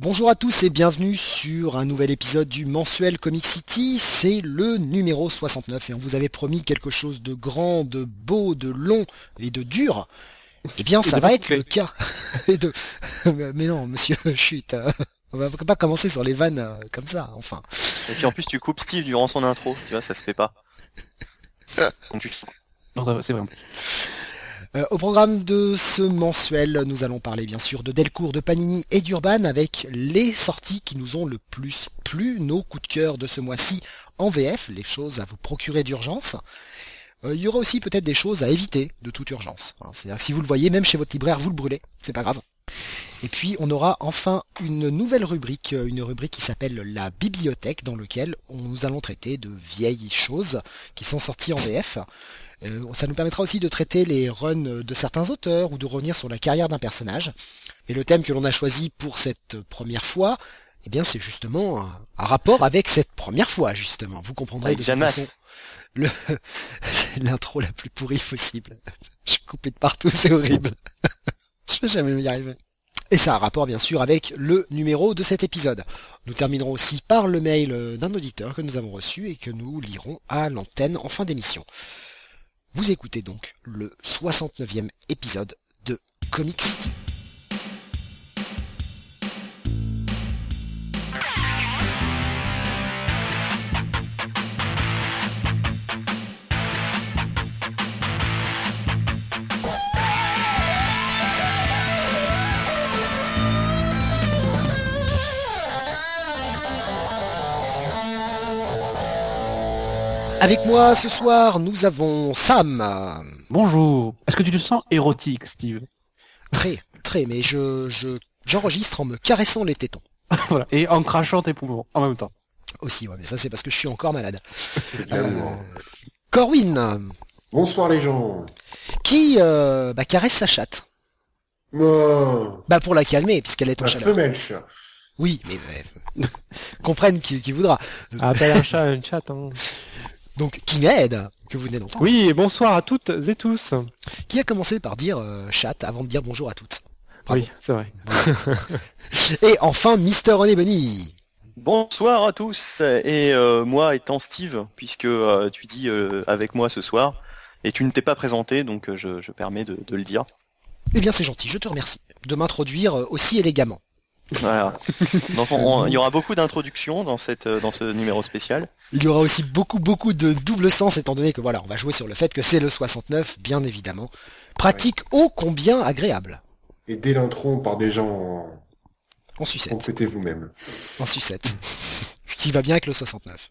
Bonjour à tous et bienvenue sur un nouvel épisode du mensuel Comic City. C'est le numéro 69 et on vous avait promis quelque chose de grand, de beau, de long et de dur. Eh bien, ça va être le cas. de... Mais non, monsieur, chute. On va pas commencer sur les vannes euh, comme ça, enfin. Et puis en plus, tu coupes Steve durant son intro, tu vois, ça se fait pas. c'est vrai. Euh, au programme de ce mensuel, nous allons parler bien sûr de Delcourt, de Panini et d'Urban avec les sorties qui nous ont le plus plu, nos coups de cœur de ce mois-ci en VF, les choses à vous procurer d'urgence. Euh, il y aura aussi peut-être des choses à éviter de toute urgence. Hein. C'est-à-dire que si vous le voyez, même chez votre libraire, vous le brûlez, c'est pas grave. Et puis on aura enfin une nouvelle rubrique, euh, une rubrique qui s'appelle la bibliothèque, dans laquelle nous allons traiter de vieilles choses qui sont sorties en VF. Euh, ça nous permettra aussi de traiter les runs de certains auteurs ou de revenir sur la carrière d'un personnage. Et le thème que l'on a choisi pour cette première fois, eh bien c'est justement un, rapport avec cette première fois justement. Vous comprendrez de toute façon le l'intro la plus pourrie possible. Je suis coupé de partout, c'est horrible. Je vais jamais y arriver. Et ça a un rapport bien sûr avec le numéro de cet épisode. Nous terminerons aussi par le mail d'un auditeur que nous avons reçu et que nous lirons à l'antenne en fin d'émission. Vous écoutez donc le 69e épisode de Comic City. Avec moi ce soir, nous avons Sam. Bonjour. Est-ce que tu te sens érotique, Steve? Très, très, mais je, je, j'enregistre en me caressant les tétons. voilà. Et en crachant tes poumons en même temps. Aussi, ouais, mais ça c'est parce que je suis encore malade. Euh, Corwin. Bonsoir les gens. Qui euh, bah, caresse sa chatte. Oh. Bah pour la calmer, puisqu'elle est en La chaleur. femelle chat. Oui, mais bref. comprenne qui, qui voudra. Ah, t'as un chat, une chatte. Hein. Donc Kined, que vous venez d'entendre, Oui, et bonsoir à toutes et tous. qui a commencé par dire euh, chatte avant de dire bonjour à toutes. Oui, c'est vrai. Et enfin Mister René Bunny. Bonsoir à tous, et euh, moi étant Steve, puisque euh, tu dis euh, avec moi ce soir, et tu ne t'es pas présenté, donc euh, je, je permets de, de le dire. Eh bien c'est gentil, je te remercie de m'introduire aussi élégamment. Voilà. Donc on- on- il y aura beaucoup d'introductions dans cette euh, dans ce numéro spécial. Il y aura aussi beaucoup beaucoup de double sens étant donné que voilà, on va jouer sur le fait que c'est le 69, bien évidemment. Pratique ô combien agréable. Et dès l'intro, on part déjà en... En sucette. Complétez vous-même. En sucette. Ce qui va bien avec le 69.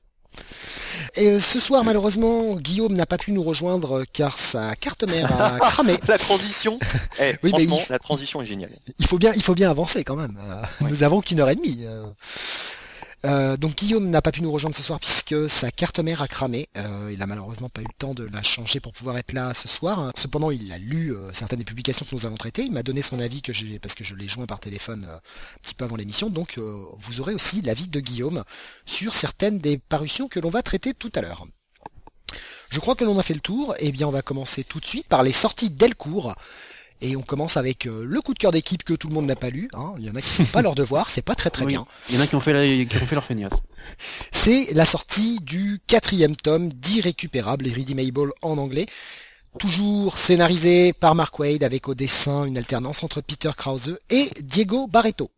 Et euh, ce soir, malheureusement, Guillaume n'a pas pu nous rejoindre euh, car sa carte mère a cramé. La transition, eh, Oui, la transition est géniale. Il faut bien, il faut bien avancer quand même. Euh, Nous avons qu'une heure et demie. Euh. Donc Guillaume n'a pas pu nous rejoindre ce soir puisque sa carte mère a cramé. Euh, il a malheureusement pas eu le temps de la changer pour pouvoir être là ce soir. Cependant, il a lu euh, certaines des publications que nous avons traitées. Il m'a donné son avis que j'ai parce que je l'ai joint par téléphone un petit peu avant l'émission. Donc vous aurez aussi l'avis de Guillaume sur certaines des parutions que l'on va traiter tout à l'heure. Je crois que l'on a fait le tour. Eh bien, on va commencer tout de suite par les sorties Delcourt. Et on commence avec euh, le coup de cœur d'équipe que tout le monde n'a pas lu. hein. Il y en a qui font pas leur devoir, c'est pas très très Oui. bien. Il y en a qui ont fait, la- qui ont fait leur feignasse. C'est la sortie du quatrième tome d'Irrécupérable, Irredeemable en anglais. Toujours scénarisé par Mark Wade avec au dessin une alternance entre Peter Krause et Diego Barreto.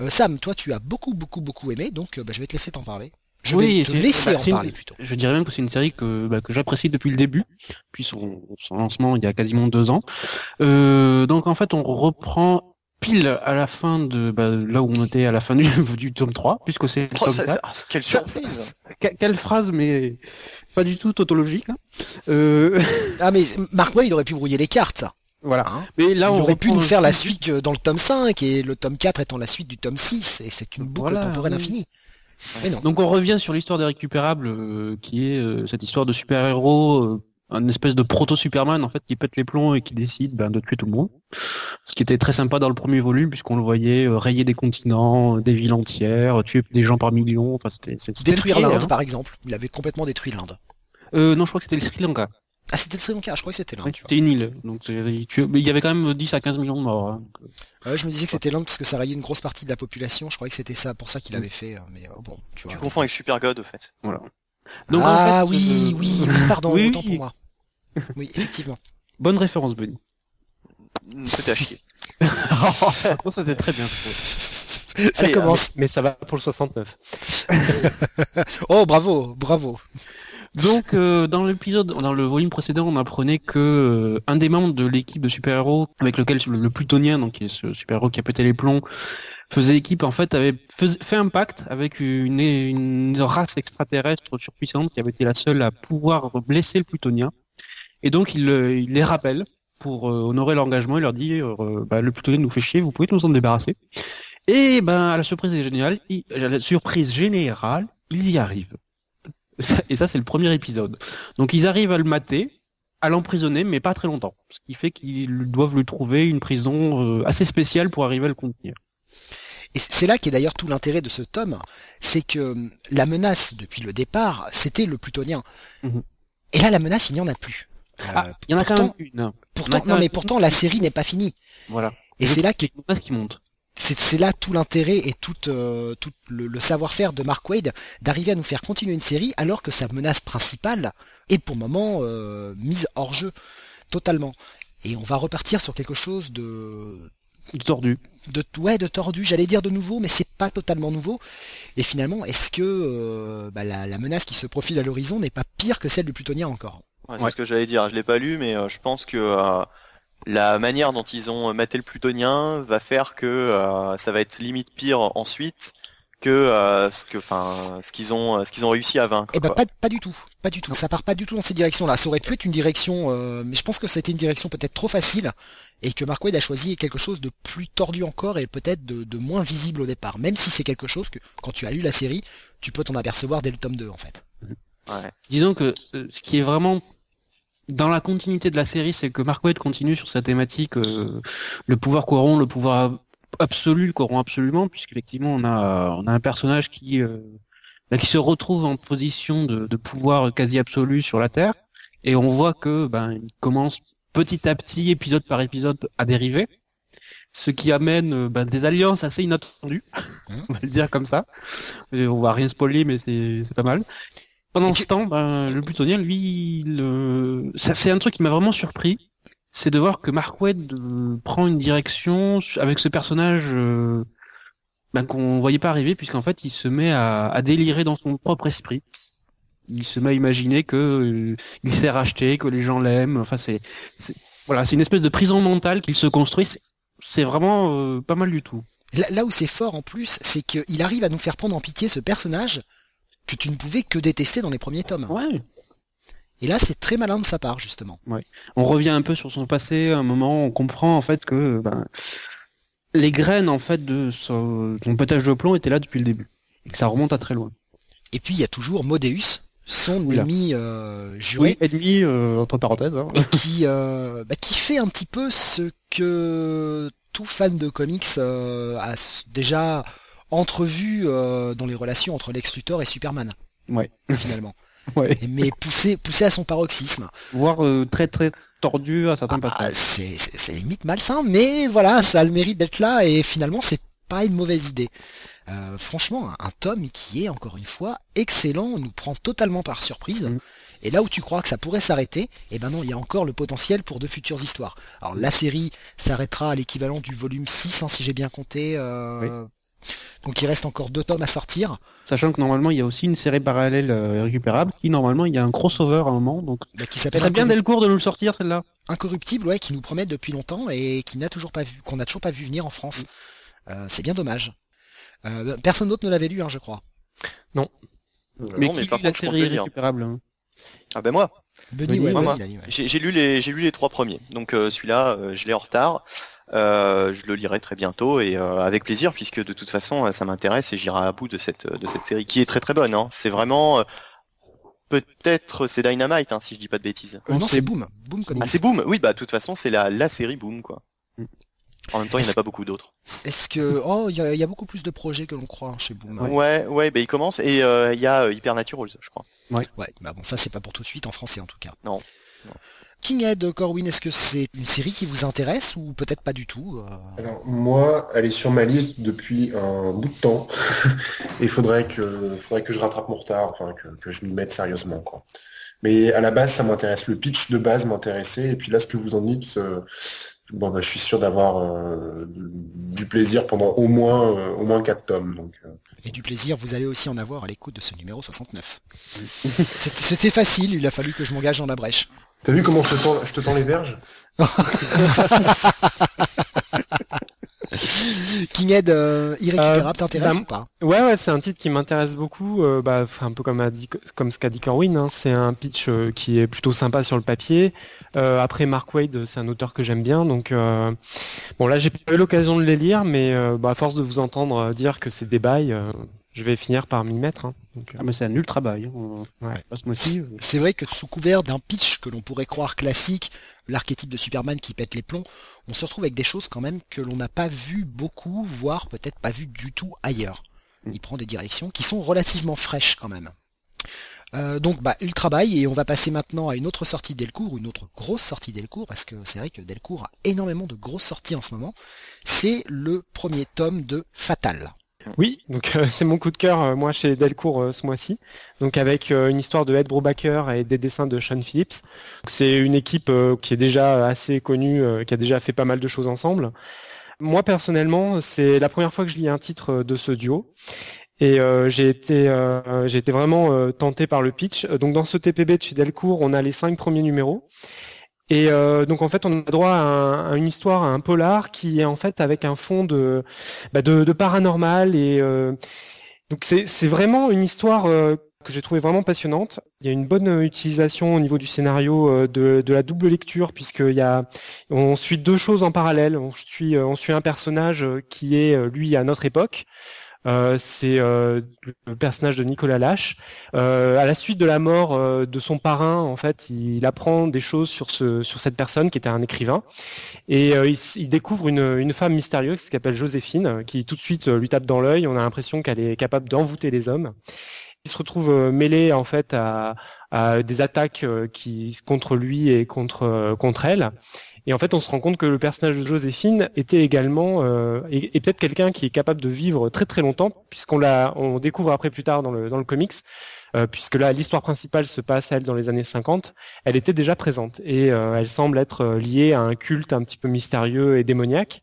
Euh, Sam, toi tu as beaucoup beaucoup beaucoup aimé, donc euh, bah, je vais te laisser t'en parler. Je Oui, vais te laisser bah, en une- parler plutôt. Je dirais même que c'est une série que, bah, que j'apprécie depuis le début, puis son, son lancement il y a quasiment deux ans. Euh, donc en fait, on reprend pile à la fin de bah, là où on était à la fin du, du tome 3, puisque c'est le Oh, tome ça- 4. ça- quelle surprise Que- Quelle phrase, mais pas du tout tautologique. Là. Euh, Ah mais Mark Wade aurait pu brouiller les cartes. voilà. Hein. Mais là, Il on aurait pu nous faire la suite euh, dans le tome 5 et le tome 4 étant la suite du tome 6 et c'est une boucle Voilà, temporelle oui. infinie. Non. Donc on revient sur l'histoire des récupérables, euh, qui est euh, cette histoire de super-héros, euh, un espèce de proto-Superman en fait qui pète les plombs et qui décide ben, de tuer tout le monde. Ce qui était très sympa dans le premier volume puisqu'on le voyait rayer des continents, des villes entières, tuer des gens par millions. Enfin c'était c'était Détruire l'Inde hein. par exemple. Il avait complètement détruit l'Inde. Euh, non, je crois que c'était le Sri Lanka. Ah, c'était Sri Lanka, je crois que c'était l'Inde. Ouais. C'était une île, donc c'est- tu- mais il y avait quand même 10 à 15 millions de morts. hein. Donc, euh, Ouais, je me disais que c'était l'Inde parce que ça rayait une grosse partie de la population. Je croyais que c'était ça pour ça qu'il avait fait. euh, Mais euh, bon, tu vois. Tu confonds avec Super God, au fait. Donc, ah en fait, oui, euh, oui, oui, pardon, oui, autant oui. pour moi. Oui, effectivement. Bonne référence, Benny. C'était à chier. Oh, c'était très bien. Ça Allez, commence. Mais ça va pour le 69. Oh, bravo, bravo. Donc euh, dans l'épisode, dans le volume précédent, on apprenait que euh, un des membres de l'équipe de super-héros avec lequel le, plutonien, donc qui est ce super-héros qui a pété les plombs, faisait équipe, en fait, avait fait un pacte avec une, race extraterrestre surpuissante qui avait été la seule à pouvoir blesser le plutonien. Et donc il, le- il les rappelle pour euh, honorer l'engagement. Il leur dit euh, bah, le plutonien nous fait chier, vous pouvez nous en débarrasser. Et ben à la surprise générale, à la surprise générale, ils y arrivent. Et ça, c'est le premier épisode. Donc ils arrivent à le mater, à l'emprisonner, mais pas très longtemps. Ce qui fait qu'ils doivent lui trouver une prison euh, assez spéciale pour arriver à le contenir. Et c'est là qu'est d'ailleurs tout l'intérêt de ce tome, c'est que hum, la menace depuis le départ, c'était le plutonien. Mhm. Et là, la menace, il n'y en a plus. Euh, Ah, il y en a quand pourtant, même une. pourtant, quand non, mais pourtant, la série n'est pas finie. Voilà. Et c'est là que menace qui monte. C'est c'est là tout l'intérêt et tout, euh, tout le, le savoir-faire de Mark Wade d'arriver à nous faire continuer une série alors que sa menace principale est pour le moment euh, mise hors jeu totalement. Et on va repartir sur quelque chose de Tordu. de ouais de tordu j'allais dire de nouveau mais c'est pas totalement nouveau et finalement est-ce que euh, bah, la, la menace qui se profile à l'horizon n'est pas pire que celle du plutonien encore? Ouais, c'est Ouais. ce que j'allais dire. Je l'ai pas lu, mais euh, je pense que euh, la manière dont ils ont maté le plutonien va faire que euh, ça va être limite pire ensuite que euh, ce que, enfin, ce qu'ils ont, ce qu'ils ont réussi à vaincre. Eh ben pas, pas du tout, pas du tout. Ça part pas du tout dans ces directions-là. Ça aurait pu être une direction, euh, mais je pense que ça a été une direction peut-être trop facile et que Mark Wade a choisi quelque chose de plus tordu encore et peut-être de, de moins visible au départ. Même si c'est quelque chose que quand tu as lu la série, tu peux t'en apercevoir dès le tome 2 en fait. Ouais. Disons que ce qui est vraiment dans la continuité de la série, c'est que Mark continue sur sa thématique euh, le pouvoir corrompt, le pouvoir absolu, le corrompt absolument, puisqu'effectivement on a on a un personnage qui euh, bah, qui se retrouve en position de, de pouvoir quasi absolu sur la Terre, et on voit que ben il commence petit à petit, épisode par épisode, à dériver, ce qui amène euh, ben, des alliances assez inattendues, on va le dire comme ça. On va rien spoiler, mais c'est pas mal. Pendant ce temps, ben, le plutonien, lui, il, euh, ça c'est un truc qui m'a vraiment surpris, c'est de voir que Mark euh, prend une direction avec ce personnage euh, ben, qu'on voyait pas arriver, puisqu'en fait, il se met à, à délirer dans son propre esprit. Il se met à imaginer que euh, il s'est racheté, que les gens l'aiment. Enfin, c'est, voilà, c'est une espèce de prison mentale qu'il se construit. C'est- C'est vraiment euh, pas mal du tout. Là, là où c'est fort en plus, c'est qu'il arrive à nous faire prendre en pitié ce personnage que tu ne pouvais que détester dans les premiers tomes. Ouais. Et là, c'est très malin de sa part justement. on revient un peu sur son passé, à un moment on comprend en fait que ben, les graines en fait de son, son pétage de plomb étaient là depuis le début. Et que ça remonte à très loin. Et puis il y a toujours Modeus, son Oula. ennemi euh, juré. Oui, ennemi euh, entre parenthèses. hein. et qui, euh, bah, qui fait un petit peu ce que tout fan de comics euh, a déjà entrevu euh, dans les relations entre Lex Luthor et Superman, Ouais. finalement. Ouais. Mais poussé, poussé à son paroxysme. Voire euh, très très tordu à certains Ah, passages. c'est limite malsain, mais voilà, ça a le mérite d'être là et finalement c'est pas une mauvaise idée. Euh, franchement, un, un tome qui est encore une fois excellent, nous prend totalement par surprise. Mm. Et là où tu crois que ça pourrait s'arrêter, eh ben non, il y a encore le potentiel pour de futures histoires. Alors la série s'arrêtera à l'équivalent du volume 6, hein, si j'ai bien compté. euh, Donc il reste encore deux tomes à sortir. Sachant que normalement il y a aussi une série parallèle euh, récupérable qui normalement il y a un crossover à un moment. Donc bah, qui ça s'appelle serait bien dès le cours de nous le sortir celle-là. Incorruptible, ouais, qui nous promet depuis longtemps et qui n'a toujours pas vu, qu'on n'a toujours pas vu venir en France. Euh, c'est bien dommage. Euh, personne d'autre ne l'avait lu, hein, je crois. Mais, Non, mais qui par lit la contre, série récupérable hein Ah ben moi, Benny, Benny, ouais, ouais, j'ai j'ai lu les, j'ai lu les trois premiers. Donc euh, celui-là, euh, je l'ai en retard. Euh, je le lirai très bientôt et euh, avec plaisir puisque de toute façon euh, ça m'intéresse et j'irai à bout de cette de cette série qui est très très bonne. Hein. C'est vraiment euh, peut-être c'est Dynamite hein, si je dis pas de bêtises. Euh, non, c'est Boom. Boom Comics. Ah c'est Boom. Oui bah de toute façon c'est la la série Boom quoi. Mm. En même temps il n'y en a pas beaucoup d'autres. Est-ce que oh, il y, a- il y a beaucoup plus de projets que l'on croit hein, chez Boom. hein. Ouais ouais, bah il commence et euh, il y a euh, Hypernaturals je crois. Ouais, bah bon, ça c'est pas pour tout de suite en français en tout cas. Non. Ed, Corwin, est-ce que c'est une série qui vous intéresse ou peut-être pas du tout euh? Alors, moi, elle est sur ma liste depuis un bout de temps. Et il faudrait que, faudrait que je rattrape mon retard, enfin, que, que je m'y mette sérieusement, quoi. Mais à la base, ça m'intéresse. Le pitch de base m'intéressait. Et puis là, ce que vous en dites, euh, bon, bah, je suis sûr d'avoir euh, du plaisir pendant au moins, euh, au moins quatre tomes. Donc, Et du plaisir, vous allez aussi en avoir à l'écoute de ce numéro 69. C'était c'était facile, il a fallu que je m'engage dans la brèche. T'as vu comment je te tends, je te tends les berges King Ed, euh, irrécupérable, t'intéresse bah, ou pas Ouais, ouais, c'est un titre qui m'intéresse beaucoup. euh, bah, enfin, un peu comme, a dit, comme ce qu'a dit Corwin. hein, c'est un pitch euh, qui est plutôt sympa sur le papier. Euh, après, Mark Wade, c'est un auteur que j'aime bien. Donc, euh, bon, là, j'ai pas eu l'occasion de les lire, mais euh, bah, à force de vous entendre euh, dire que c'est des bails, euh, je vais finir par m'y mettre. hein. Donc, euh, Ah mais c'est un nul travail. Hein. Ouais. Pas ce mois-ci. euh. C'est vrai que sous couvert d'un pitch que l'on pourrait croire classique, l'archétype de Superman qui pète les plombs, on se retrouve avec des choses quand même que l'on n'a pas vu beaucoup, voire peut-être pas vu du tout ailleurs. Il prend des directions qui sont relativement fraîches quand même. Euh, donc bah Ultra Bail et on va passer maintenant à une autre sortie Delcourt, une autre grosse sortie Delcourt parce que c'est vrai que Delcourt a énormément de grosses sorties en ce moment. C'est le premier tome de Fatal. Oui, donc euh, c'est mon coup de cœur, euh, moi, chez Delcourt euh, ce mois-ci. Donc avec une histoire de Ed Brubaker et des dessins de Sean Phillips. C'est une équipe qui est déjà assez connue, qui a déjà fait pas mal de choses ensemble. Moi, personnellement, c'est la première fois que je lis un titre de ce duo. Et j'ai été, j'ai été vraiment tenté par le pitch. Donc dans ce TPB de chez Delcourt, on a les cinq premiers numéros. Et euh, donc en fait, on a droit à, un- à une histoire, à un polar qui est en fait avec un fond de, bah, de, de paranormal et euh, donc c'est vraiment une histoire euh, que j'ai trouvé vraiment passionnante. Il y a une bonne utilisation au niveau du scénario euh, de, de la double lecture puisqu'il y a on suit deux choses en parallèle. On suit euh, on suit un personnage euh, qui est lui à notre époque. Euh, c'est euh, le personnage de Nicolas Lache. Euh, à la suite de la mort euh, de son parrain, en fait, il apprend des choses sur ce sur cette personne qui était un écrivain et euh, il, il découvre une, une femme mystérieuse qui s'appelle Joséphine, qui tout de suite lui tape dans l'œil. On a l'impression qu'elle est capable d'envoûter les hommes. Il se retrouve mêlé en fait à, à des attaques qui contre lui et contre contre elle. Et en fait, on se rend compte que le personnage de Joséphine était également euh, est, est peut-être quelqu'un qui est capable de vivre très très longtemps, puisqu'on l'a on découvre après plus tard dans le dans le comics. euh, puisque là, l'histoire principale se passe, elle, dans les années 50, elle était déjà présente et euh, elle semble être euh, liée à un culte un petit peu mystérieux et démoniaque.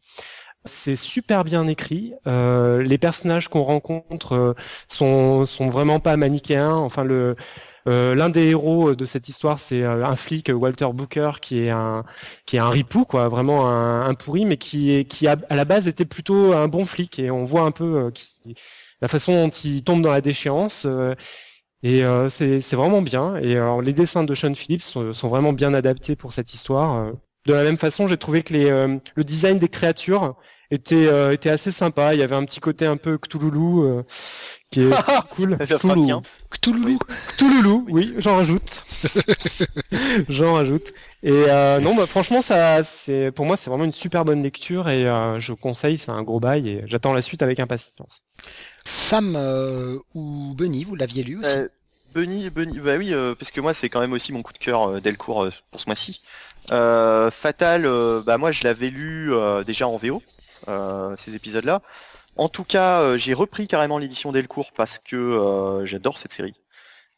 C'est super bien écrit. Euh, les personnages qu'on rencontre euh, sont sont vraiment pas manichéens. Enfin le euh, l'un des héros de cette histoire, c'est euh, un flic, Walter Booker, qui est un qui est un ripou, quoi, vraiment un, pourri, mais qui est qui à la base était plutôt un bon flic. Et on voit un peu euh, qui- la façon dont il tombe dans la déchéance. euh, et euh, c'est vraiment bien. Et les dessins de Sean Phillips sont, sont vraiment bien adaptés pour cette histoire. Euh, De la même façon, j'ai trouvé que euh, le design des créatures était, euh, était assez sympa. Il y avait un petit côté un peu Cthulhu euh, qui est cool. Tiens. Cthulhu Cthulhu, oui, j'en rajoute. j'en rajoute. Et euh, non, bah, franchement, ça, c'est pour moi, c'est vraiment une super bonne lecture et euh, je conseille. C'est un gros bail et j'attends la suite avec impatience. Sam euh, ou Bunny, vous l'aviez lu aussi Euh, Bunny, Bunny, bah oui, euh, parce que moi c'est quand même aussi mon coup de cœur euh, Delcourt euh, pour ce mois-ci. Euh, Fatal, euh, bah moi je l'avais lu euh, déjà en VO, euh, ces épisodes-là. En tout cas, euh, j'ai repris carrément l'édition Delcourt parce que euh, j'adore cette série.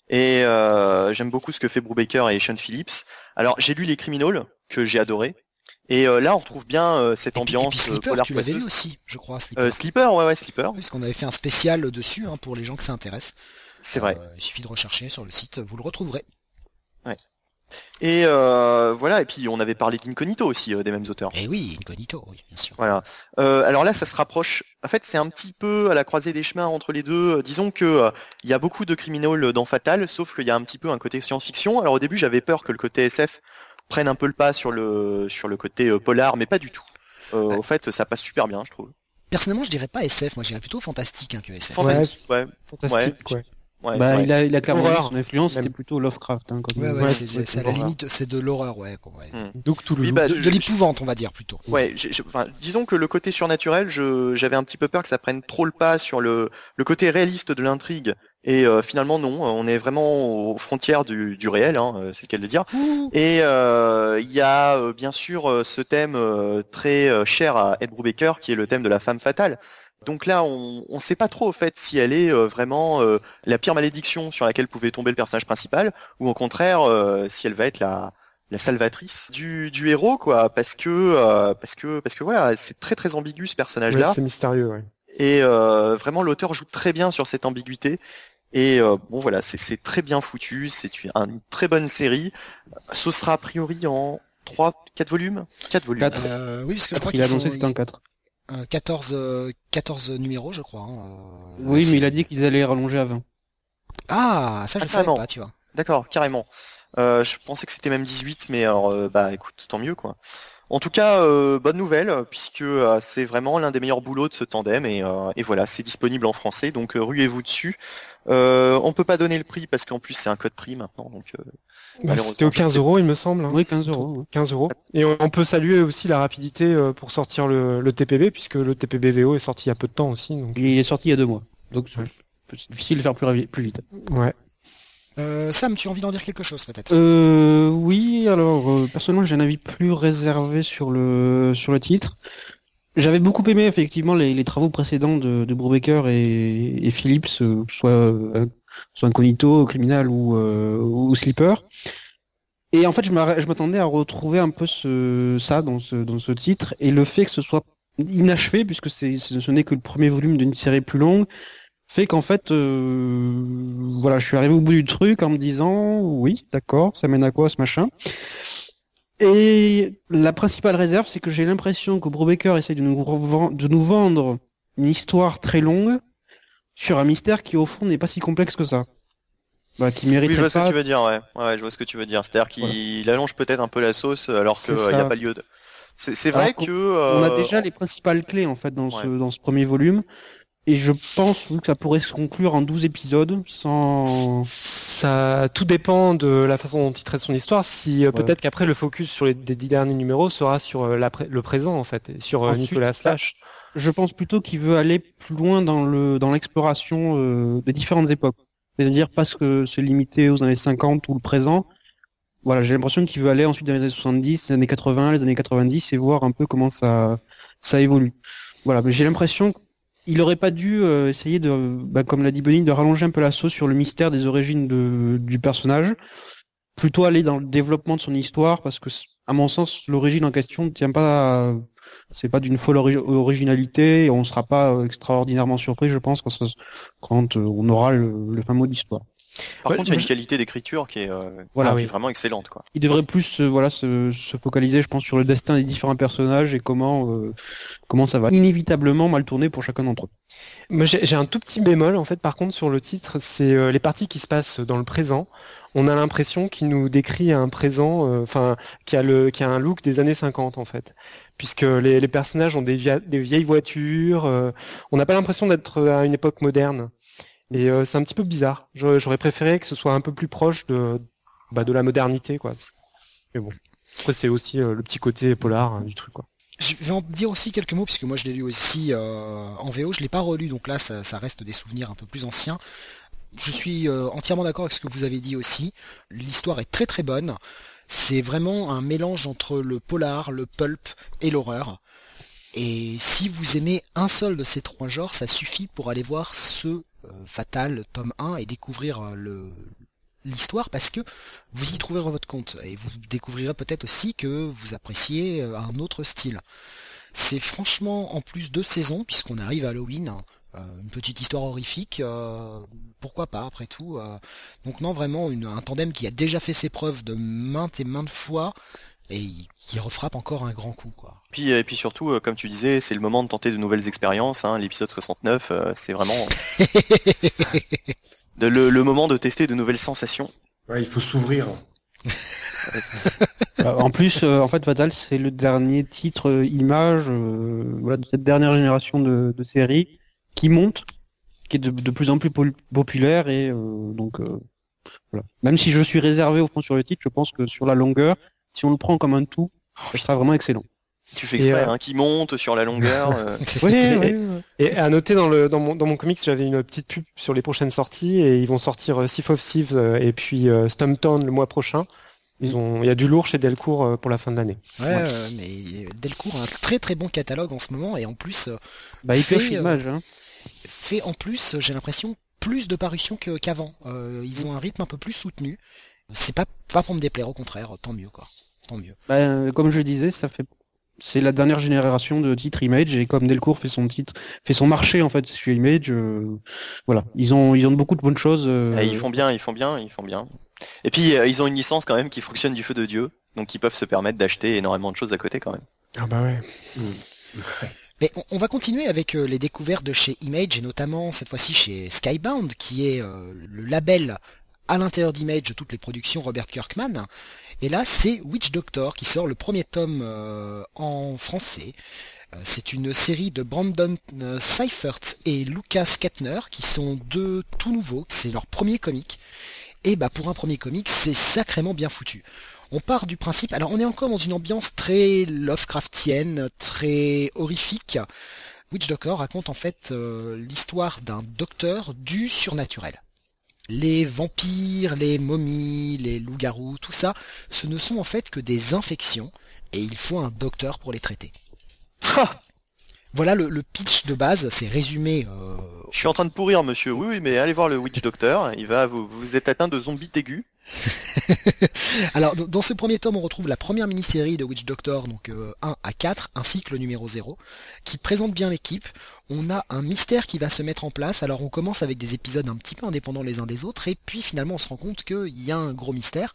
Et euh, j'aime beaucoup ce que fait Brubaker et Sean Phillips. Alors j'ai lu Les Criminals, que j'ai adoré. Et euh, là on retrouve bien euh, cette Et puis, et ambiance puis Sleeper, tu l'avais lu aussi, je crois. Sleeper. Euh, Sleeper, ouais ouais Sleeper, Puisqu'on avait fait un spécial dessus hein, pour les gens que ça intéresse. c'est vrai. Il suffit de rechercher sur le site, vous le retrouverez. Et euh, voilà, et puis on avait parlé d'Incognito aussi, euh, des mêmes auteurs. Et oui, Incognito, oui, bien sûr. Voilà. Euh, alors là, ça se rapproche. En fait, c'est un petit peu à la croisée des chemins entre les deux. Disons que euh, il y a beaucoup de criminels dans Fatal, sauf qu'il y a un petit peu un côté science-fiction. Alors au début, j'avais peur que le côté SF prenne un peu le pas sur le sur le côté euh, polar, mais pas du tout. Euh, Au fait, ça passe super bien, je trouve. Personnellement, je dirais pas SF, moi je dirais plutôt fantastique hein, que SF. Fantastique, ouais. Fantastique, ouais. Ouais, c'est Bah, il a, il a clairement son influence, c'était plutôt Lovecraft. Hein, comme- Ouais, ouais, Ouais, c'est c'est c'est à la limite, c'est de l'horreur, ouais. quoi, ouais. Hmm. Donc Toulouse. Oui, bah, de l'épouvante, on va dire plutôt. Ouais, enfin, disons que le côté surnaturel, je, j'avais un petit peu peur que ça prenne trop le pas sur le, le côté réaliste de l'intrigue. Et euh, finalement non, on est vraiment aux frontières du, du réel, hein, euh, c'est le cas de le dire. Et euh, il y a euh, bien sûr euh, ce thème euh, très euh, cher à Ed Brubaker, qui est le thème de la femme fatale. Donc là, on ne sait pas trop au fait si elle est euh, vraiment euh, la pire malédiction sur laquelle pouvait tomber le personnage principal, ou au contraire euh, si elle va être la, la salvatrice du, du héros, quoi, parce que euh, parce que parce que voilà, c'est très très ambigu ce Ouais, personnage-là, c'est mystérieux, ouais. et euh, vraiment l'auteur joue très bien sur cette ambiguïté. Et euh, bon voilà, c'est c'est très bien foutu, c'est une, une très bonne série. Ce sera a priori en 3, 4 volumes? 4 volumes. Quatre. Euh, oui, parce que je crois il qu'ils a sont annoncé que c'était en 4. Euh, 14, euh, 14 numéros, je crois. hein, euh, Oui, mais il a dit qu'ils allaient rallonger à 20. Ah, ça je Ah, ne savais carrément. pas, tu vois. D'accord, carrément. Euh, je pensais que c'était même 18, mais alors, euh, bah écoute, tant mieux quoi. En tout cas, euh, bonne nouvelle, puisque euh, c'est vraiment l'un des meilleurs boulots de ce tandem, et, euh, et voilà, c'est disponible en français, donc euh, ruez-vous dessus. Euh, on peut pas donner le prix, parce qu'en plus c'est un code prix maintenant, donc euh, Bah, C'était au je 15 sais- euros, il me semble. hein. Oui, 15 euros. ouais. 15 euros. Et on, peut saluer aussi la rapidité euh, pour sortir le, le TPB, puisque le TPB VO est sorti il y a peu de temps aussi. Donc, Il est sorti il y a deux mois. Donc c'est c'est difficile de faire plus, vite. ouais. Euh, Sam, tu as envie d'en dire quelque chose peut-être? Euh, oui, alors euh, personnellement j'ai un avis plus réservé sur le sur le titre. J'avais beaucoup aimé effectivement les, travaux précédents de, de Brubaker et, et Phillips, euh, euh, soit Incognito, Criminal ou, euh, Sleeper. Et en fait, je m'a- je m'attendais à retrouver un peu ça dans ce, titre, et le fait que ce soit inachevé, puisque ce n'est que le premier volume d'une série plus longue, fait qu'en fait, euh, voilà, je suis arrivé au bout du truc en me disant, oui, d'accord, ça mène à quoi ce machin? Et la principale réserve, c'est que j'ai l'impression que Brubaker essaie de nous, reven- de nous vendre une histoire très longue sur un mystère qui au fond n'est pas si complexe que ça. Voilà, qui mérite oui, je vois ce que tu veux dire, ouais, ouais, je vois ce que tu veux dire. C'est-à-dire qu'il allonge peut-être un peu la sauce, alors qu'il n'y a pas lieu de. C'est vrai qu'on- que. On a euh, déjà les principales clés en fait dans ce, Ouais. dans ce premier volume. Et je pense que ça pourrait se conclure en 12 épisodes sans... Ça, tout dépend de la façon dont il traite son histoire. Si euh, Ouais. peut-être qu'après le focus sur les des dix derniers numéros sera sur euh, le présent en fait, et sur euh, Ensuite, Nicolas Slash. Je pense plutôt qu'il veut aller plus loin dans le dans l'exploration euh, des différentes époques. C'est-à-dire pas que se limiter aux années 50 ou le présent. Voilà, j'ai l'impression qu'il veut aller ensuite dans les années 70, les années 80, les années 90 et voir un peu comment ça ça évolue. Voilà, mais j'ai l'impression qu'il aurait pas dû euh, essayer de, bah, comme l'a dit Benny, de rallonger un peu la sur le mystère des origines du personnage. Plutôt aller dans le développement de son histoire parce que, à mon sens, l'origine en question ne tient pas c'est pas d'une folle ori- originalité et on sera pas euh, extraordinairement surpris je pense quand euh, on aura le, le fin mot d'histoire. Par Ouais, contre, il y a une qualité d'écriture qui est, euh, Voilà, qui oui. est vraiment excellente, quoi. Il devrait plus euh, voilà se, se focaliser je pense sur le destin des différents personnages et comment euh, comment ça va inévitablement mal tourner pour chacun d'entre eux. J'ai j'ai un tout petit bémol en fait par contre sur le titre, c'est euh, les parties qui se passent dans le présent. On a l'impression qu'il nous décrit un présent, euh, enfin, qui a le, qui a un look des années 50 en fait, puisque les, les personnages ont des, via- des vieilles voitures. euh, on n'a pas l'impression d'être à une époque moderne, et euh, c'est un petit peu bizarre. J'aurais préféré que ce soit un peu plus proche de, bah, de la modernité quoi. Mais bon, après c'est aussi euh, le petit côté polar hein, du truc quoi. Je vais en dire aussi quelques mots puisque moi je l'ai lu aussi euh, en VO, je l'ai pas relu donc là ça, ça reste des souvenirs un peu plus anciens. Je suis entièrement d'accord avec ce que vous avez dit aussi. L'histoire est très très bonne. C'est vraiment un mélange entre le polar, le pulp et l'horreur. Et si vous aimez un seul de ces trois genres, ça suffit pour aller voir ce Fatal tome 1 et découvrir euh, l'histoire parce que vous y trouverez votre compte et vous découvrirez peut-être aussi que vous appréciez euh, un autre style. C'est franchement en plus de saisons puisqu'on arrive à Halloween, euh, une petite histoire horrifique, euh, pourquoi pas après tout. euh. donc non vraiment un tandem qui a déjà fait ses preuves de maintes et maintes fois et qui refrappe encore un grand coup quoi. Puis, et puis surtout, euh, comme tu disais, c'est le moment de tenter de nouvelles expériences. Hein, L'épisode 69, euh, c'est vraiment de- le, le moment de tester de nouvelles sensations. Ouais, il faut s'ouvrir. Euh, en plus, euh, en fait, Fatal, c'est le dernier titre euh, image euh, voilà, de cette dernière génération de, de séries qui monte, qui est de, de plus en plus pol- populaire et euh, donc euh, voilà. Même si je suis réservé au fond sur le titre, je pense que sur la longueur, si on le prend comme un tout, ça sera vraiment excellent. Tu fais exprès, euh, hein, qui monte sur la longueur. euh, Oui, oui, oui. Et à noter dans le dans mon dans mon comics, j'avais une petite pub sur les prochaines sorties et ils vont sortir euh, Sif of Thieves euh, et puis euh, Stumptown le mois prochain. Ils ont il y a du lourd chez Delcourt euh, pour la fin de l'année. Ouais, euh, mais Delcourt a un très très bon catalogue en ce moment et en plus euh, Bah, il Fait, euh. Hein. fait en plus, euh, j'ai l'impression, plus de parutions qu'avant. Euh, ils ont un rythme un peu plus soutenu. C'est pas pas pour me déplaire, au contraire, tant mieux quoi. Tant mieux. Bah, comme je disais, ça fait c'est la dernière génération de titres Image et comme Delcourt fait son titre, fait son marché en fait chez Image, euh, voilà, ils ont ils ont beaucoup de bonnes choses. euh, et ils font bien, ils font bien, ils font bien. Et puis euh, ils ont une licence quand même qui fonctionne du feu de Dieu, donc ils peuvent se permettre d'acheter énormément de choses à côté quand même. Ah bah ouais. Mais on, va continuer avec les découvertes de chez Image et notamment cette fois-ci chez Skybound qui est le label à l'intérieur d'Image toutes les productions Robert Kirkman. Et là c'est Witch Doctor qui sort le premier tome euh, en français. Euh, C'est une série de Brandon euh, Seifert et Lucas Kettner qui sont deux tout nouveaux. C'est leur premier comic. Et bah pour un premier comic, c'est sacrément bien foutu. On part du principe, alors on est encore dans une ambiance très Lovecraftienne, très horrifique. Witch Doctor raconte en fait l'histoire d'un docteur du surnaturel. Les vampires, les momies, les loups-garous, tout ça, ce ne sont en fait que des infections et il faut un docteur pour les traiter. Voilà le, le pitch de base, c'est résumé. euh, Je suis en train de pourrir, monsieur. Oui, oui, mais allez voir le Witch Doctor. Il va vous, vous êtes atteint de zombies aigus. Alors, dans- ce premier tome, on retrouve la première mini-série de Witch Doctor, donc euh, 1 à 4, ainsi que le numéro 0, qui présente bien l'équipe. On a un mystère qui va se mettre en place. Alors, on commence avec des épisodes un petit peu indépendants les uns des autres, et puis finalement, on se rend compte qu'il y a un gros mystère.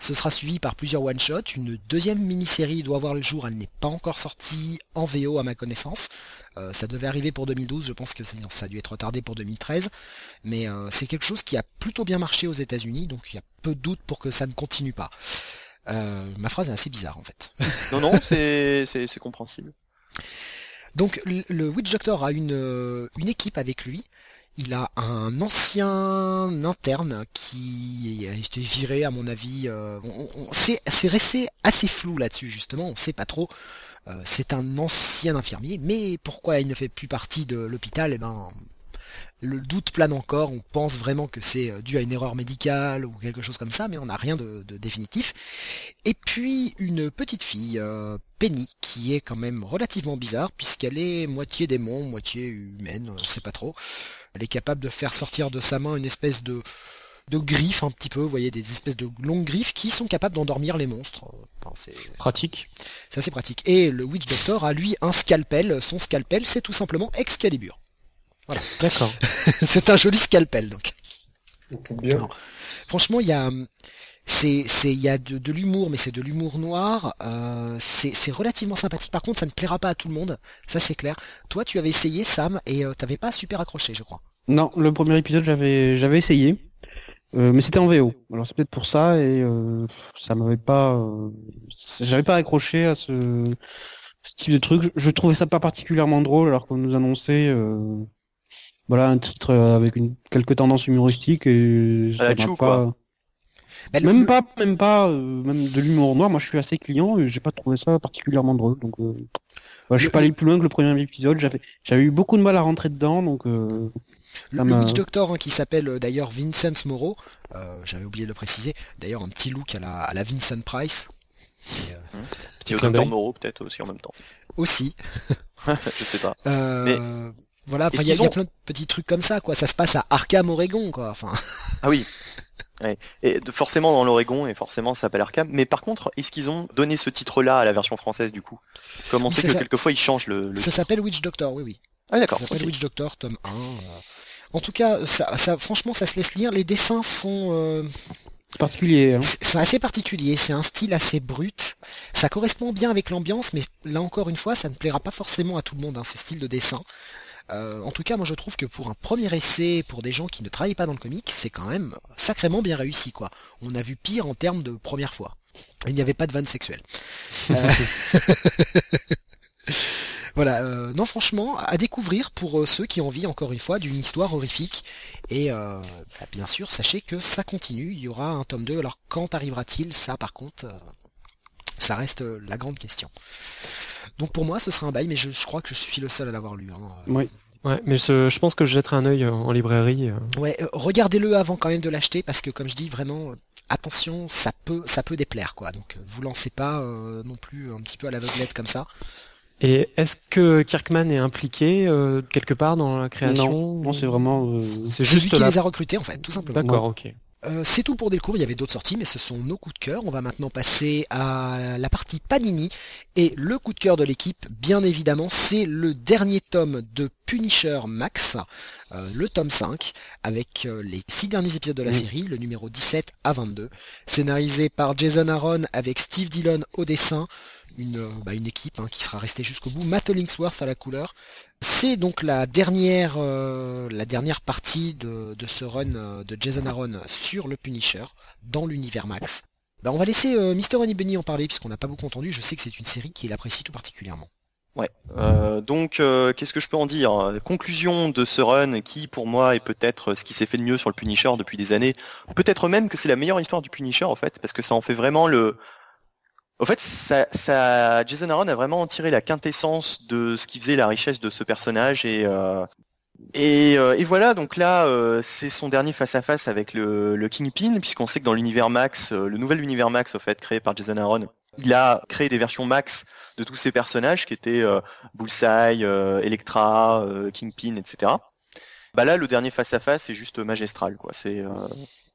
Ce sera suivi par plusieurs one-shots. Une deuxième mini-série doit voir le jour. Elle n'est pas encore sortie en VO à ma connaissance. Euh, ça devait arriver pour 2012. Je pense que ça a dû être retardé pour 2013. Mais euh, c'est quelque chose qui a plutôt bien marché aux États-Unis. Donc il y a peu de doute pour que ça ne continue pas. Euh, ma phrase est assez bizarre en fait. Non, non, c'est compréhensible. Donc le, le Witch Doctor a une, une équipe avec lui. Il a un ancien interne qui a été viré à mon avis. euh, c'est resté assez flou là-dessus justement. On sait pas trop. Euh, c'est un ancien infirmier, mais pourquoi il ne fait plus partie de l'hôpital Eh ben, le doute plane encore. On pense vraiment que c'est euh, dû à une erreur médicale ou quelque chose comme ça, mais on n'a rien de, de définitif. Et puis une petite fille, euh, Penny, qui est quand même relativement bizarre puisqu'elle est moitié démon, moitié humaine, on sait pas trop. Elle est capable de faire sortir de sa main une espèce de de griffes un petit peu, vous voyez, des espèces de longues griffes qui sont capables d'endormir les monstres. Enfin, c'est Pratique. c'est assez pratique. Et le Witch Doctor a lui un scalpel. Son scalpel, c'est tout simplement Excalibur. D'accord. c'est un joli scalpel, donc. Bien. Non. Franchement, il y a, c'est, c'est, il y a de, de l'humour, mais c'est de l'humour noir. Euh, c'est, c'est relativement sympathique. Par contre, ça ne plaira pas à tout le monde. Ça, c'est clair. Toi, tu avais essayé Sam et euh, t'avais pas super accroché, je crois. Non, le premier épisode j'avais j'avais essayé, euh, mais c'était en VO. Alors c'est peut-être pour ça et euh, ça m'avait pas, euh, j'avais pas accroché à ce, ce type de truc. Je, je trouvais ça pas particulièrement drôle alors qu'on nous annonçait, euh, voilà, un titre euh, avec une quelques tendances humoristiques et À la ça m'a Chou, pas. quoi. Bah, Même le- pas, même pas, euh, même de l'humour noir. Moi, je suis assez client et j'ai pas trouvé ça particulièrement drôle. Donc, euh, je suis Le- pas allé plus loin que le premier épisode. J'avais, j'avais eu beaucoup de mal à rentrer dedans, donc. Euh, Le, le Witch Doctor, hein, qui s'appelle d'ailleurs Vincent Moreau, euh, j'avais oublié de le préciser, d'ailleurs un petit look à la, à la Vincent Price, euh, au clin Docteur. Moreau peut-être aussi en même temps. aussi. je sais pas. Euh, voilà, il y, a- y plein de petits trucs comme ça, quoi. Ça se passe à Arkham, Oregon, quoi. Enfin, Ah oui. Ouais. Et de- forcément dans l'Oregon et forcément ça s'appelle Arkham. Mais par contre, est-ce qu'ils ont donné ce titre-là à la version française du coup? Comme on Oui, sait que ça. quelquefois ils changent le. le... ça s'appelle Witch Doctor, oui, oui. Ah Ça d'accord. s'appelle ok. Witch Doctor, tome 1. euh. En tout cas, ça, ça, franchement, ça se laisse lire. Les dessins sont, euh, c'est particulier. Hein. c'est c'est assez particulier. C'est un style assez brut. Ça correspond bien avec l'ambiance, mais là encore une fois, ça ne plaira pas forcément à tout le monde, hein, ce style de dessin. Euh, en tout cas, moi je trouve que pour un premier essai, pour des gens qui ne travaillent pas dans le comic, c'est quand même sacrément bien réussi, quoi. On a vu pire en termes de première fois. Il n'y avait pas de vanne sexuelle. Euh, Voilà, euh, non franchement, à découvrir pour ceux qui ont envie, encore une fois, d'une histoire horrifique. Et bah, bien sûr, sachez que ça continue, il y aura un tome 2. Alors quand arrivera-t-il? Ça par contre, ça reste la grande question. Donc pour moi, ce sera un bail, mais je, je crois que je suis le seul à l'avoir lu. hein. Oui. Ouais, mais je pense que je jetterai un œil euh, en librairie. euh. Ouais, euh, regardez-le avant quand même de l'acheter parce que comme je dis vraiment attention, ça peut ça peut déplaire quoi. Donc vous lancez pas euh, non plus un petit peu à l'aveuglette comme ça. Et est-ce que Kirkman est impliqué euh, quelque part dans la création Non, non, c'est vraiment. euh, C'est C'est lui juste qui la... les a recrutés en fait, tout simplement. D'accord, ok. Euh, c'est tout pour Delcourt, il y avait d'autres sorties, mais ce sont nos coups de cœur. On va maintenant passer à la partie Panini. Et le coup de cœur de l'équipe, bien évidemment, c'est le dernier tome de Punisher Max, euh, le tome 5, avec euh, les six derniers épisodes de la série, le numéro 17 à 22. Scénarisé par Jason Aaron avec Steve Dillon au dessin. Une, bah, une équipe hein, qui sera restée jusqu'au bout. Matt Hollingsworth à la couleur. C'est donc la dernière, euh, la dernière partie de, de ce run euh, de Jason Aaron sur le Punisher dans l'univers Max. Bah, on va laisser euh, Mr. Honey Bunny en parler puisqu'on n'a pas beaucoup entendu. Je sais que c'est une série qu'il apprécie tout particulièrement. Ouais. Euh, donc, qu'est-ce que je peux en dire? Conclusion de ce run qui, pour moi, est peut-être ce qui s'est fait de mieux sur le Punisher depuis des années. Peut-être même que c'est la meilleure histoire du Punisher, en fait, parce que ça en fait vraiment le... En fait, ça, ça, Jason Aaron a vraiment tiré la quintessence de ce qui faisait la richesse de ce personnage et euh, et, euh, et voilà. Donc là, euh, c'est son dernier face à face avec le, le Kingpin, puisqu'on sait que dans l'univers Max, le nouvel univers Max, au fait, créé par Jason Aaron, il a créé des versions Max de tous ces personnages qui étaient euh, Bullseye, euh, Electra, euh, Kingpin, etc. Bah là, le dernier face à face est juste magistral, quoi. C'est euh,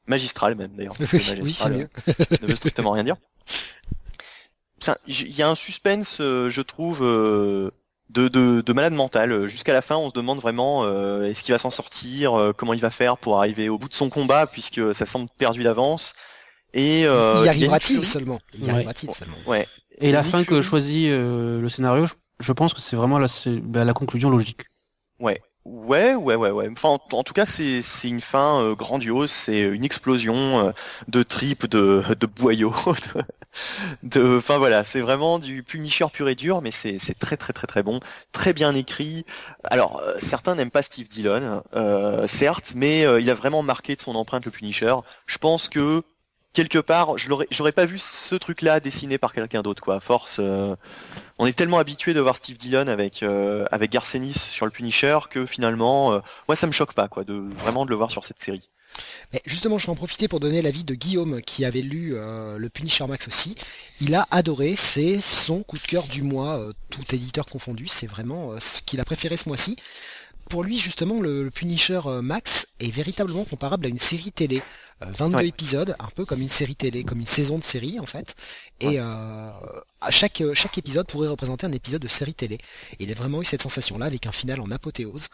magistral même d'ailleurs. oui, c'est mieux. ne veut strictement rien dire. Il y a un suspense, euh, je trouve, euh, de, de, de malade mental. Jusqu'à la fin, on se demande vraiment euh, est-ce qu'il va s'en sortir, euh, comment il va faire pour arriver au bout de son combat, puisque ça semble perdu d'avance. Et euh, y il y a une arrivera-t-il seulement? Y Ouais. arrivera-t-il seulement? Ouais. Et la fin que choisit euh, le scénario, je, je pense que c'est vraiment la, bah, la conclusion logique. Ouais, ouais, ouais, ouais, ouais. Enfin, en, tout cas, c'est une fin euh, grandiose. C'est une explosion euh, de tripes, de de boyaux, de, enfin voilà, c'est vraiment du Punisher pur et dur, mais c'est très très très très bon, très bien écrit. Alors, euh, certains n'aiment pas Steve Dillon, certes, mais il a vraiment marqué de son empreinte le Punisher. Je pense que quelque part, je l'aurais, j'aurais pas vu ce truc-là dessiné par quelqu'un d'autre, force. euh, on est tellement habitué de voir Steve Dillon avec euh, Garcenis sur le Punisher que finalement, euh, moi ça me choque pas quoi, de vraiment de le voir sur cette série. Mais justement, je vais en profiter pour donner l'avis de Guillaume qui avait lu euh, le Punisher Max aussi. Il a adoré, c'est son coup de cœur du mois, euh, tout éditeur confondu. C'est vraiment euh, ce qu'il a préféré ce mois-ci. Pour lui, justement, le, le Punisher euh, Max est véritablement comparable à une série télé. Euh, 22 Ouais. épisodes, un peu comme une série télé, comme une saison de série en fait. Et euh, à chaque, euh, chaque épisode pourrait représenter un épisode de série télé. Et il a vraiment eu cette sensation-là avec un final en apothéose.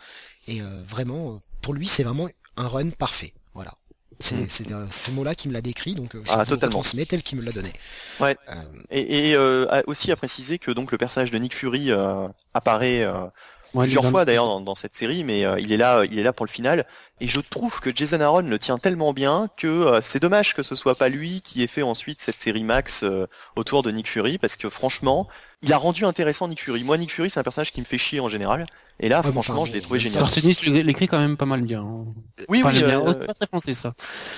Et euh, vraiment, euh, pour lui, c'est vraiment un run parfait. Voilà. C'est Mm. euh, ce mot-là qui me l'a décrit, donc euh, je Ah, le totalement. tel qu'il me l'a donné. Ouais. Euh, Et, et, euh, aussi à préciser que donc le personnage de Nick Fury euh, apparaît euh, Ouais, plusieurs fois d'ailleurs dans, dans cette série, mais euh, il est là, il est là pour le final. Et je trouve que Jason Aaron le tient tellement bien que euh, c'est dommage que ce soit pas lui qui ait fait ensuite cette série Max euh, autour de Nick Fury, parce que franchement, il a rendu intéressant Nick Fury. Moi, Nick Fury, c'est un personnage qui me fait chier en général. Et là, Ouais, franchement, enfin, je l'ai trouvé génial. Garcenis l'écrit quand même pas mal bien. hein. Oui, Enfin, oui. bien. euh, Oh, c'est pas très français ça.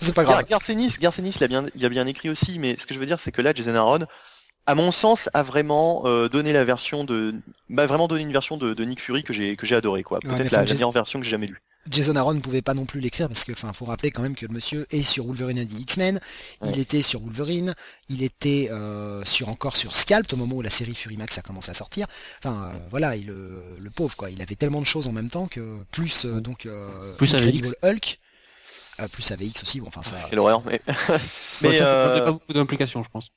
c'est pas grave. Garcenis, Garcenis, il a bien, il a bien écrit aussi, mais ce que je veux dire, c'est que là, Jason Aaron, à mon sens, a vraiment euh, donné la version de, m'a vraiment donné une version de, de Nick Fury que j'ai, que j'ai adoré, quoi. Peut-être la, meilleure version que j'ai jamais lue. Jason Aaron ne pouvait pas non plus l'écrire parce que, enfin, faut rappeler quand même que le monsieur est sur Wolverine and the X-Men, il était sur Wolverine, il était euh, sur encore sur Scalp au moment où la série Fury Max a commencé à sortir. Enfin, euh, voilà, il, le, le pauvre quoi, il avait tellement de choses en même temps que plus euh, donc euh, Plus Incredible Hulk, euh, plus AVX aussi. Bon, enfin ça. Quelle horreur, mais, Mais mais ça, ça euh, pas beaucoup d'implications, je pense.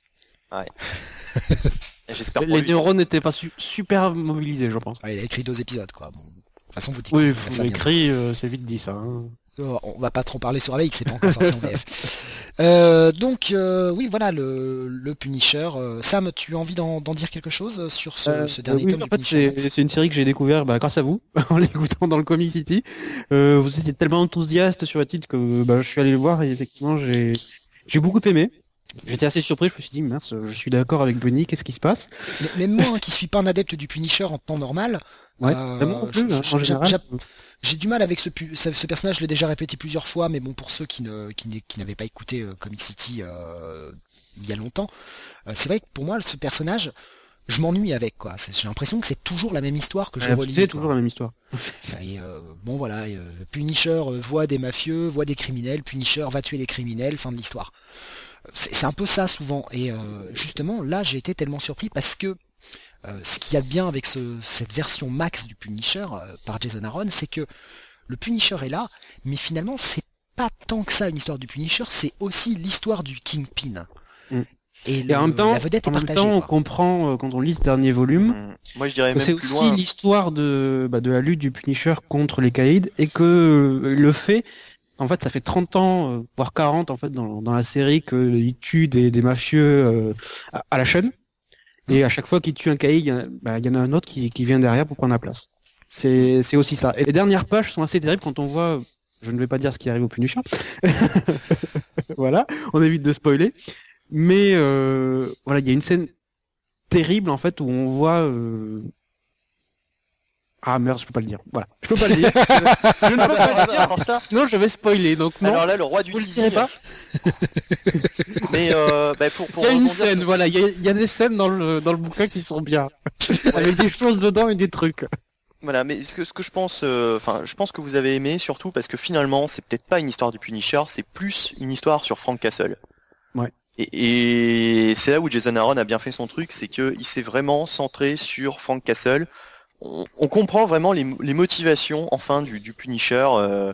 j'espère pour Les lui. neurones n'étaient pas su- super mobilisés, je pense. ouais, il a écrit deux épisodes quoi. Bon, de toute façon, vous Oui, découvrirez ça bientôt. écrit, euh, c'est vite dit ça. hein. Oh, on va pas trop parler sur AVX, c'est pas encore sorti en VF. Euh, donc euh, oui, voilà le, le Punisher. Euh, Sam, tu as envie d'en d'en dire quelque chose sur ce, Euh, ce dernier oui, tome en du fait, Punisher c'est c'est une série que j'ai découvert bah, grâce à vous, en l'écoutant dans le Comic City. Euh, vous étiez tellement enthousiaste sur le titre que bah, je suis allé le voir et effectivement j'ai j'ai beaucoup aimé. J'étais assez surpris, je me suis dit, mince, je suis d'accord avec Bunny, qu'est-ce qui se passe? Mais Même moi, hein, qui suis pas un adepte du Punisher en temps normal, Ouais, euh, hein, j'ai du mal avec ce, ce, personnage, je l'ai déjà répété plusieurs fois, mais bon, pour ceux qui ne qui, qui n'avaient pas écouté euh, Comic City euh, il y a longtemps, euh, c'est vrai que pour moi, ce personnage, je m'ennuie avec quoi. J'ai l'impression que c'est toujours la même histoire que je relis. C'est toujours la même histoire. Et, euh, bon voilà, euh, Punisher euh, voit des mafieux, voit des criminels, Punisher va tuer les criminels, fin de l'histoire. C'est un peu ça souvent. Et euh, justement, là j'ai été tellement surpris parce que euh, ce qu'il y a de bien avec ce- cette version max du Punisher euh, par Jason Aaron, c'est que le Punisher est là, mais finalement c'est pas tant que ça une histoire du Punisher, c'est aussi l'histoire du Kingpin. Mm. Et, Et le- en même temps, la vedette en est même partagée. temps on comprend, euh, quand on lit ce dernier volume, Hum, Moi, je dirais que même c'est plus aussi loin. l'histoire de, bah, de la lutte du Punisher contre les Caïds et que euh, le fait, en fait, ça fait 30 ans, euh, voire 40 en fait, dans, la série qu'il tue des, mafieux euh, à, la chaîne. Et à chaque fois qu'il tue un Caïd, il y, en a- bah, un autre qui, vient derrière pour prendre la place. C'est aussi ça. Et les dernières pages sont assez terribles quand on voit, je ne vais pas dire ce qui arrive au Punisher. voilà, on évite de spoiler. Mais euh, voilà, il y a une scène terrible en fait où on voit ah merde je peux pas le dire voilà je peux pas le dire je ne peux pas le dire Alors ça, sinon je vais spoiler donc non alors là, le roi du teasing. pas Mais euh, bah, pour, pour il y a une sur- scène voilà il y a, il y a des scènes dans le dans le bouquin qui sont bien avec des choses dedans et des trucs Voilà, mais ce que, ce que je pense, euh, enfin, je pense que vous avez aimé surtout parce que finalement, c'est peut-être pas une histoire du Punisher, c'est plus une histoire sur Frank Castle. Ouais. Et, et c'est là où Jason Aaron a bien fait son truc, c'est que il s'est vraiment centré sur Frank Castle. On, on comprend vraiment les, les motivations, enfin, du, du Punisher. euh,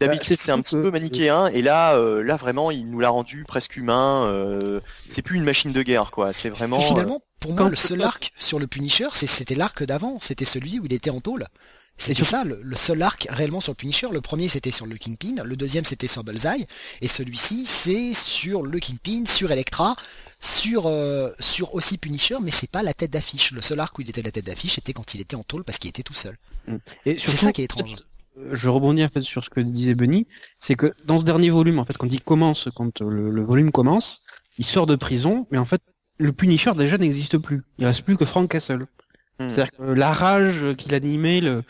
D'habitude, c'est c'est un petit peu manichéen, et là, euh, là vraiment, il nous l'a rendu presque humain. euh, c'est plus une machine de guerre, quoi. C'est vraiment. Finalement, pour moi, le seul arc sur le Punisher, c'était l'arc d'avant. C'était celui où il était en tôle. C'était ça, le, le seul arc réellement sur le Punisher. Le premier, c'était sur le Kingpin. Le deuxième, c'était sur Bullseye. Et celui-ci, c'est sur le Kingpin, sur Elektra, sur, euh, sur aussi Punisher, mais c'est pas la tête d'affiche. Le seul arc où il était la tête d'affiche, c'était quand il était en tôle parce qu'il était tout seul. et C'est ça qui est étrange. euh, je rebondis en fait sur ce que disait Benny, c'est que dans ce dernier volume, en fait, quand il commence, quand le, le volume commence, il sort de prison, mais en fait, le Punisher déjà n'existe plus. Il reste plus que Frank Castle. Hmm. C'est-à-dire que la rage qu'il animait, le,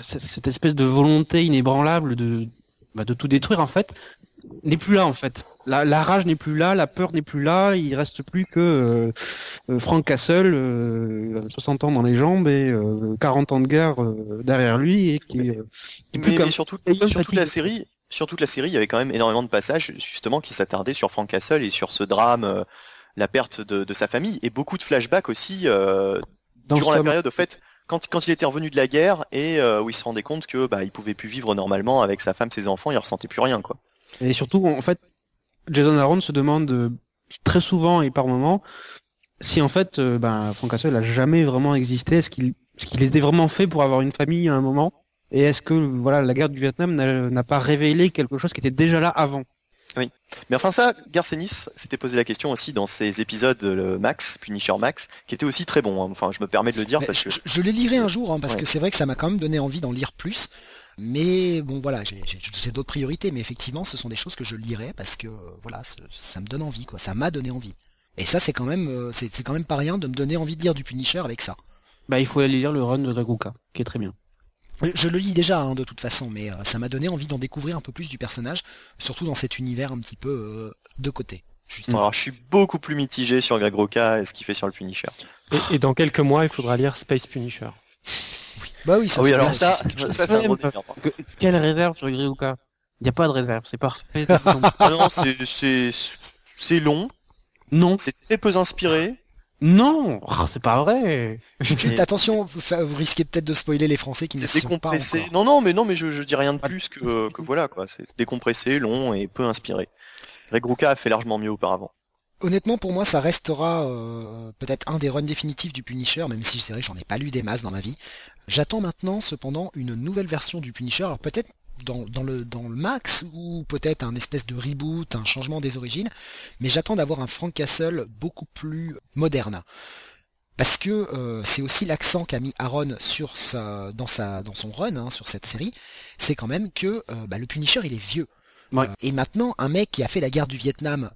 cette espèce de volonté inébranlable de, bah, de tout détruire, en fait, n'est plus là, en fait. La, la rage n'est plus là, la peur n'est plus là, il reste plus que euh, euh, Frank Castle, euh, 60 ans dans les jambes et euh, 40 ans de guerre euh, derrière lui, et qui, euh, qui est plus mais, mais surtout, et comme sur toute la série, sur toute la série, il y avait quand même énormément de passages justement qui s'attardaient sur Frank Castle et sur ce drame, euh, la perte de, de sa famille, et beaucoup de flashbacks aussi euh, dans durant la période au fait quand, quand il était revenu de la guerre et euh, où il se rendait compte que bah il pouvait plus vivre normalement avec sa femme, ses enfants, il ressentait plus rien quoi. Et surtout, en fait, Jason Aaron se demande euh, très souvent et par moments si en fait, euh, ben, Frank Castle a jamais vraiment existé. Est-ce qu'il qu'il était vraiment fait pour avoir une famille à un moment? Et est-ce que voilà, la guerre du Vietnam n'a n'a pas révélé quelque chose qui était déjà là avant? Mais enfin ça, Garcenis s'était posé la question aussi dans ses épisodes le Max, Punisher Max, qui était aussi très bon. hein. Enfin, je me permets de le dire Mais parce que je, les lirai un jour, hein, parce Ouais. que c'est vrai que ça m'a quand même donné envie d'en lire plus. Mais bon voilà, j'ai d'autres priorités, mais effectivement, ce sont des choses que je lirai parce que euh, voilà, ça me donne envie, quoi. Ça m'a donné envie. Et ça, c'est quand même, euh, c'est c'est quand même pas rien de me donner envie de lire du Punisher avec ça. Bah, il faut aller lire le run de Draguka, qui est très bien. Euh, Je le lis déjà hein, de toute façon, mais euh, ça m'a donné envie d'en découvrir un peu plus du personnage, surtout dans cet univers un petit peu euh, de côté. Justement. alors je suis beaucoup plus mitigé sur Greg Roca et ce qu'il fait sur le Punisher. Et, et dans quelques mois, il faudra lire Space Punisher. Bah oui, ça, Ah oui, c'est- alors ça, ça, c'est quelque chose. ça, c'est un gros délire. Que- quelle réserve sur Griuka Il n'y a pas de réserve, c'est parfait. Ah non, c'est c'est c'est long, non, c'est très peu inspiré. Non, Ah, c'est pas vrai. Attention, vous, risquez peut-être de spoiler les Français qui ne C'est sont pas décompressé. encore. Non, non, mais non, mais je, je dis rien de plus que, que voilà quoi. C'est décompressé, long et peu inspiré. Greg a fait largement mieux auparavant. Honnêtement, pour moi, ça restera euh, peut-être un des runs définitifs du Punisher, même si c'est vrai que j'en ai pas lu des masses dans ma vie. J'attends maintenant, cependant, une nouvelle version du Punisher. Alors peut-être dans, dans le dans le max ou peut-être un espèce de reboot, un changement des origines, mais j'attends d'avoir un Frank Castle beaucoup plus moderne. Parce que euh, c'est aussi l'accent qu'a mis Aaron sur sa, dans, sa, dans son run, hein, sur cette série, c'est quand même que euh, bah, le Punisher il est vieux. Ouais. Euh, et maintenant, un mec qui a fait la guerre du Vietnam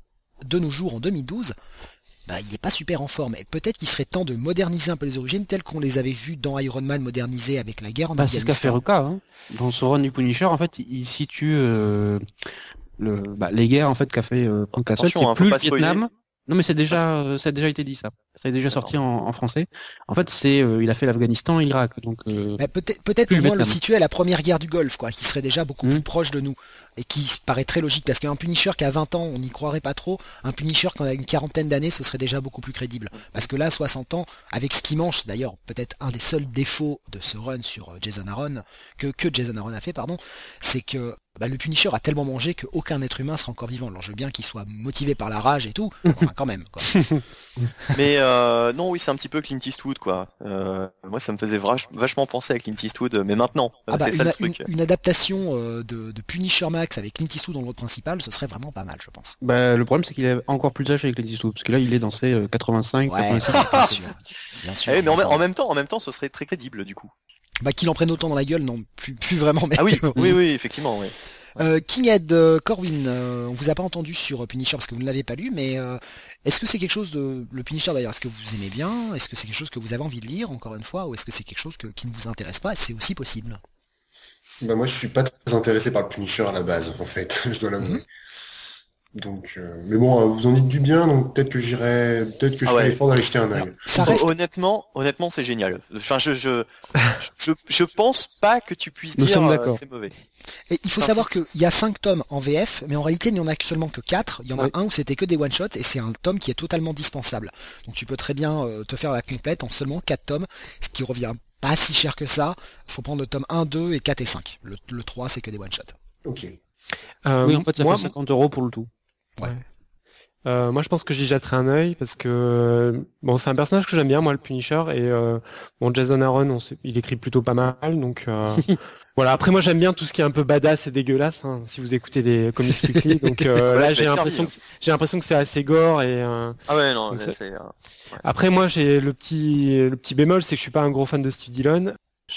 de nos jours en 2012, bah, il n'est pas super en forme. Et peut-être qu'il serait temps de moderniser un peu les origines telles qu'on les avait vues dans Iron Man modernisé avec la guerre en Bah, c'est ce qu'a fait Afghanistan. Ruka. Hein. Dans son run du Punisher, en fait, il situe euh, le, bah, les guerres en fait qu'a fait euh, Frank Castle. Attention, C'est hein, plus le spoiler. Vietnam. Non mais c'est déjà, euh, ça a déjà été dit ça. Ça a déjà sorti en, en français. En fait, c'est, euh, il a fait l'Afghanistan et l'Irak. Donc, euh, Bah, peut-être peut-être le moins le Vietnam. situer à la première guerre du Golfe, quoi, qui serait déjà beaucoup Mhm. plus proche de nous. Et qui paraît très logique, parce qu'un Punisher qui a 20 ans, on n'y croirait pas trop. Un Punisher qui en a une quarantaine d'années, ce serait déjà beaucoup plus crédible. Parce que là, 60 ans, avec ce qu'il mange, c'est d'ailleurs peut-être un des seuls défauts de ce run sur euh, Jason Aaron, que, que Jason Aaron a fait, pardon, c'est que bah, le Punisher a tellement mangé qu'aucun être humain sera encore vivant. Alors je veux bien qu'il soit motivé par la rage et tout, enfin quand même. Quoi. Mais euh, non, oui, c'est un petit peu Clint Eastwood, quoi. Euh, moi, ça me faisait vach- vachement penser à Clint Eastwood, mais maintenant. Ah bah, c'est ça une, le truc. une- une adaptation euh, de, de Punisher Max avec Clint Eastwood dans le rôle principal, ce serait vraiment pas mal, je pense. bah, le problème c'est qu'il est encore plus âgé avec les Eastwood, parce que là, il est dans ses euh, 85, Ouais, 86. bien sûr. Bien sûr. Eh, mais en, même temps, en même temps, ce serait très crédible, du coup. bah, qu'il en prenne autant dans la gueule, non, plus, plus vraiment. Mais... Ah oui, oui, oui, effectivement, oui. Euh, Kinghead euh, Corwin, euh, on vous a pas entendu sur euh, Punisher parce que vous ne l'avez pas lu, mais euh, est-ce que c'est quelque chose de le Punisher d'ailleurs, est-ce que vous aimez bien, est-ce que c'est quelque chose que vous avez envie de lire encore une fois, ou est-ce que c'est quelque chose que- qui ne vous intéresse pas? C'est aussi possible. Bah moi je suis pas très intéressé par le Punisher à la base en fait, je dois l'avouer. Mhm. Donc euh, mais bon, euh, vous en dites du bien, donc peut-être que j'irai peut-être que je Ah ferai ouais. l'effort d'aller jeter un œil. ça reste. Honnêtement, honnêtement, c'est génial. Enfin, je, je, je, je pense pas que tu puisses Nous dire euh, c'est mauvais. Et il faut Enfin, savoir qu'il y a 5 tomes en VF, mais en réalité il n'y en a que seulement que 4. Il y en a un où c'était que des one-shots et c'est un tome qui est totalement dispensable. Donc tu peux très bien euh, te faire la complète en seulement 4 tomes, ce qui revient pas si cher que ça. faut prendre le tome 1, 2 et 4 et 5. Le, le 3 c'est que des one-shots. Ok. Euh, oui, en fait, ça moi, fait 50 euros pour le tout. Euh, moi, je pense que j'y jetterai un œil parce que bon, c'est un personnage que j'aime bien, moi, le Punisher, et euh, bon, Jason Aaron, on sait- il écrit plutôt pas mal, donc euh, voilà. Après, moi, j'aime bien tout ce qui est un peu badass et dégueulasse. hein, si vous écoutez les comics weekly, donc euh, Ouais, là, j'ai l'impression, que, j'ai l'impression que c'est assez gore et euh, Ah ouais, non, Donc mais ça- c'est. euh, après, moi, j'ai le petit, le petit bémol, c'est que je suis pas un gros fan de Steve Dillon.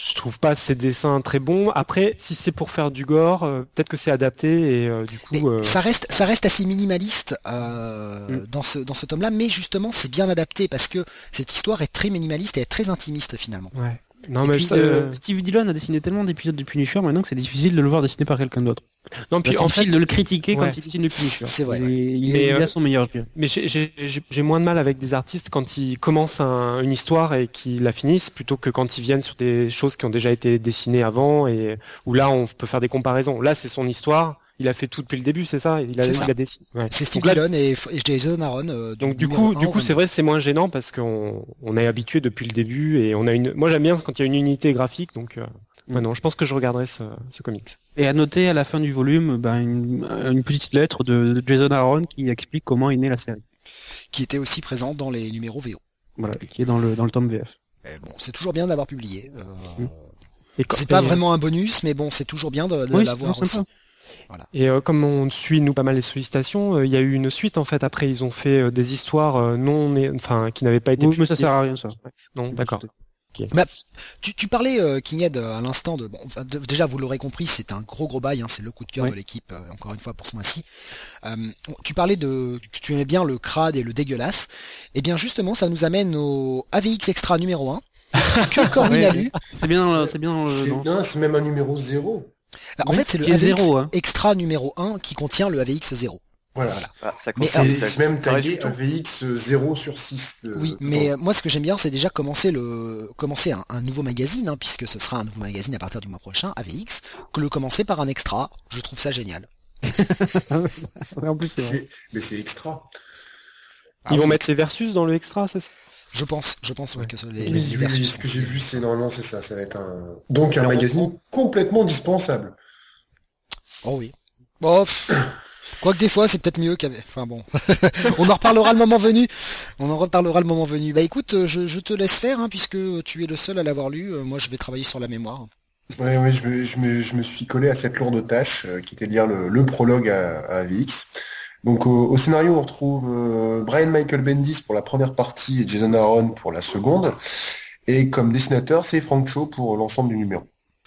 Je trouve pas ses dessins très bons. Après, si c'est pour faire du gore, euh, peut-être que c'est adapté et euh, du coup. euh, ça reste, ça reste assez minimaliste euh, Mm. dans ce dans ce tome-là, mais justement c'est bien adapté parce que cette histoire est très minimaliste et est très intimiste finalement. Ouais. Non Et mais puis, je- euh, Steve Dillon a dessiné tellement d'épisodes de Punisher maintenant que c'est difficile de le voir dessiné par quelqu'un d'autre. non puis en fait, de le critiquer ouais. quand il dessine le Punisher. C'est vrai, Il, ouais. il Mais, est, il euh, a son meilleur jeu. mais j'ai- moins de mal avec des artistes quand ils commencent un- une histoire et qu'ils la finissent plutôt que quand ils viennent sur des choses qui ont déjà été dessinées avant et où là on peut faire des comparaisons. Là c'est son histoire. Il a fait tout depuis le début, c'est ça Il a, C'est il a dessiné. ouais. C'est Steve Donc là- Dillon et, et Jason Aaron. euh, Donc du numéro coup, un du au coup, c'est 22. vrai, c'est moins gênant parce qu'on on est habitué depuis le début et on a une. Moi, j'aime bien quand il y a une unité graphique, donc. Euh... ouais, Mm. non, je pense que je regarderai ce, ce comics. Et à noter à la fin du volume ben, une, une petite lettre de, de Jason Aaron qui explique comment est née la série. qui était aussi présent dans les numéros VO. Voilà, qui est dans le dans le tome VF. Bon, c'est toujours bien d'avoir publié. euh, Mm. Et, C'est pas et- vraiment un bonus, mais bon, c'est toujours bien de, de Oui, l'avoir c'est aussi. sympa. Et euh, comme on suit nous pas mal les sollicitations, euh, il y a eu une suite en fait. Après, ils ont fait euh, des histoires euh, non, enfin, qui n'avaient pas été. Oui, mais ça sert à rien ça. Non, d'accord. Tu, tu parlais, euh, Kinghead, à l'instant de, bon, enfin, de- déjà vous l'aurez compris, c'est un gros gros bail, hein, c'est le coup de cœur de l'équipe, euh, encore une fois pour ce mois-ci. Euh, tu parlais de, que tu aimais bien le crade et le dégueulasse. Et bien justement, ça nous amène au AVX Extra numéro 1, que Corwin a lu. C'est bien, c'est bien. C'est dans- non, c'est même un numéro zéro. En Oui, fait, c'est le AVX zéro, hein. Extra numéro 1 qui contient le AVX 0. Voilà. ah, ça Mais, C'est même tagué. AVX 0 sur 6. de- Oui, mais euh, moi ce que j'aime bien, c'est déjà commencer le commencer un, un nouveau magazine, hein, puisque ce sera un nouveau magazine à partir du mois prochain, AVX, que le commencer par un extra. Je trouve ça génial. En plus, Mais c'est extra. Ah Ils vont oui, mettre les versus dans le extra, c'est ça? Je pense, je pense ouais, que ce- les, Oui, les oui, oui, ce que j'ai vu, c'est normalement c'est ça. Ça va être un donc un Alors, magazine complètement dispensable. Oh oui. Pff, quoique des fois c'est peut-être mieux qu'avec. Enfin bon, on en reparlera le moment venu. On en reparlera le moment venu. Bah écoute, euh, je, je te laisse faire, hein, puisque tu es le seul à l'avoir lu. Euh, Moi, je vais travailler sur la mémoire. Ouais, ouais, je me, je me, je me suis collé à cette lourde tâche euh, qui était de lire le, le prologue à, à AVX. Donc au, scénario, on retrouve euh, Brian Michael Bendis pour la première partie et Jason Aaron pour la seconde. Et comme dessinateur, c'est Frank Cho pour l'ensemble du numéro.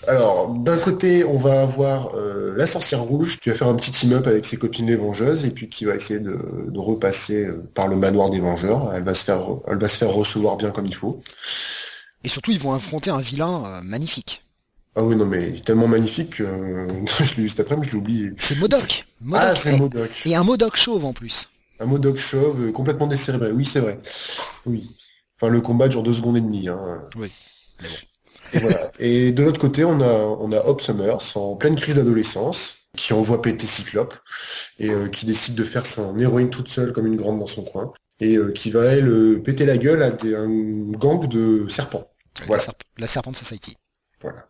Alors, d'un côté, on va avoir euh, la sorcière rouge qui va faire un petit team-up avec ses copines les vengeuses et puis qui va essayer de, repasser euh, par le manoir des vengeurs. Elle va se faire, recevoir bien comme il faut. Et surtout, ils vont affronter un vilain magnifique. Ah oui, non, mais il est tellement magnifique que euh, je l'ai vu cet après-midi, je l'ai oublié. C'est Modoc. Modoc. Ah, c'est Et- Modoc. Et un Modoc chauve en plus. Un Modoc chauve, euh, complètement décérébré. Oui, c'est vrai. Oui. Enfin, le combat dure deux secondes et demie. Hein. Oui. Et voilà. Et de l'autre côté, on a, on a Hope Summers en pleine crise d'adolescence, qui envoie péter Cyclope, et euh, qui décide de faire son héroïne toute seule comme une grande dans son coin, et euh, qui va, elle, euh, péter la gueule à des, un gang de serpents. Voilà. La, Serp- la Serpent Society. Voilà.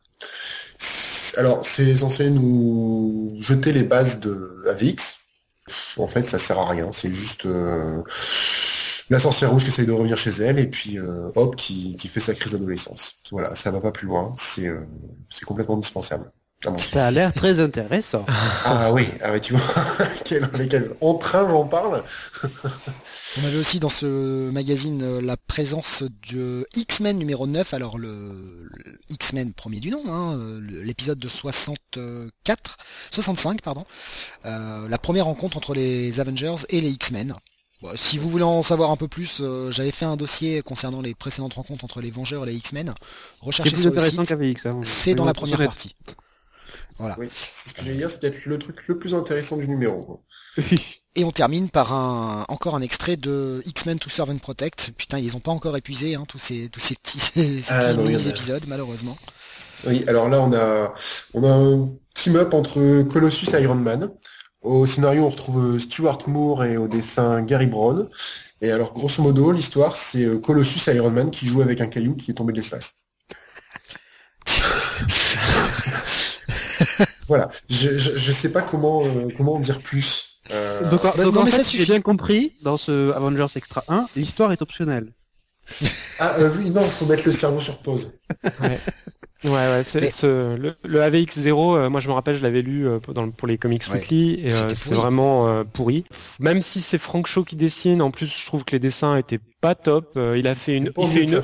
Alors, c'est censé nous jeter les bases de AVX. En fait, ça sert à rien. C'est juste euh, la sorcière rouge qui essaye de revenir chez elle et puis euh, Hop qui, fait sa crise d'adolescence. Voilà, ça va pas plus loin. C'est euh, complètement indispensable. Sens. Ça a l'air très intéressant. Ah oui, ah tu vois, quel, lesquels en train j'en parle. On avait aussi dans ce magazine euh, la présence de X-Men numéro 9, alors le, le X-Men premier du nom, hein, euh, l'épisode de 64, 65 pardon, Euh, la première rencontre entre les Avengers et les X-Men. Bon, si vous voulez en savoir un peu plus, euh, j'avais fait un dossier concernant les précédentes rencontres entre les Vengeurs et les X-Men. C'est Recherchez plus sur le intéressant site, c'est dans la première partie. Voilà. Oui, c'est ce que j'allais dire, c'est peut-être le truc le plus intéressant du numéro. Et on termine par un encore un extrait de X-Men to Serve and Protect. Putain, ils ont pas encore épuisé hein, tous ces tous ces petits, ces Ah, petits non, mini-épisodes malheureusement. Oui, alors là on a on a un team-up entre Colossus et Iron Man. Au scénario on retrouve euh, Stuart Moore et au dessin Gary Brown. Et alors grosso modo l'histoire c'est euh, Colossus et Iron Man qui jouent avec un caillou qui est tombé de l'espace. Voilà, je, je, je sais pas comment euh, comment en dire plus. Euh, Donc, en- Bah, donc, non, en mais ça fait, si j'ai bien compris, dans ce Avengers Extra 1, l'histoire est optionnelle. Ah euh, oui, non, faut mettre le cerveau sur pause. Ouais, ouais, Mais- ce, le, le AVX0, euh, moi je me rappelle, je l'avais lu euh, pour- dans le- pour les Comics Ouais. Weekly, et euh, c'est vraiment euh, pourri. Même si c'est Frank Shaw qui dessine, en plus je trouve que les dessins étaient pas top. Euh, il a fait une, il fait une,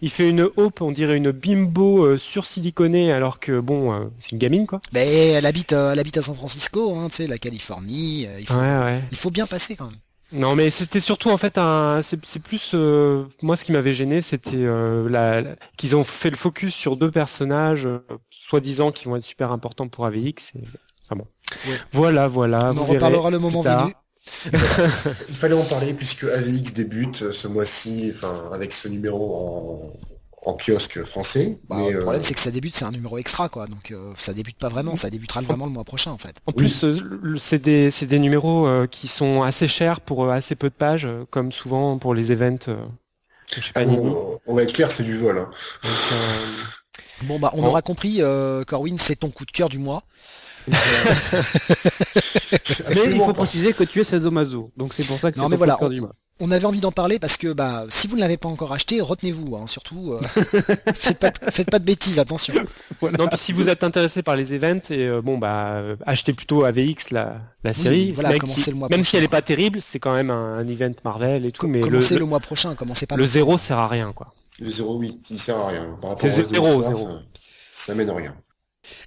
il fait une hope, on dirait une bimbo euh, sursiliconée, alors que bon, euh, c'est une gamine quoi. Mais elle habite elle habite à San Francisco, hein, tu sais, la Californie. euh, il, faut, Ouais, ouais. il faut bien passer quand même. Non, mais c'était surtout en fait un, c'est plus euh, moi ce qui m'avait gêné, c'était euh, la, la- qu'ils ont fait le focus sur deux personnages euh, soi-disant qui vont être super importants pour AVX. Et... Enfin bon. Ouais. Voilà, voilà. On vous en reparlera le moment venu. Il fallait en parler puisque AVX débute ce mois-ci, enfin avec ce numéro en, en kiosque français. Bah, mais, le euh, problème c'est que ça débute, c'est un numéro extra quoi, donc euh, ça débute pas vraiment, ça débutera vraiment le mois prochain en fait. En plus, euh, c'est des, c'est des numéros euh, qui sont assez chers pour euh, assez peu de pages, euh, comme souvent pour les events. euh, ah, non, on va être clair, c'est du vol. hein. Donc, euh, Bon bah on Bon. aura compris, euh, Corwin c'est ton coup de cœur du mois. Mais il faut pas. préciser que tu es sadomaso. Donc c'est pour ça que Non, c'est mais voilà, coup On avait envie d'en parler parce que bah si vous ne l'avez pas encore acheté, retenez-vous, hein, surtout euh, faites, pas, de- faites pas de bêtises, attention. Non, puis si vous êtes intéressé par les events, et euh, bon bah achetez plutôt AVX la, la série. voilà, Même commencez si- le mois Même prochain, si elle est quoi. pas terrible, c'est quand même un, un event Marvel et tout, mais le, commencez le, le, mois prochain, commencez pas le maintenant. zéro sert à rien quoi. Le 0,8, il sert à rien. Par rapport au zéro, zéro. Ça mène à rien.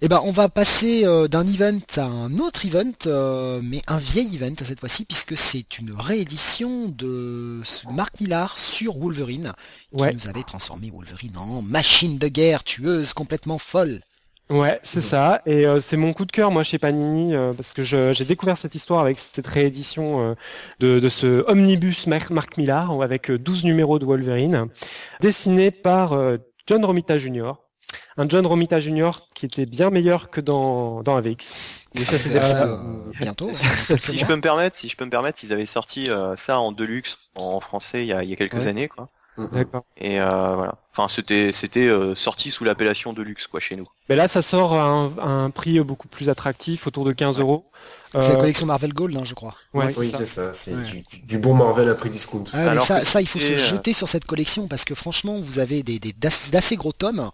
Eh ben, on va passer euh, d'un event à un autre event, euh, mais un vieil event cette fois-ci, puisque c'est une réédition de ce Mark Millar sur Wolverine, qui Ouais. nous avait transformé Wolverine en machine de guerre tueuse complètement folle. Ouais, c'est ça. Et euh, c'est mon coup de cœur, moi, chez Panini, euh, parce que j'ai découvert cette histoire avec cette réédition euh, de, de ce omnibus Mar- Mark Millar, avec euh, 12 numéros de Wolverine, dessiné par John Romita Jr. Un John Romita Jr. qui était bien meilleur que dans, dans AVX. Ça, ça, euh, bientôt. Si, hein, je peux me permettre, si je peux me permettre, ils avaient sorti euh, ça en deluxe en français il y a, il y a quelques Ouais. années quoi. Mhm. D'accord. Et euh, voilà. Enfin c'était c'était euh, sorti sous l'appellation deluxe quoi chez nous. Mais là, ça sort à un, à un prix beaucoup plus attractif, autour de 15 euros. C'est la collection Marvel Gold, hein, je crois. ouais, Oui, c'est ça. c'est Ouais. du, du bon Marvel à prix discount. Ah, mais Alors ça, il faut se jeter sur cette collection parce que franchement, vous avez des, d'assez gros tomes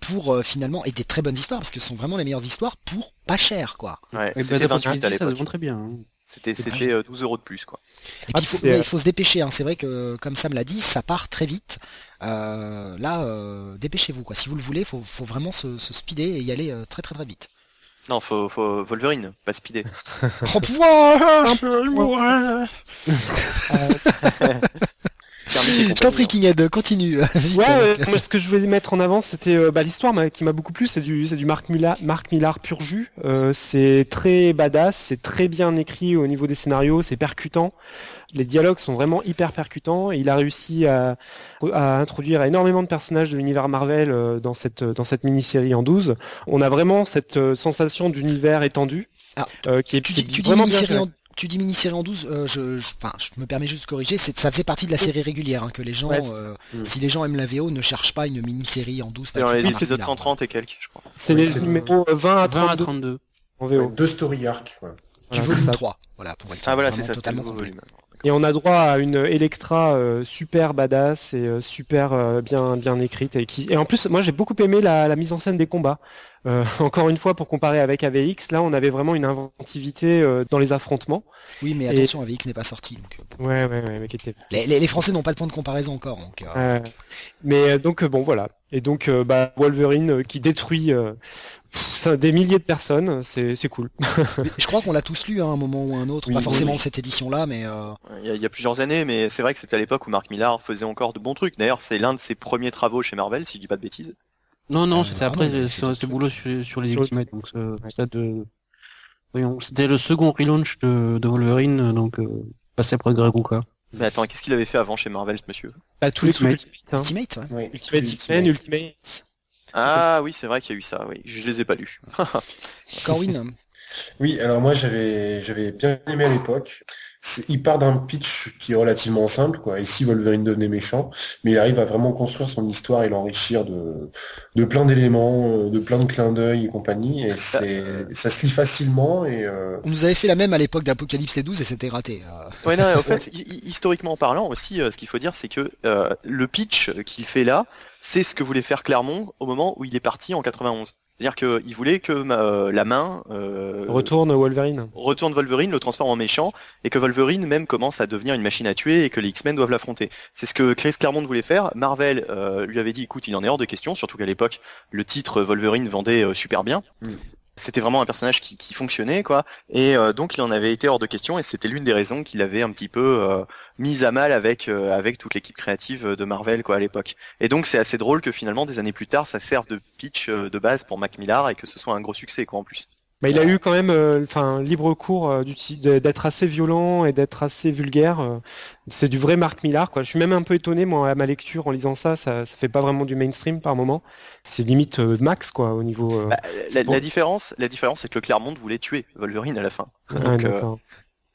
pour euh, finalement et des très bonnes histoires parce que ce sont vraiment les meilleures histoires pour pas cher quoi. Ouais, et c'était bah, d'après ce que 28 tu à dis, ça se l'époque. vend très bien. hein. C'était c'était euh, 12 euros de plus quoi. Et Ah, puis il faut, c'est, ouais, euh, il faut se dépêcher. Hein. C'est vrai que comme Sam l'a dit, ça part très vite. Euh, là, euh, dépêchez-vous quoi. Si vous le voulez, faut, faut vraiment se, se speeder et y aller euh, très très très vite. Non, faut, faut Wolverine, pas Speedy. Oh, pouvoir Terminé, Je t'en prie, Kinghead, continue. Vite, Ouais, moi ce que je voulais mettre en avant, c'était euh, bah, l'histoire qui m'a beaucoup plu, c'est du, c'est du Marc Millar, Marc Millar pur jus. Euh, c'est très badass, c'est très bien écrit au niveau des scénarios, c'est percutant. Les dialogues sont vraiment hyper percutants et il a réussi à, à introduire énormément de personnages de l'univers Marvel euh, dans cette dans cette mini-série en 12. On a vraiment cette sensation d'univers étendu Ah, euh, qui est, Tu qui dis, est tu dis vraiment bien en... Tu dis mini-série en 12, euh, je, je, enfin, je me permets juste de corriger, c'est, ça faisait partie de la série régulière, hein, que les gens, Ouais, euh, Mm. si les gens aiment la VO, ne cherchent pas une mini-série en 12. C'est dans les épisodes Millar. 130 et quelques, je crois. C'est Ouais, les numéros 20 à 20 à 32 32. en VO. Deux story arcs, ouais. Du Voilà, volume c'est ça. 3, voilà, pour être Ah voilà, c'est ça, totalement complet. volume. Et on a droit à une Electra euh, super badass et euh, super euh, bien bien écrite et qui et en plus moi j'ai beaucoup aimé la, la mise en scène des combats. Encore une fois pour comparer avec AVX, là on avait vraiment une inventivité dans les affrontements. Oui, mais Et- attention, AVX n'est pas sorti. Donc, Ouais ouais ouais, mais les, les- les Français n'ont pas de point de comparaison encore. Donc, mais donc bon voilà. Et donc bah, Wolverine qui détruit ça, des milliers de personnes, c'est c'est cool. je crois qu'on l'a tous lu hein, à un moment ou à un autre, Oui, pas forcément oui. cette édition-là, mais euh, Il y, a, il y a plusieurs années, mais c'est vrai que c'était à l'époque où Mark Millar faisait encore de bons trucs. D'ailleurs, c'est l'un de ses premiers travaux chez Marvel, si je dis pas de bêtises. Non, non, Euh, c'était ah après non, ce, boulot sur, sur les Sur Ultimates. Donc, euh, ça de... C'était le second relaunch de, de Wolverine, donc euh, passé après Greg Rucka. Mais attends, qu'est-ce qu'il avait fait avant chez Marvel, ce monsieur? Bah, tous les trucs Ultimate. Ultimate, hein. Ultimate, ouais. Ultimate X-Men, Ultimate. Ah oui, c'est vrai qu'il y a eu ça, oui. Je les ai pas lus. Corwin, Oui, alors moi j'avais j'avais bien aimé à l'époque. Il part d'un pitch qui est relativement simple, quoi. Ici, Wolverine devenait méchant, mais il arrive à vraiment construire son histoire et l'enrichir de, de plein d'éléments, euh, de plein de clins d'œil et compagnie. Et c'est, ça se lit facilement et euh, on nous avait fait la même à l'époque d'Apocalypse et 12 et c'était raté. euh. Ouais, non, en fait, hi- hi- historiquement parlant aussi, euh, ce qu'il faut dire, c'est que euh, le pitch qu'il fait là, c'est ce que voulait faire Clermont au moment où il est parti en 91. C'est-à-dire qu'il voulait que euh, la main euh, Retourne Wolverine. retourne Wolverine, le transforme en méchant, et que Wolverine même commence à devenir une machine à tuer et que les X-Men doivent l'affronter. C'est ce que Chris Claremont voulait faire. Marvel euh, lui avait dit, écoute, il en est hors de question, surtout qu'à l'époque, le titre Wolverine vendait euh, super bien. Mm. C'était vraiment un personnage qui, fonctionnait, quoi. Et euh, donc, il en avait été hors de question, et c'était l'une des raisons qu'il avait un petit peu euh, mise à mal avec euh, avec toute l'équipe créative de Marvel, quoi, à l'époque. Et donc, c'est assez drôle que finalement, des années plus tard, ça serve de pitch euh, de base pour Mac Millar et que ce soit un gros succès, quoi, en plus. Bah, il a eu quand même, euh, enfin, libre cours euh, d'être assez violent et d'être assez vulgaire. euh. c'est du vrai Mark Millar, quoi. Je suis même un peu étonné, moi, à ma lecture, en lisant ça, ça, ça fait pas vraiment du mainstream par moment. C'est limite euh, max, quoi, au niveau. euh, Bah, la, bon. la différence, la différence, c'est que le Clermont voulait tuer Wolverine à la fin. ouais, Donc, euh,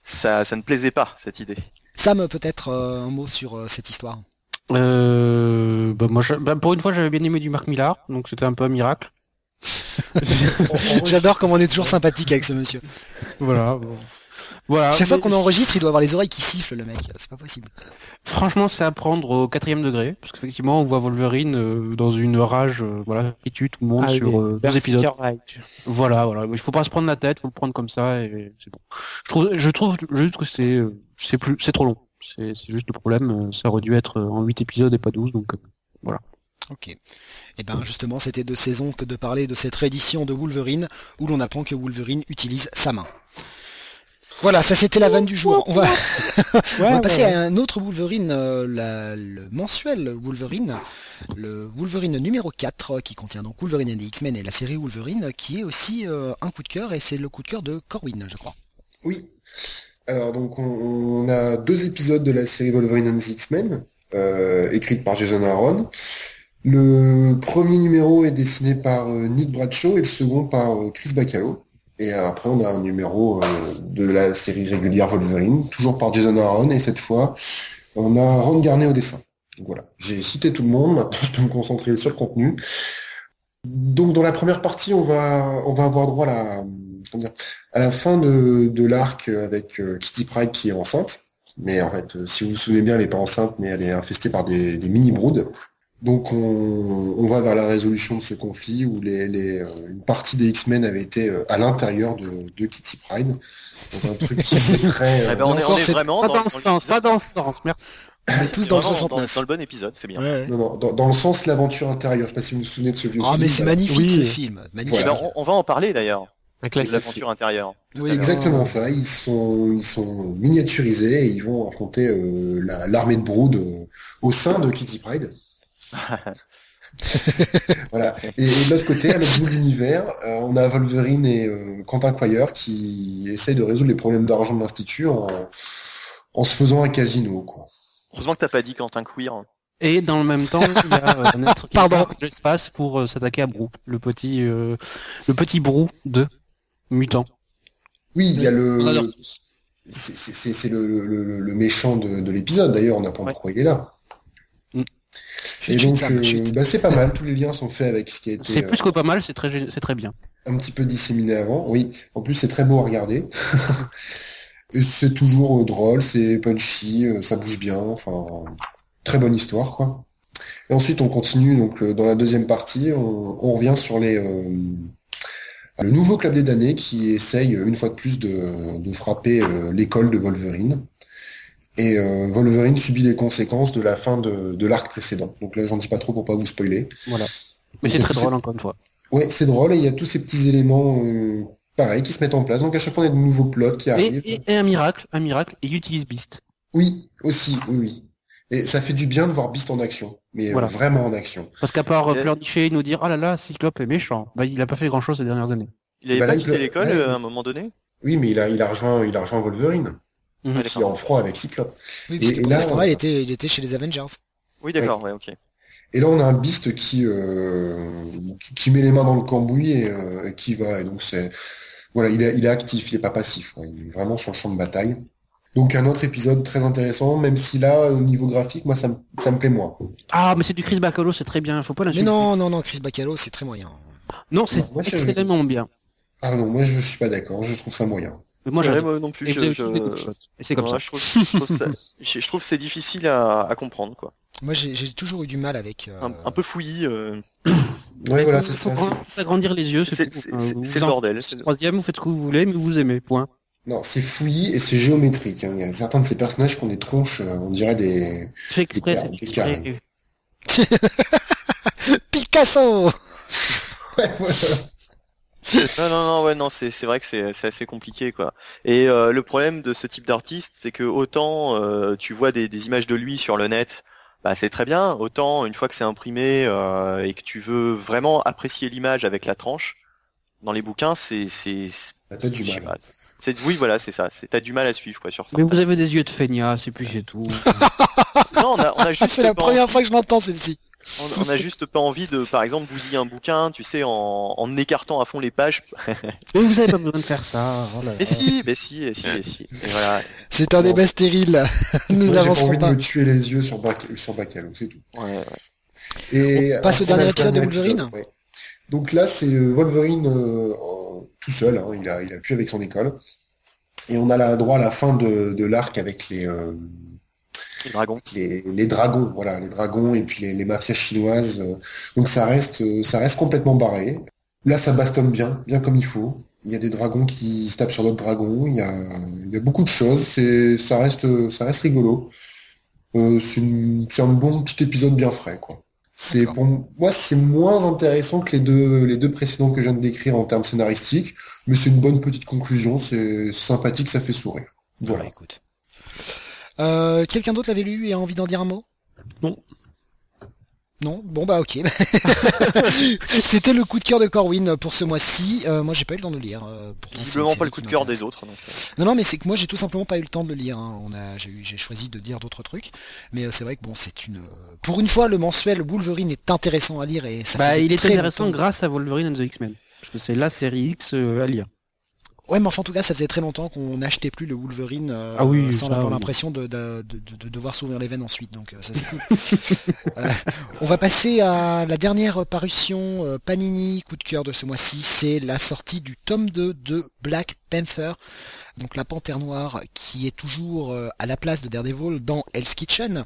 ça, ça ne plaisait pas cette idée. Sam, peut-être euh, un mot sur euh, cette histoire. Euh, bah, moi, je- bah, pour une fois, j'avais bien aimé du Marc Millar, donc c'était un peu un miracle. J'adore comment on est toujours sympathique avec ce monsieur. voilà. bon. Voilà. Chaque fois qu'on enregistre, il doit avoir les oreilles qui sifflent, le mec. C'est pas possible. Franchement, c'est à prendre au quatrième degré, parce qu'effectivement, on voit Wolverine euh, dans une rage, euh, voilà, qui tue tout le monde Ah, sur euh, deux épisodes. Voilà, voilà. Il faut pas se prendre la tête, faut le prendre comme ça et c'est bon. Je trouve, je trouve juste que c'est, euh, c'est plus, c'est trop long. C'est, juste le problème. Ça aurait dû être en 8 épisodes et pas 12, donc euh, Ok. Et ben justement, c'était de saison que de parler de cette réédition de Wolverine où l'on apprend que Wolverine utilise sa main. Voilà, ça c'était la vanne du jour. On va, on va Ouais, passer ouais, à un autre Wolverine, euh, la- le mensuel Wolverine, le Wolverine numéro 4, euh, qui contient donc Wolverine et the X-Men et la série Wolverine, qui est aussi euh, un coup de cœur, et c'est le coup de cœur de Corwin, je crois. Oui. Alors donc on, on a deux épisodes de la série Wolverine and the X-Men, euh, écrite par Jason Aaron. Le premier numéro est dessiné par euh, Nick Bradshaw et le second par euh, Chris Bacalo. Et après on a un numéro euh, de la série régulière Wolverine, toujours par Jason Aaron, et cette fois on a Ron Garnet au dessin. Voilà, j'ai cité tout le monde, maintenant je peux me concentrer sur le contenu. Donc dans la première partie, on va on va avoir droit à la, à la fin de, l'arc avec euh, Kitty Pryde qui est enceinte. Mais en fait, euh, si vous vous souvenez bien, elle n'est pas enceinte, mais elle est infestée par des, des mini-broods. Donc on, on va vers la résolution de ce conflit où les, les, euh, une partie des X-Men avait été euh, à l'intérieur de, de Kitty Pryde, dans un truc qui faisait très... euh, Eh ben, on, est, on est vraiment pas dans, dans ce dans sens, pas dans ce sens. Merci. Est tous dans le vraiment 69. dans le bon épisode, c'est bien. Ouais, ouais. non, non, dans, dans le sens l'aventure intérieure. Je sais pas si vous vous souvenez de ce vieux Ah mais film. c'est magnifique Oui. ce film, magnifique. Eh ben, on, on va en parler d'ailleurs. L'aventure intérieure. Oui, Exactement ça. Ils sont, ils sont miniaturisés et ils vont affronter euh, la- l'armée de Brood euh, au sein de Kitty Pride. voilà. Et, et de l'autre côté, à l'autre bout de l'univers, euh, on a Wolverine et euh, Quentin Quire qui essayent de résoudre les problèmes d'argent de l'Institut en, en se faisant un casino. Quoi. Heureusement que t'as pas dit Quentin Queer. Et dans le même temps, il y a euh, un être qui Pardon. de l'espace pour euh, s'attaquer à Brou, le petit, euh, le petit Brou de mutant. Oui, il y a le, On adore tous. c'est- le, le- le méchant de, de l'épisode. D'ailleurs, on apprend Ouais. pourquoi il est là. Et Chut, donc, euh, bah, c'est pas mal. Tous les liens sont faits avec ce qui a été. C'est euh, plus que pas mal, c'est très, gé- c'est très bien. un petit peu disséminé avant. Oui, en plus c'est très beau à regarder. C'est toujours euh, drôle, c'est punchy, euh, ça bouge bien, enfin très bonne histoire quoi. Et ensuite on continue donc euh, dans la deuxième partie, on, on revient sur les euh, le nouveau club des damnés qui essaye euh, une fois de plus de, de frapper euh, l'école de Wolverine. Et euh, Wolverine subit les conséquences de la fin de, de l'arc précédent. Donc là j'en dis pas trop pour pas vous spoiler. Voilà. Mais c'est très drôle encore une fois. Ouais, c'est drôle et il y a tous ces petits éléments euh, pareils qui se mettent en place. Donc à chaque fois, il y a de nouveaux plots qui Et, arrivent. et- et un miracle, un miracle, il utilise Beast. Oui, aussi, oui, oui. Et ça fait du bien de voir Beast en action, mais euh, Voilà. vraiment en action. Parce qu'à part euh, Et- pleurnicher et nous dire, oh là là, Cyclope est méchant, bah il a pas fait grand chose ces dernières années. Il avait Bah pas là, quitté l'école ouais, euh, à un moment donné? Oui, mais il a, il a rejoint, il a rejoint Wolverine, Mhm. Qui est en froid avec Cyclope. Oui, Et- là, l'instant, on- il était, il était chez les Avengers. Oui, d'accord, ouais, ok. Et là, on a un Beast qui, euh, qui, qui met les mains dans le cambouis et, euh, et qui va. Et donc c'est, voilà, il est, il est actif, il est pas passif. Il est vraiment sur le champ de bataille. Donc un autre épisode très intéressant, même si là, au niveau graphique, moi, ça me, ça me plaît moins. Ah, mais c'est du Chris Bacalo, c'est très bien, faut pas Mais l'insulter. non, non, non, Chris Bacalo, c'est très moyen. Non, c'est Moi, je- extrêmement bien. Ah non, moi je suis pas d'accord, je trouve ça moyen. Mais moi, Ouais, moi non plus. Et je-. Et c'est comme Ouais, ça. Je trouve, je trouve ça- je- je trouve que c'est difficile à, à comprendre, quoi. Moi, j'ai j'ai toujours eu du mal avec. euh, Un, un peu fouillis. euh, Ouais, voilà, c'est ça. c'est- agrandir les yeux, C'est c'est c'est- tout. C'est- vous c'est le bordel. c'est- Troisième, vous faites ce que vous voulez, mais vous aimez, point. Non, c'est fouillis et c'est géométrique. hein. Il y a certains de ces personnages qui ont des tronches, euh, on dirait des... Fait exprès, Des. Picasso Ouais, voilà. Non, non, non, ouais, non, c'est c'est vrai que c'est c'est assez compliqué, quoi. Et euh, le problème de ce type d'artiste, c'est que autant euh, tu vois des, des images de lui sur le net, bah c'est très bien. Autant une fois que c'est imprimé euh, et que tu veux vraiment apprécier l'image avec la tranche, dans les bouquins, c'est c'est t'as du mal. pas. Oui, voilà, c'est ça. C'est t'as du mal à suivre, quoi, sur ça. Mais vous avez des yeux de feignasse, et puis c'est tout. Non, on a, on a Ah, juste c'est la première fois que je l'entends, celle-ci. On, on a juste pas envie de, par exemple, bousiller un bouquin, tu sais, en, en écartant à fond les pages. mais vous avez pas besoin de faire ça. oh là là. Mais si, mais si, mais si, mais si. Voilà. C'est un débat stérile. Nous Moi, j'ai pas n'avancerons envie de me tuer les yeux sur, Bac sur Bacalo, c'est tout. Ouais, ouais. Et On passe au dernier épisode de Wolverine épisode, ouais. Donc là, c'est euh, Wolverine euh, tout seul, hein, il a, il a pu avec son école. Et on a la droit à la fin de, de l'arc avec les, euh, Les dragons. les, les dragons, voilà, les dragons et puis les, les mafias chinoises. donc ça reste, ça reste complètement barré. Là, ça bastonne bien, bien comme il faut. Il y a des dragons qui se tapent sur d'autres dragons. Il y a, il y a beaucoup de choses. C'est, ça reste, ça reste rigolo. Euh, c'est, une- c'est un bon petit épisode bien frais, quoi. C'est D'accord. pour moi, c'est moins intéressant que les deux, les deux précédents que je viens de décrire en termes scénaristiques, mais c'est une bonne petite conclusion. C'est sympathique, ça fait sourire. Voilà. Voilà, écoute. Euh, Quelqu'un d'autre l'avait lu et a envie d'en dire un mot? Non. Non? Bon bah ok. C'était le coup de cœur de Corwin pour ce mois-ci. Euh, moi j'ai pas eu le temps de le lire. euh, Visiblement pas le coup de cœur des autres. Donc, euh. Non non mais c'est que moi j'ai tout simplement pas eu le temps de le lire. hein. On a j'ai eu j'ai choisi de dire d'autres trucs. Mais euh, c'est vrai que bon c'est une pour une fois le mensuel Wolverine est intéressant à lire et ça Bah, il est très intéressant longtemps- grâce à Wolverine and the X-Men. Parce que c'est la série X à lire. Ouais, mais enfin, en tout cas, ça faisait très longtemps qu'on n'achetait plus le Wolverine euh, Ah oui, sans avoir oui. l'impression de, de, de- de devoir s'ouvrir les veines ensuite. Donc, euh, ça c'est cool. Euh, on va passer à la dernière parution euh, Panini, coup de cœur de ce mois-ci. C'est la sortie du tome 2 de Black Panther. Donc la panthère noire qui est toujours à la place de Daredevil dans Hell's Kitchen.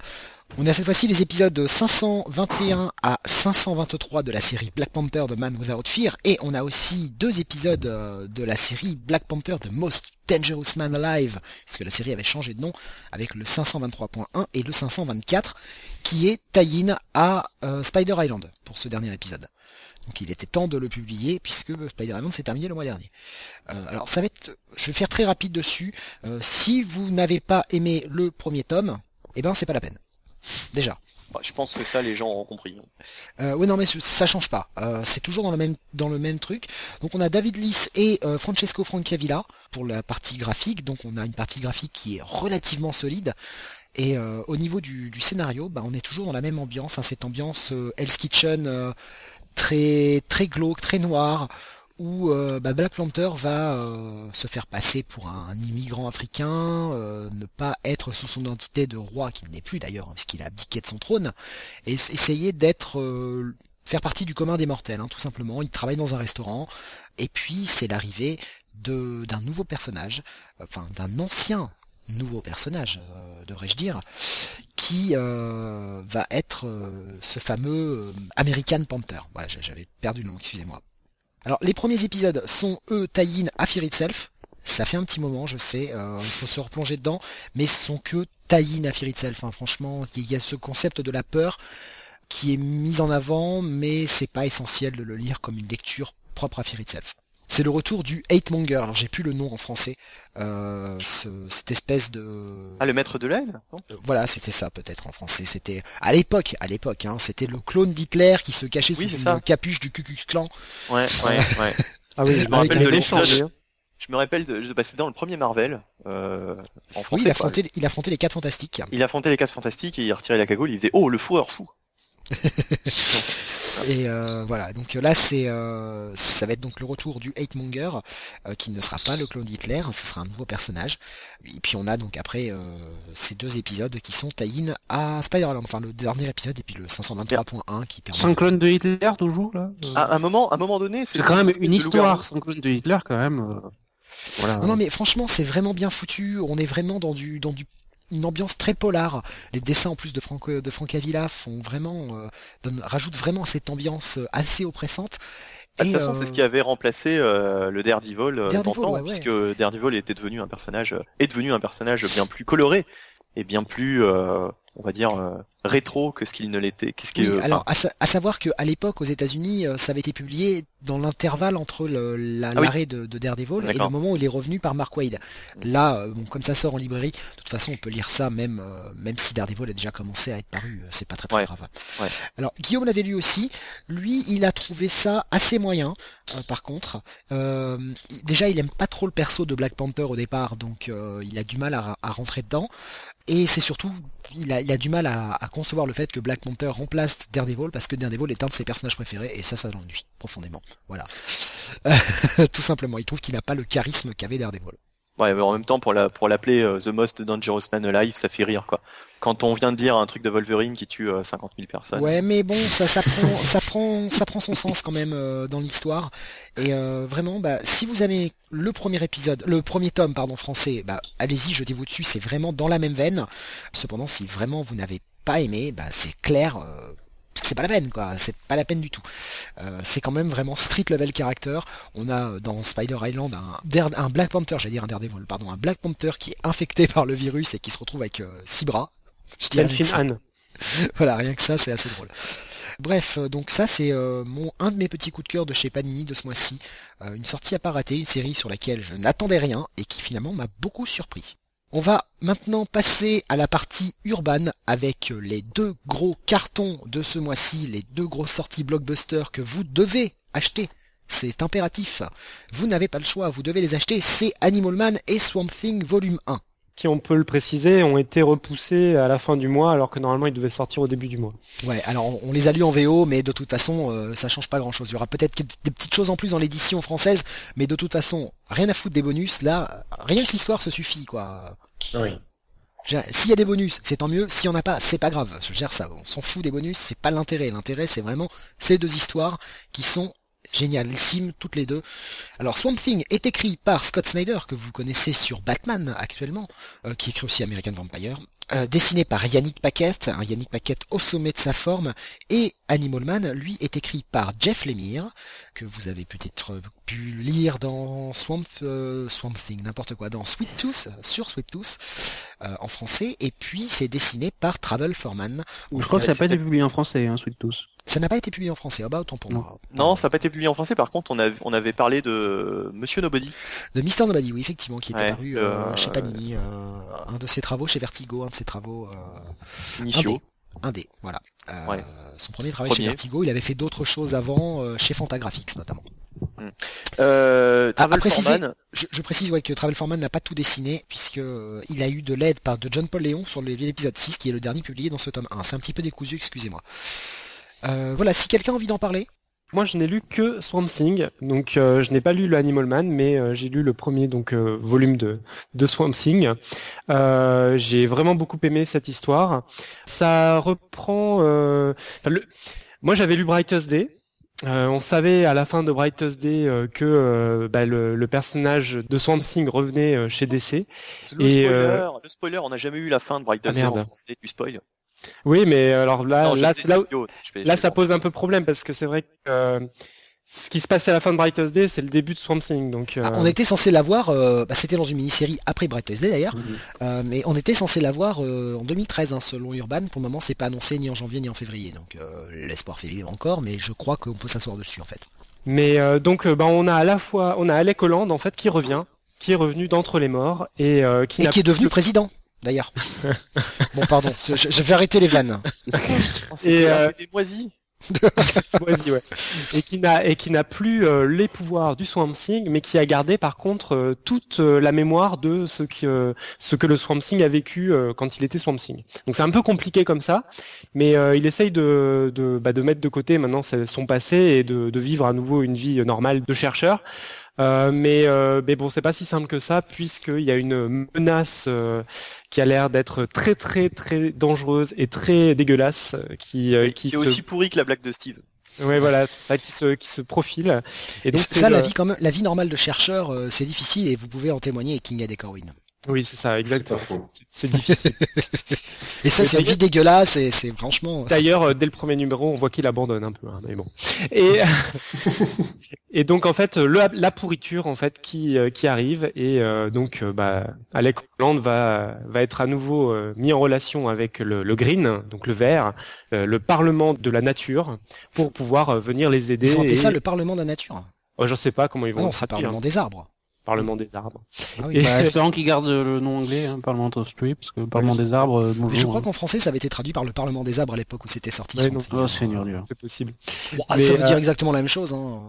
On a cette fois-ci les épisodes 521 à 523 de la série Black Panther de Man Without Fear et on a aussi deux épisodes euh, de la série Black Panther The Most Dangerous Man Alive puisque la série avait changé de nom avec le 523.1 et le 524 qui est tie-in à euh, Spider Island pour ce dernier épisode. Donc il était temps de le publier puisque Spider-Man s'est terminé le mois dernier. Euh, alors ça va être, je vais faire très rapide dessus. Si vous n'avez pas aimé le premier tome, eh ben c'est pas la peine. Déjà. Bah, je pense que ça, les gens ont compris. Euh, oui, non, mais ça change pas. Euh, c'est toujours dans le même dans le même truc. Donc on a David Lys et euh, Francesco Francavilla pour la partie graphique. Donc on a une partie graphique qui est relativement solide. Et au niveau du, du scénario, bah, on est toujours dans la même ambiance, hein, cette ambiance Hell's Kitchen très très glauque, très noire, où euh, bah, Black Panther va euh, se faire passer pour un, immigrant africain, euh, ne pas être sous son identité de roi, qu'il n'est plus d'ailleurs, hein, puisqu'il a abdiqué de son trône, et essayer d'être euh, faire partie du commun des mortels, hein, tout simplement. Il travaille dans un restaurant, et puis c'est l'arrivée de d'un nouveau personnage, enfin d'un ancien nouveau personnage, devrais-je dire, qui va être ce fameux American Panther. Voilà, j'a- j'avais perdu le nom, excusez-moi. Alors, les premiers épisodes sont, eux, tie-in à Fear Itself. Ça fait un petit moment, je sais, euh, il faut se replonger dedans, mais ce sont que tie-in à Fear Itself. hein. Franchement, il y a ce concept de la peur qui est mis en avant, mais c'est pas essentiel de le lire comme une lecture propre à Fear Itself. C'est le retour du Hate Monger. Alors j'ai plus le nom en français. Euh, ce- cette espèce de Ah, le maître de la haine non? Euh, voilà, c'était ça peut-être en français. C'était à l'époque, à l'époque, hein, c'était le clone d'Hitler qui se cachait Oui, sous une ça. capuche du Ku Klux Klan. Ouais, ouais, ouais. Ah oui, Je me rappelle de hein. Je me rappelle de, de passer dans le premier Marvel, euh, en Oui, français. il quoi. affrontait, il affrontait les quatre fantastiques. Il affrontait les 4 fantastiques et il retirait la cagoule, il faisait Oh le fourreur fou Et euh, voilà, donc euh, là c'est, euh, ça va être donc le retour du Hate Monger, euh, qui ne sera pas le clone d'Hitler, ce sera un nouveau personnage. Et puis on a donc après euh, ces deux épisodes qui sont tie-in à Spider-Man, enfin le dernier épisode et puis le 523.1 qui permet. Sans clone de Hitler toujours là euh, À un moment, à un moment donné, C'est quand même une histoire sans clone de Hitler quand même. Voilà. Non, non, mais franchement, c'est vraiment bien foutu. On est vraiment dans du, dans du, une ambiance très polar. Les dessins en plus de Franco, de font vraiment, euh, donnent- rajoutent vraiment cette ambiance euh, assez oppressante. Ah, De toute façon, euh, c'est ce qui avait remplacé euh, le Daredevil, euh, d'antan, ouais, ouais. puisque Daredevil était devenu un personnage, euh, est devenu un personnage bien plus coloré et bien plus, euh, on va dire, euh, rétro que ce qu'il ne l'était. Qu'est-ce Oui, euh, alors à, sa- à savoir qu'à l'époque aux États-Unis, euh, ça avait été publié dans l'intervalle entre la- Ah oui. l'arrêt de, de Daredevil et le moment où il est revenu par Mark Wade. Là, euh, bon, comme ça sort en librairie, de toute façon, on peut lire ça même euh, même si Daredevil a déjà commencé à être paru. C'est pas très très Ouais. grave. Ouais. Alors Guillaume l'avait lu aussi. Lui, il a trouvé ça assez moyen. euh, par contre, Euh, déjà, il aime pas trop le perso de Black Panther au départ, donc il a du mal à, à rentrer dedans. Et c'est surtout, il a, il a du mal à, à concevoir le fait que Black Panther remplace Daredevil parce que Daredevil est un de ses personnages préférés et ça, ça l'ennuie profondément. Voilà. Tout simplement, il trouve qu'il n'a pas le charisme qu'avait Daredevil. Ouais, mais en même temps, pour la pour l'appeler euh, The Most Dangerous Man Alive, ça fait rire quoi. Quand on vient de lire un truc de Wolverine qui tue euh, 50 000 personnes. Ouais, mais bon, ça, ça prend, ça prend, ça prend son sens quand même euh, dans l'histoire. Et euh, vraiment, bah, si vous avez le premier épisode, le premier tome, pardon, français, bah, allez-y, jetez-vous dessus. C'est vraiment dans la même veine. Cependant, si vraiment vous n'avez pas aimé, bah, c'est clair. euh, c'est pas la peine quoi, c'est pas la peine du tout. Euh, c'est quand même vraiment street level character. On a euh, dans Spider Island un, Black Panther, j'allais dire un Daredevil, pardon, un Black Panther qui est infecté par le virus et qui se retrouve avec euh, six bras. Je. Anne. Voilà, rien que ça, c'est assez drôle. Bref, donc ça c'est euh, mon un de mes petits coups de cœur de chez Panini de ce mois-ci. Une sortie à pas rater, une série sur laquelle je n'attendais rien et qui finalement m'a beaucoup surpris. On va maintenant passer à la partie urbaine avec les deux gros cartons de ce mois-ci, les deux grosses sorties blockbuster que vous devez acheter. C'est impératif. Vous n'avez pas le choix, vous devez les acheter. C'est Animal Man et Swamp Thing volume 1. qui, on peut le préciser, ont été repoussés à la fin du mois, alors que normalement ils devaient sortir au début du mois. Ouais, alors on- les a lus en VO, mais de toute façon, euh, ça change pas grand-chose. Il y aura peut-être des petites choses en plus dans l'édition française, mais de toute façon, rien à foutre des bonus. Là, rien que l'histoire se suffit, quoi. Oui. S'il y a des bonus, c'est tant mieux. S'il y en a pas, c'est pas grave. Je gère ça. On s'en fout des bonus, c'est pas l'intérêt. L'intérêt, c'est vraiment ces deux histoires qui sont génialissimes toutes les deux. Alors Swamp Thing est écrit par Scott Snyder que vous connaissez sur Batman actuellement, euh, qui écrit aussi American Vampire, euh, dessiné par Yannick Paquette, un Yannick Paquette au sommet de sa forme, et Animal Man, lui, est écrit par Jeff Lemire, que vous avez peut-être pu lire dans Swamp, euh, Swamp Thing, n'importe quoi, dans Sweet Tooth, sur Sweet Tooth, euh, en français, et puis c'est dessiné par Travel Foreman. Je crois que ça n'a pas été publié en français, hein, Sweet Tooth. Ça n'a pas été publié en français, ah bah autant pour moi. Non, ça n'a pas été publié en français, par contre on, a, on avait parlé de Monsieur Nobody. De Mister Nobody, oui, effectivement, qui est Ouais, apparu euh, euh, chez Panini, euh, un de ses travaux chez Vertigo, un de ses travaux... euh, Initio. Un dé, voilà. Euh, Ouais. Son premier travail chez. Vertigo, il avait fait d'autres choses avant, euh, chez Fantagraphics notamment. Euh, Ah, à préciser, Je, je précise ouais, que Travel Foreman n'a pas tout dessiné, puisque il a eu de l'aide par de John Paul Léon sur l'épisode 6, qui est le dernier publié dans ce tome 1. C'est un petit peu décousu, excusez-moi. Voilà, si quelqu'un a envie d'en parler, Moi, je n'ai lu que Swamp Thing, donc euh, je n'ai pas lu le Animal Man, mais euh, j'ai lu le premier donc euh, volume de, de Swamp Thing. Euh, j'ai vraiment beaucoup aimé cette histoire. Ça reprend. euh, le- Moi, j'avais lu Brightest Day. Euh, on savait à la fin de Brightest Day euh, que euh, bah, le, le personnage de Swamp Thing revenait chez DC. le et, spoiler, le spoiler, on n'a jamais eu la fin de Brightest Ah, Day en merde. français, du spoil. Oui, mais alors là, Non, je là, sais, c'est là, c'est où- idiot, je vais- là, je ça pose un peu problème parce que c'est vrai que euh, ce qui se passait à la fin de Brightest Day, c'est le début de Swamp Thing. Donc, ah, euh, on était censé l'avoir, euh, bah, c'était dans une mini-série après Brightest Day d'ailleurs, Mhm. euh, mais on était censé l'avoir euh, en 2013 hein, selon Urban. Pour le moment, c'est pas annoncé ni en janvier ni en février, donc euh, l'espoir fait vivre encore, mais je crois qu'on peut s'asseoir dessus en fait. Mais euh, donc, euh, bah, on a à la fois, on a Alec Holland en fait qui revient, qui est revenu d'entre les morts et euh, qui Et n'a qui est devenu plus- président, d'ailleurs. bon, pardon, je, je vais arrêter les vannes. Et, un euh, peu des moisis. Vas-y, ouais. et qui n'a et qui n'a plus euh, les pouvoirs du Swamp Thing, mais qui a gardé par contre euh, toute euh, la mémoire de ce que euh, ce que le Swamp Thing a vécu euh, quand il était Swamp Thing. Donc c'est un peu compliqué comme ça, mais euh, il essaye de de, bah, de mettre de côté maintenant son passé et de, de vivre à nouveau une vie normale de chercheur. Euh, mais, euh, mais bon, c'est pas si simple que ça, puisqu'il y a une menace euh, qui a l'air d'être très très très dangereuse et très dégueulasse, euh, qui, euh, qui Qui est se aussi pourri que la blague de Steve. Ouais, voilà, c'est ça qui se, qui se profile. Et donc, c'est ça, la vie quand même, la vie normale de chercheur, euh, c'est difficile et vous pouvez en témoigner avec King et Corwin. Oui, c'est ça, exactement. C'est difficile. Et ça, c'est une vie dégueulasse et c'est franchement. D'ailleurs, euh, dès le premier numéro, on voit qu'il abandonne un peu, hein, mais bon. Et, et donc, en fait, le, la pourriture, en fait, qui, euh, qui arrive, et euh, donc, euh, bah, Alec Holland va, va être à nouveau euh, mis en relation avec le, le Green, donc le vert, euh, le Parlement de la nature, pour pouvoir euh, venir les aider. Ils ont appelé et- ça le Parlement de la nature. Oh, je sais pas comment ils Ah vont non, le c'est le Parlement des arbres. Parlement des arbres. Ah oui. Et- Bah, qu'ils gardent le nom anglais, hein, Parlement of Street, parce que Parlement des arbres, euh, bonjour. Mais je crois hein. qu'en français, ça avait été traduit par le Parlement des arbres à l'époque où c'était sorti. Ouais. Oh, Seigneur Dieu. C'est possible. Bon, ah, Mais, ça veut dire euh, exactement la même chose. Hein.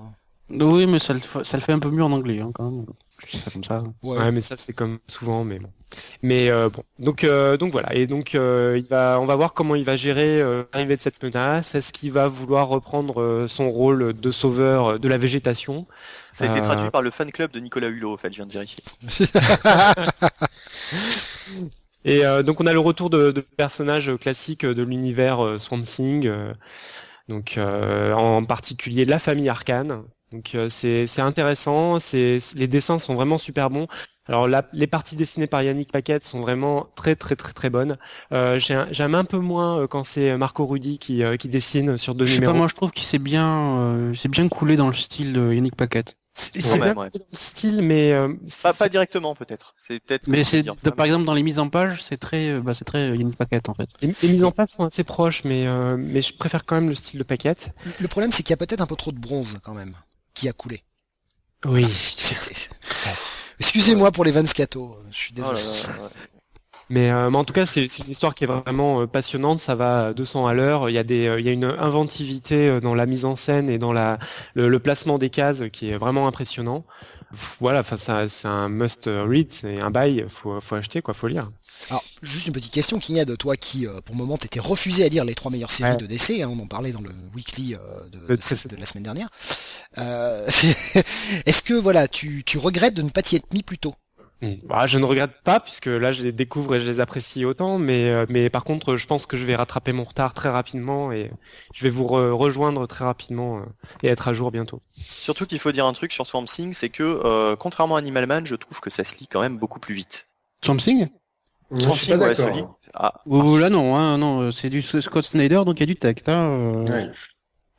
Oui, mais ça le, fa- ça le fait un peu mieux en anglais, hein, quand même. Ça comme ça. Ouais. Ouais, mais ça c'est comme souvent, mais bon. Mais euh, bon, donc euh, donc voilà, et donc euh, il va, on va voir comment il va gérer euh, l'arrivée de cette menace. Est-ce qu'il va vouloir reprendre euh, son rôle de sauveur euh, de la végétation? Ça a été traduit par le fan club de Nicolas Hulot, en fait, je viens de vérifier. Et euh, donc on a le retour de, de personnages classiques de l'univers euh, Swamp Thing, euh, donc euh, en particulier la famille Arcane. Donc euh, c'est c'est intéressant, c'est les dessins sont vraiment super bons. Alors là, les parties dessinées par Yannick Paquette sont vraiment très très très très bonnes. Euh, J'aime un peu moins euh, quand c'est Marco Rudy qui, euh, qui dessine sur deux Je sais numéros. pas, moi je trouve qu'il s'est bien, euh, c'est bien coulé dans le style de Yannick Paquette. C'est Ouais, style, mais euh, Pas, pas directement, peut-être. C'est peut-être. Mais c'est, par exemple, dans les mises en page, c'est très, euh, bah, c'est très euh, Yannick Paquette, en fait. les, les mises en page sont assez proches, mais euh, mais je préfère quand même le style de Paquette. Le problème, c'est qu'il y a peut-être un peu trop de bronze quand même qui a coulé. Oui. C'était. Excusez-moi pour les Van Scato. Je suis Oh là désolé. là, ouais. Mais, euh, mais en tout cas, c'est une histoire qui est vraiment euh, passionnante. Ça va à 200 à l'heure. Il y a des, euh, il y a une inventivité dans la mise en scène et dans la le, le placement des cases qui est vraiment impressionnant. Pff, Voilà, enfin, c'est un must read, c'est un bail. Faut, faut acheter, quoi, faut lire. Alors, juste une petite question, Kinga, de toi qui, euh, pour le moment, t'étais refusé à lire les trois meilleures séries Ouais. de DC, hein, on en parlait dans le weekly euh, de, Le de cette- 13. de la semaine dernière. Euh, Est-ce que, voilà, tu, tu regrettes de ne pas t'y être mis plus tôt? Mm. Bah, je ne regrette pas puisque là, je les découvre et je les apprécie autant. Mais, euh, mais par contre, je pense que je vais rattraper mon retard très rapidement et je vais vous re- rejoindre très rapidement euh, et être à jour bientôt. Surtout qu'il faut dire un truc sur Swamp Thing, c'est que, euh, contrairement à Animal Man, je trouve que ça se lit quand même beaucoup plus vite. Swamp Thing? Je suis Franching, pas ouais, d'accord. celui- Ah, Oh, là non, hein, non, c'est du Scott Snyder, donc il y a du texte. Hein, euh, Ouais.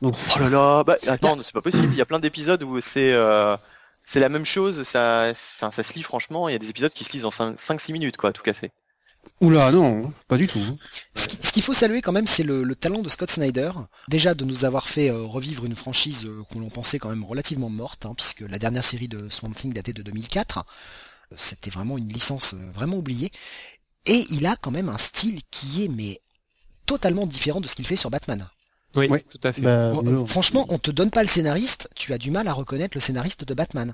donc, Oh là là, bah attends, c'est pas possible. Il y a plein d'épisodes où c'est euh, c'est la même chose. Ça, enfin, ça se lit franchement. Il y a des épisodes qui se lisent en 5-6 minutes, quoi, tout cassé. Oula, non, pas du tout. hein. Ce qui- ce qu'il faut saluer quand même, c'est le, le talent de Scott Snyder. Déjà de nous avoir fait euh, revivre une franchise euh, qu'on pensait quand même relativement morte, hein, puisque la dernière série de Swamp Thing datait de 2004. Euh, C'était vraiment une licence euh, vraiment oubliée. Et il a quand même un style qui est mais totalement différent de ce qu'il fait sur Batman. Oui, tout à fait. Bah, Oh, euh, euh, franchement, on te donne pas le scénariste, tu as du mal à reconnaître le scénariste de Batman.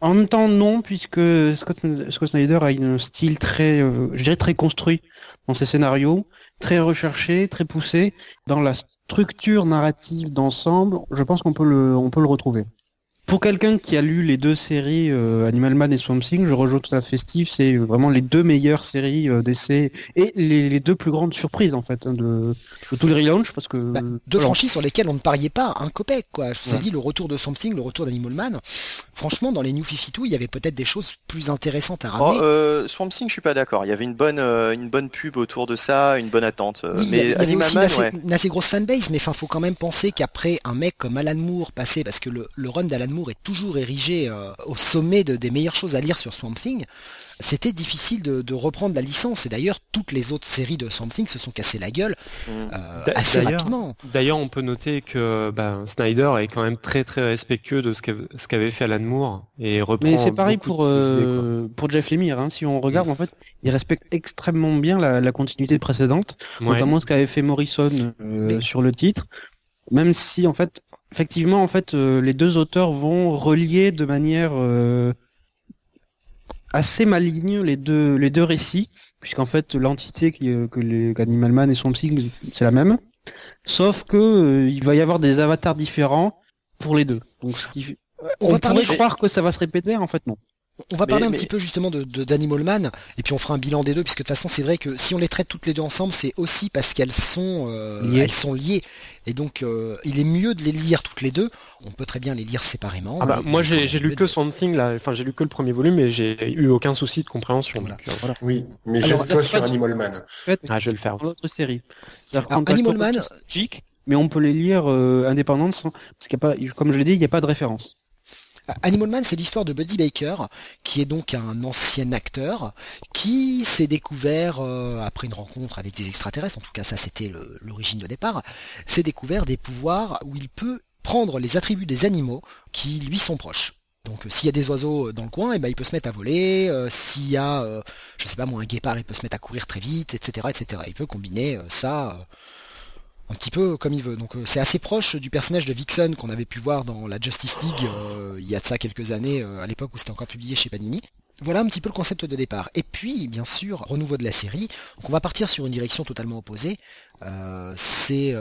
En même temps, non, puisque Scott, Scott Snyder a un style très, euh, je dirais très construit dans ses scénarios, très recherché, très poussé. Dans la structure narrative d'ensemble, je pense qu'on peut le, on peut le retrouver. Pour quelqu'un qui a lu les deux séries euh, Animal Man et Swamp Thing, je rejoins tout à fait Steve, c'est vraiment les deux meilleures séries euh, d'essai et les, les deux plus grandes surprises en fait hein, de, de tout le relaunch parce que Bah, deux franchises sur lesquelles on ne pariait pas un copec quoi. Je vous ai Ouais. dit le retour de Something, le retour d'Animal Man. Franchement, dans les New 52, il y avait peut-être des choses plus intéressantes à Oh, ramener. euh, Swamp Thing, je suis pas d'accord. Il y avait une bonne euh, une bonne pub autour de ça, une bonne attente. Oui, il y a- mais il y avait Animal aussi une Man, assez, ouais. une assez grosse fanbase, mais enfin, faut quand même penser qu'après un mec comme Alan Moore passé, parce que le, le run d'Alan Moore est toujours érigé euh, au sommet de- des meilleures choses à lire sur Swamp Thing, c'était difficile de, de reprendre la licence. Et d'ailleurs, toutes les autres séries de Swamp Thing se sont cassées la gueule Mm. euh, assez d'ailleurs- rapidement. D'ailleurs, on peut noter que bah, Snyder est quand même très très respectueux de ce qu'avait fait Alan Moore et reprend. Mais c'est pareil pour, idées, euh, pour Jeff Lemire. Hein. Si on regarde, en fait, il respecte extrêmement bien la, la continuité précédente, Ouais. notamment ce qu'avait fait Morrison euh, Mais- sur le titre. Même si, en fait, effectivement, en fait, euh, les deux auteurs vont relier de manière euh, assez maligne les deux les deux récits, puisqu'en fait, l'entité qui, euh, que les qu'Animal Man et Swamp Thing, c'est la même, sauf que euh, il va y avoir des avatars différents pour les deux. Donc, ce qui On on, va parler pourrait croire que ça va se répéter, en fait non. On va parler Mais- un mais- petit peu justement de, de- d'Animal Man, et puis on fera un bilan des deux, puisque de toute façon c'est vrai que si on les traite toutes les deux ensemble, c'est aussi parce qu'elles sont, euh, elles sont liées. Et donc euh, il est mieux de les lire toutes les deux. On peut très bien les lire séparément. Ah bah, moi quand j'ai lu que Swamp Thing là, enfin j'ai lu que le premier volume et j'ai eu aucun souci de compréhension. Voilà. donc, euh, voilà. Oui, mais jette-toi la- sur Animal Man. Ah, je vais le faire. dans l'autre série. Alors, Animal Man- mais on peut les lire euh, indépendants sans, parce qu'il y a pas, comme je l'ai dit, il n'y a pas de référence. Animal Man, c'est l'histoire de Buddy Baker, qui est donc un ancien acteur, qui s'est découvert, euh, après une rencontre avec des extraterrestres, en tout cas ça c'était l'origine de départ, s'est découvert des pouvoirs où il peut prendre les attributs des animaux qui lui sont proches. Donc euh, s'il y a des oiseaux dans le coin, eh ben, il peut se mettre à voler, euh, s'il y a, euh, je sais pas moi, un guépard, il peut se mettre à courir très vite, etc. etc. Il peut combiner euh, ça euh, un petit peu comme il veut. Donc euh, c'est assez proche du personnage de Vixen qu'on avait pu voir dans la Justice League euh, il y a de ça quelques années, euh, à l'époque où c'était encore publié chez Panini. Voilà un petit peu le concept de départ. Et puis, bien sûr, renouveau de la série. Donc on va partir sur une direction totalement opposée. C'est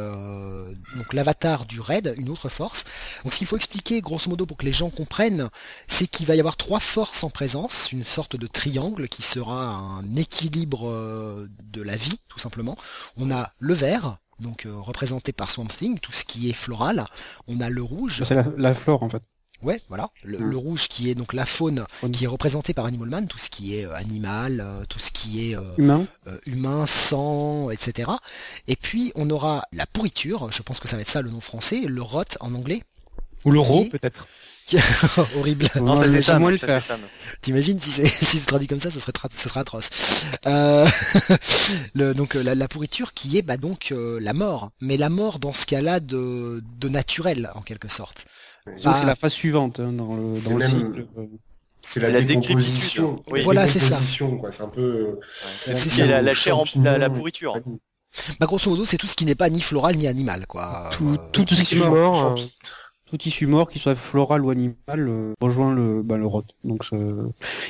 donc l'avatar du raid, une autre force. Donc ce qu'il faut expliquer, grosso modo, pour que les gens comprennent, c'est qu'il va y avoir trois forces en présence, une sorte de triangle qui sera un équilibre de la vie, tout simplement. On a le vert, donc euh, représenté par Swamp Thing, tout ce qui est floral. On a le rouge, C'est la, la flore en fait. ouais, voilà, le, Mm. le rouge qui est donc la faune, Faune. qui est représentée par Animal Man, tout ce qui est euh, animal, euh, tout ce qui est Humain. humain, sang, etc. Et puis on aura la pourriture, je pense que ça va être ça le nom français, le rot en anglais. Ou l'euro Qui- Horrible. Non, ça, c'est Sam, ça. T'imagines si c'est si c'est traduit comme ça, ce serait, tra- ce serait atroce. Euh, le, donc euh, la, la pourriture qui est bah donc euh, la mort, mais la mort dans ce cas-là de, de naturel en quelque sorte. C'est la phase suivante hein, dans le, C'est dans le même- cycle. C'est la, décomposition. Oui. Voilà, c'est ça. C'est un peu. C'est ça. la, la chair en la, la pourriture. Bah grosso modo c'est tout ce qui n'est pas ni floral ni animal quoi. Tout, Euh, tout, tout, tissu tissu mort, tout tissu mort, qu'il soit floral ou animal, euh, rejoint le, bah, le rot. Donc,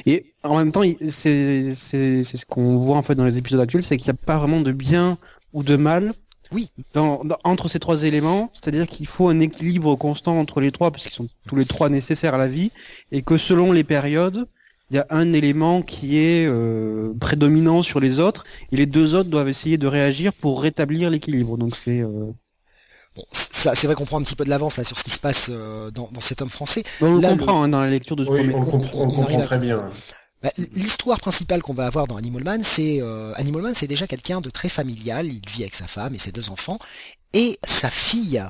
et en même temps, il- c'est c'est- c'est ce qu'on voit en fait dans les épisodes actuels, c'est qu'il n'y a pas vraiment de bien ou de mal. Oui. Dans, dans- entre ces trois éléments, c'est-à-dire qu'il faut un équilibre constant entre les trois, parce qu'ils sont tous les trois nécessaires à la vie, et que selon les périodes, il y a un élément qui est euh, prédominant sur les autres, et les deux autres doivent essayer de réagir pour rétablir l'équilibre. Donc c'est euh, Bon, ça c'est vrai qu'on prend un petit peu de l'avance là sur ce qui se passe euh, dans, dans cet homme français. on le comprend hein, dans la lecture de ce Oui, premier. on le comprend, on comprend à- très bien. Bah, L'histoire principale qu'on va avoir dans Animal Man, c'est euh, Animal Man, c'est déjà quelqu'un de très familial. Il vit avec sa femme et ses deux enfants, et sa fille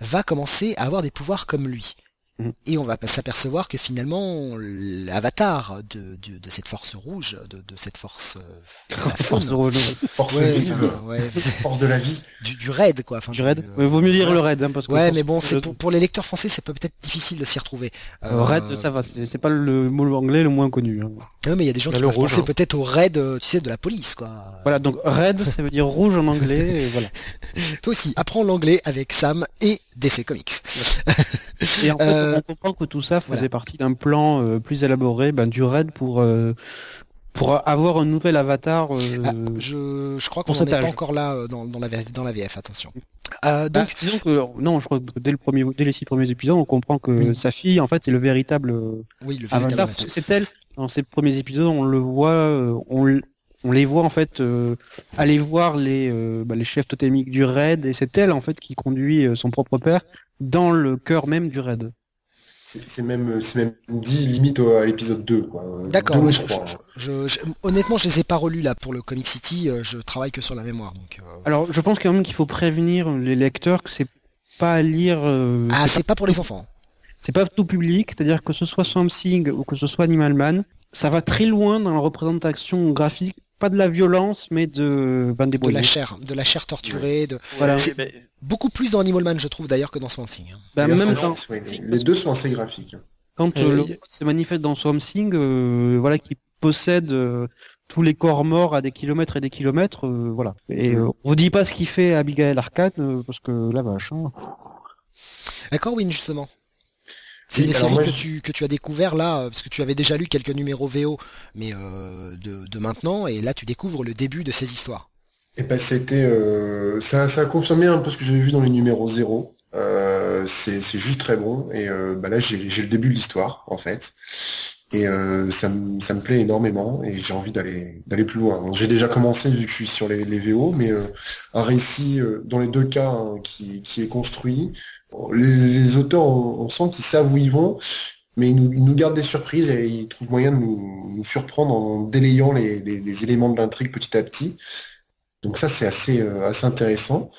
va commencer à avoir des pouvoirs comme lui. Mhm. Et on va s'apercevoir que finalement, l'avatar de, de, de cette force rouge, de, de cette force, euh, la Force Renault. Force ouais, vive, enfin, ouais, force de la vie. du, du raid quoi. Enfin, Du raid. euh, Mais vaut mieux dire le raid, hein, parce que. Ouais, mais bon, c'est pour, pour les lecteurs français, c'est peut être difficile de s'y retrouver. Euh, raid, ça va, c'est pas le mot anglais le moins connu. hein. Ouais, mais il y a des gens qui le peuvent rouge, penser hein. peut-être au raid, euh, tu sais, de la police, quoi. Voilà, donc raid, ça veut dire rouge en anglais, et voilà. Toi aussi, apprends l'anglais avec Sam et DC Comics. Et en fait, Euh, on comprend que tout ça faisait voilà. partie d'un plan euh, plus élaboré ben, du raid pour euh, pour avoir un nouvel avatar. euh, Ah, je, je crois qu'on pour n'en cet est pas encore là euh, dans, dans, la, VF, dans la VF, attention. Euh, bah, donc, disons que non, je crois que dès le premier, dès les six premiers épisodes, on comprend que Oui. sa fille, en fait, est le véritable euh, oui, le véritable avatar. avatar. C'est elle. Dans ces premiers épisodes, on le voit, euh, on, les voit en fait euh, aller voir les euh, bah, les chefs totémiques du raid, et c'est elle en fait qui conduit euh, son propre père dans le cœur même du raid. C'est même, c'est même dit limite à l'épisode 2. quoi. D'accord, hein. honnêtement, je les ai pas relus là pour le Comic City, euh, je travaille que sur la mémoire. Donc, euh, Alors, je pense quand même qu'il faut prévenir les lecteurs que c'est pas à lire. euh, Ah, c'est c'est pas pour les enfants. c'est pas tout public, c'est-à-dire que ce soit Swamp Thing ou que ce soit Animal Man, ça va très loin dans la représentation graphique, pas de la violence, mais de ben, des De la chair, de la chair torturée, de... Voilà. C'est- mais- beaucoup plus dans Animal Man, je trouve d'ailleurs que dans Swamp Thing. hein. Ben, D'ailleurs, même dans, ouais, les deux sont assez graphiques. hein. quand Et euh, le se manifeste dans Swamp Thing, euh, voilà, qui possède euh, tous les corps morts à des kilomètres et des kilomètres, euh, voilà. Et euh, on vous dit pas ce qu'il fait Abigail Arcane, euh, parce que la vache. Hein. D'accord, Win, justement. C'est des séries que, tu, que tu as découvert là, euh, parce que tu avais déjà lu quelques numéros VO, mais euh, de, de maintenant, et là tu découvres le début de ces histoires. Et ben c'était, euh, ça, ça a confirmé un peu ce que j'avais vu dans les numéros 0. Euh, c'est juste très bon. Et bah là, j'ai le début de l'histoire, en fait. Et ça, me- ça plaît énormément et j'ai envie d'aller d'aller plus loin. J'ai déjà commencé vu que je suis sur les, les VO, mais un récit dans les deux cas hein, qui, qui est construit. Les, les auteurs, on, on sent qu'ils savent où ils vont, mais ils nous, ils nous gardent des surprises et ils trouvent moyen de nous, nous surprendre en délayant les, les, les éléments de l'intrigue petit à petit. Donc ça c'est assez euh, assez intéressant.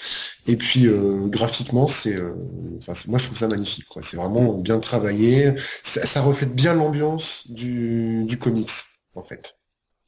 Et puis euh, graphiquement c'est, euh, enfin c'est- moi je trouve ça magnifique quoi. C'est vraiment bien travaillé. Ça, ça reflète bien l'ambiance du du comics en fait.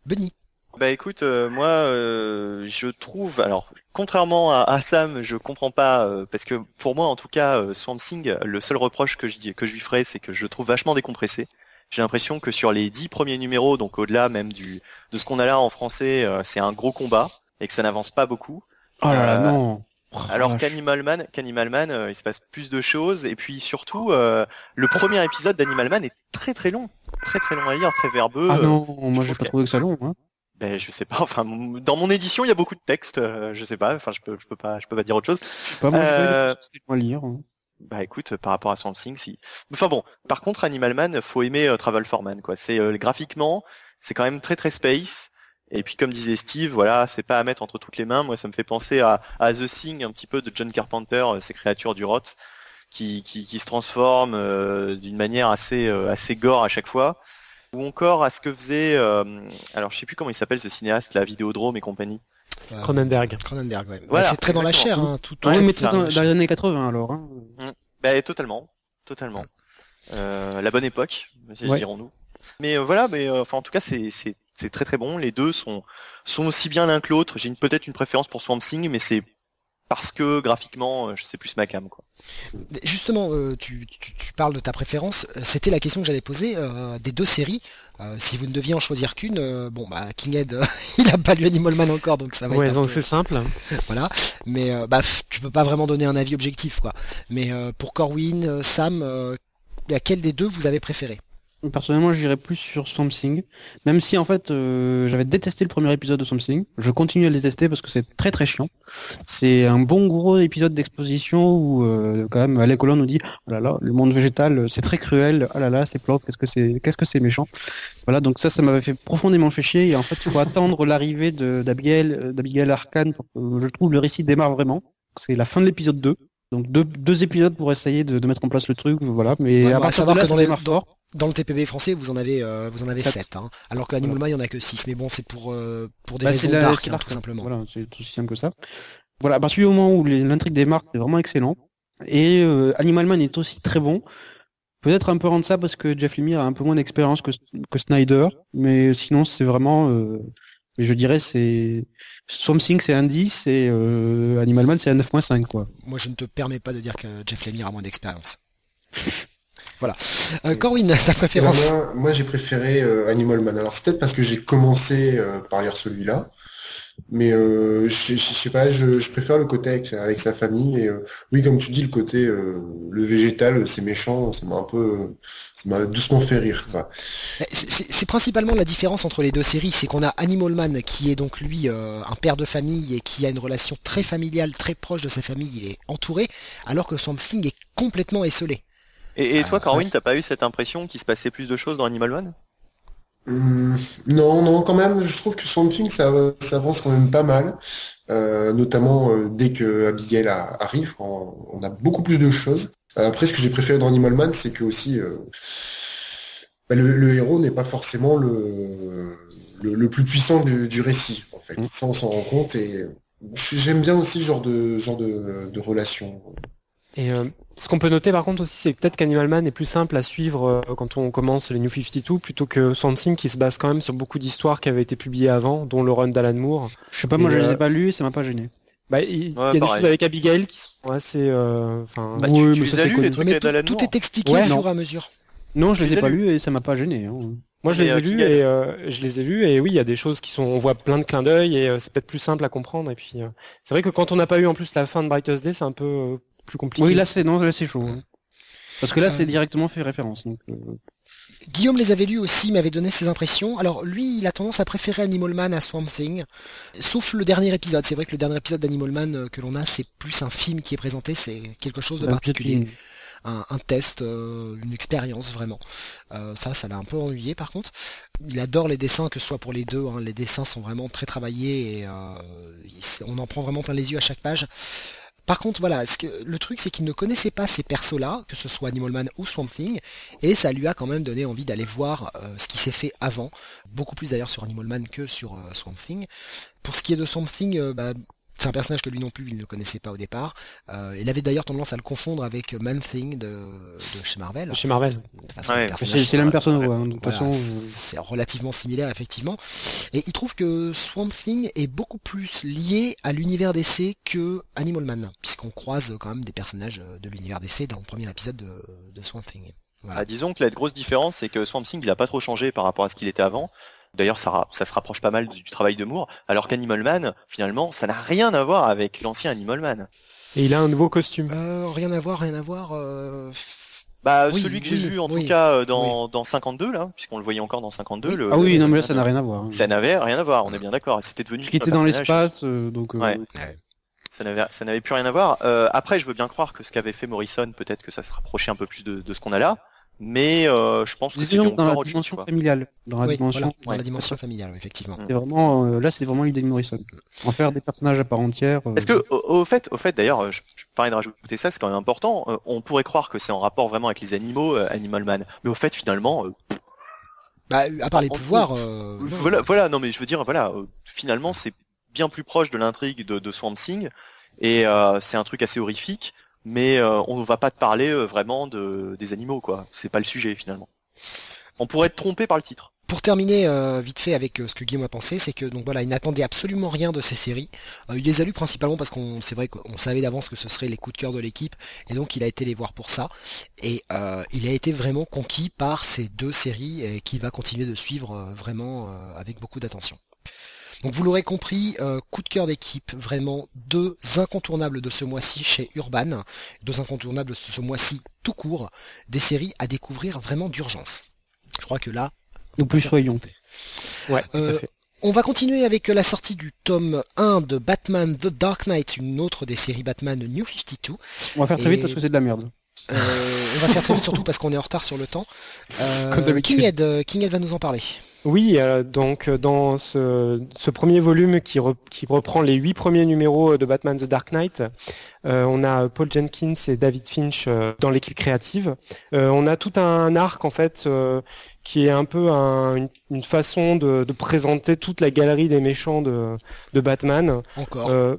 Benny. Bah écoute, euh, moi euh, je trouve, alors contrairement à, à Sam, je comprends pas euh, parce que pour moi en tout cas euh, Swamp Thing, le seul reproche que je dis que je lui ferais, c'est que je le trouve vachement décompressé. J'ai l'impression que sur les dix premiers numéros, donc au-delà même du de ce qu'on a là en français, euh, c'est un gros combat et que ça n'avance pas beaucoup. Oh là là, Euh, non. Oh, Alors vache. qu'Animal Man, qu'Animal Man, euh, il se passe plus de choses et puis surtout euh, le premier épisode d'Animal Man est très très long, très très long à lire, très verbeux. Ah non, moi je j'ai pas trouvé que ça long. Hein. Ben je sais pas, enfin dans mon édition il y a beaucoup de textes, euh, je sais pas, enfin je peux je peux pas je peux pas dire autre chose. Pas, moi Euh, lire. hein. Bah écoute, par rapport à Swamp Thing, si. Enfin bon, par contre Animal Man, faut aimer euh, Travel for Man quoi. C'est euh, graphiquement, c'est quand même très très space. Et puis comme disait Steve, voilà, c'est pas à mettre entre toutes les mains. Moi ça me fait penser à, à The Thing un petit peu de John Carpenter, ces créatures du rot qui, qui, qui se transforment euh, d'une manière assez euh, assez gore à chaque fois. Ou encore à ce que faisait, euh, alors je sais plus comment il s'appelle ce cinéaste, la Vidéodrome et compagnie. Euh, Cronenberg. Cronenberg, ouais. Voilà, Bah, c'est très dans la chair, hein, tout, tout- Ouais, mais dans, dans les années 80 alors. Hein. Bah totalement, totalement. Euh, la bonne époque, Ouais. dirons-nous. Mais euh, voilà, mais euh, enfin en tout cas c'est c'est c'est très très bon. Les deux sont sont aussi bien l'un que l'autre. J'ai une- peut-être une préférence pour Swamp Thing, mais c'est parce que graphiquement, euh, je sais plus ma cam quoi. Justement, euh, tu, tu- tu parles de ta préférence. Euh, C'était la question que j'allais poser euh, des deux séries. Euh, si vous ne deviez en choisir qu'une, euh, bon bah Kinghead, euh, il a pas lu Animal Man encore, donc ça va Ouais, être un donc peu- c'est simple. voilà. Mais euh, bah tu peux pas vraiment donner un avis objectif quoi. Mais euh, pour Corwin, Sam, euh, laquelle des deux vous avez préféré? Personnellement, j'irais plus sur Swamp Thing, même si en fait euh, j'avais détesté le premier épisode de Swamp Thing. Je continue à le détester parce que c'est très très chiant. C'est un bon gros épisode d'exposition où euh, quand même Alec Holland nous dit oh là là le monde végétal c'est très cruel. Oh là là ces plantes qu'est-ce que c'est qu'est-ce que c'est méchant. Voilà donc ça ça m'avait fait profondément fait chier et en fait il faut attendre l'arrivée de- d'Abigail d'Abigail pour que je trouve le récit démarre vraiment. C'est la fin de l'épisode 2. Donc deux, deux épisodes pour essayer de, de mettre en place le truc, voilà. Mais Ouais, à savoir de là, que dans ça les- démarre dans- fort. Dans le TPB français, vous en avez, euh, vous en avez Sept. 7, hein, alors qu'Animal Man, il y en a que 6. Mais bon, c'est pour, euh, pour des Bah, raisons d'arc, hein, tout simplement. Voilà, c'est tout aussi simple que ça. Voilà, à partir du moment où l'intrigue démarre, c'est vraiment excellent. Et euh, Animal Man est aussi très bon. Peut-être un peu en deçà parce que Jeff Lemire a un peu moins d'expérience que, que Snyder, mais sinon c'est vraiment, euh, je dirais c'est Swamp Thing c'est un 10 et Animal Man c'est un 9.5 quoi. Moi, je ne te permets pas de dire que Jeff Lemire a moins d'expérience. Voilà. Euh, Corwin, ta Eh ben, préférence moi, moi, j'ai préféré euh, Animal Man. Alors c'est peut-être parce que j'ai commencé euh, par lire celui-là, mais je, je- je sais pas, je, je préfère le côté avec, avec sa famille. Et oui, comme tu dis, le côté le végétal, c'est méchant, ça m'a un peu, ça m'a doucement fait rire, quoi. C'est- principalement la différence entre les deux séries, c'est qu'on a Animal Man qui est donc lui un père de famille et qui a une relation très familiale, très proche de sa famille, il est entouré, alors que Swamp Thing est complètement esselé. Et, et Ah, toi, Corwin, t'as pas eu cette impression qu'il se passait plus de choses dans Animal Man Hum, non, non, quand même, je trouve que Swamp Thing, ça, ça avance quand même pas mal, euh, notamment euh, dès que Abigail a- arrive, quand on a beaucoup plus de choses. Euh, après, ce que j'ai préféré dans Animal Man, c'est que aussi euh, bah, le, le héros n'est pas forcément le, le, le plus puissant du, du récit, en fait. Mm. Ça, on s'en rend compte et j'aime bien aussi ce genre de genre de, de relation. Et euh, ce qu'on peut noter par contre aussi, c'est que peut-être qu'Animal Man est plus simple à suivre euh, quand on commence les New 52 plutôt que Swamp Thing qui se base quand même sur beaucoup d'histoires qui avaient été publiées avant, dont le run d'Alan Moore. Je sais pas, moi je les euh, ai pas lus et ça m'a pas gêné. Bah, il y a des choses avec Abigail qui sont assez... euh, Enfin, Bah, Ouais, tu, mais ça, les trucs mais tout, est expliqué Ouais, au fur et à mesure. Non, je les les ai as pas lus et ça m'a pas gêné. hein. Moi je les ai lus et euh, je les ai lus et oui il y a des choses qui sont on voit plein de clins d'œil et euh, c'est peut-être plus simple à comprendre et puis euh, c'est vrai que quand on n'a pas eu en plus la fin de Brightest Day c'est un peu euh, plus compliqué. Oui, là c'est non, là c'est chaud. hein. Parce que là Euh, c'est directement fait référence. Donc, euh, Guillaume les avait lus aussi, m'avait donné ses impressions. Alors lui, il a tendance à préférer Animal Man à Swamp Thing, sauf le dernier épisode. C'est vrai que le dernier épisode d'Animal Man euh, que l'on a, c'est plus un film qui est présenté, c'est quelque chose de particulier. un, un test, euh, une expérience vraiment. Euh, ça, ça l'a un peu ennuyé par contre. Il adore les dessins, que ce soit pour les deux. hein. Les dessins sont vraiment très travaillés et euh, on en prend vraiment plein les yeux à chaque page. Par contre, voilà, le truc c'est qu'il ne connaissait pas ces persos-là, que ce soit Animal Man ou Swamp Thing, et ça lui a quand même donné envie d'aller voir euh, ce qui s'est fait avant, beaucoup plus d'ailleurs sur Animal Man que sur euh, Swamp Thing. Pour ce qui est de Swamp Thing, euh, bah, c'est un personnage que lui non plus il ne connaissait pas au départ. Euh, il avait d'ailleurs tendance à le confondre avec Man Thing de, de chez Marvel. Chez Marvel. Ouais. C'est la même personne, ouais. ouais, hein, de toute voilà, façon. c'est- relativement similaire effectivement. Et il trouve que Swamp Thing est beaucoup plus lié à l'univers d'essai que Animal Man, puisqu'on croise quand même des personnages de l'univers d'essai dans le premier épisode de, de Swamp Thing. Voilà. Ah, disons que la grosse différence, c'est que Swamp Thing, il a pas trop changé par rapport à ce qu'il était avant. D'ailleurs, ça, se rapproche pas mal du, du travail de Moore, alors qu'Animal Man, finalement, ça n'a rien à voir avec l'ancien Animal Man. Et il a un nouveau costume. Euh, rien à voir, rien à voir. euh, Bah, Oui, celui que oui, j'ai vu en oui, tout cas euh, dans, dans 52, là, puisqu'on le voyait encore dans 52. le- Ah oui, le- non mais là ça n'a rien à voir. hein. Ça n'avait rien à voir, on est bien d'accord. C'était devenu Qui juste était dans l'espace, euh, donc. euh, Ouais. Ça n'avait, ça n'avait plus rien à voir. Euh, après, je veux bien croire que ce qu'avait fait Morrison, peut-être que ça se rapprochait un peu plus de, de ce qu'on a là. Mais euh, je pense que Disons dans la dimension quoi. familiale. Dans la oui, dimension. voilà, dans ouais. la dimension familiale, effectivement. C'est vraiment, euh, là c'est vraiment l'idée de Morrison. En faire des personnages à part entière. euh, Est-ce que, au, au fait, au fait, d'ailleurs, je, je parlais de rajouter ça, c'est quand même important. euh, on pourrait croire que c'est en rapport vraiment avec les animaux, euh, Animal Man, mais au fait, finalement, euh, Bah, à part les pouvoirs. euh, voilà, voilà, non, mais je veux dire, voilà, euh, finalement, c'est bien plus proche de l'intrigue de, de Swamp Thing, et euh, c'est un truc assez horrifique, mais euh, on va pas te parler euh, vraiment de, des animaux, quoi. C'est pas le sujet finalement. On pourrait être trompé par le titre. Pour terminer euh, vite fait avec ce que Guillaume a pensé, c'est que donc voilà, il n'attendait absolument rien de ces séries. Il les a lues principalement parce qu'on savait d'avance que ce serait les coups de cœur de l'équipe, et donc il a été les voir pour ça. Et il a été vraiment conquis par ces deux séries et qui va continuer de suivre vraiment avec beaucoup d'attention. Donc vous l'aurez compris, euh, coup de cœur d'équipe, vraiment deux incontournables de ce mois-ci chez Urban, deux incontournables de ce mois-ci tout court, des séries à découvrir vraiment d'urgence. Je crois que là, Nous plus soyons. Ouais, Euh, on va continuer avec la sortie du tome 1 de Batman The Dark Knight, une autre des séries Batman New 52. On va faire très Et- vite parce que c'est de la merde. Euh, on va faire très vite surtout parce qu'on est en retard sur le temps. Euh. Kinghead, Kinghead va nous en parler. Oui, euh, donc euh, dans ce, ce premier volume qui, re- qui reprend les huit premiers numéros de Batman The Dark Knight, euh, on a Paul Jenkins et David Finch euh, dans l'équipe créative. Euh, on a tout un arc en fait euh, qui est un peu un- une, une façon de, de présenter toute la galerie des méchants de, de Batman. Encore. Euh,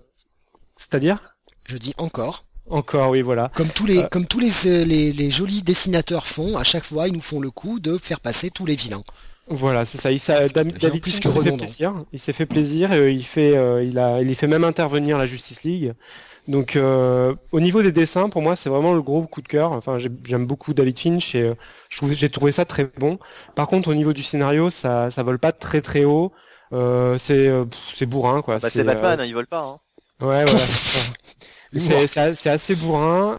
C'est-à-dire? Je dis encore. Encore, oui, voilà. Comme tous les, Euh. comme tous les, euh, les, les jolis dessinateurs font, à chaque fois, ils nous font le coup de faire passer tous les vilains. Voilà, c'est ça. Il Ça David plus que fait plaisir. Il s'est fait plaisir. et, euh, il fait, euh, il a, il y fait même intervenir la Justice League. Donc, euh, au niveau des dessins, pour moi, c'est vraiment le gros coup de cœur. Enfin, j'ai- j'aime beaucoup David Finch et euh, j'ai trouvé ça très bon. Par contre, au niveau du scénario, ça, ça vole pas très très haut. Euh, c'est, c'est bourrin, quoi. Bah, c'est euh, Batman, hein, ils volent pas. Hein. Ouais, voilà. c'est assez bourrin.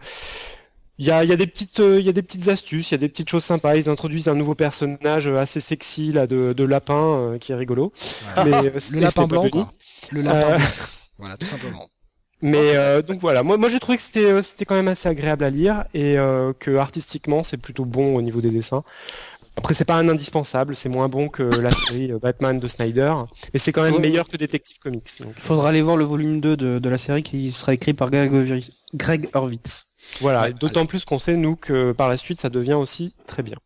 Il y a, il y a des petites, euh, il y a des petites astuces, il y a des petites choses sympas. Ils introduisent un nouveau personnage euh, assez sexy là de, de lapin euh, qui est rigolo. Ouais. Mais, Le lapin blanc, quoi. Le lapin Euh, blanc. Voilà, tout simplement. Mais euh, donc voilà, moi, moi j'ai trouvé que c'était, euh, c'était quand même assez agréable à lire et euh, que artistiquement c'est plutôt bon au niveau des dessins. Après c'est pas un indispensable, c'est moins bon que la série Batman de Snyder, mais c'est quand même Ouais. meilleur que Detective Comics. donc. Faudra aller voir le volume 2 de, de la série qui sera écrit par Greg, Greg Horvitz. Voilà, Ouais, d'autant plus qu'on sait nous que par la suite ça devient aussi très bien.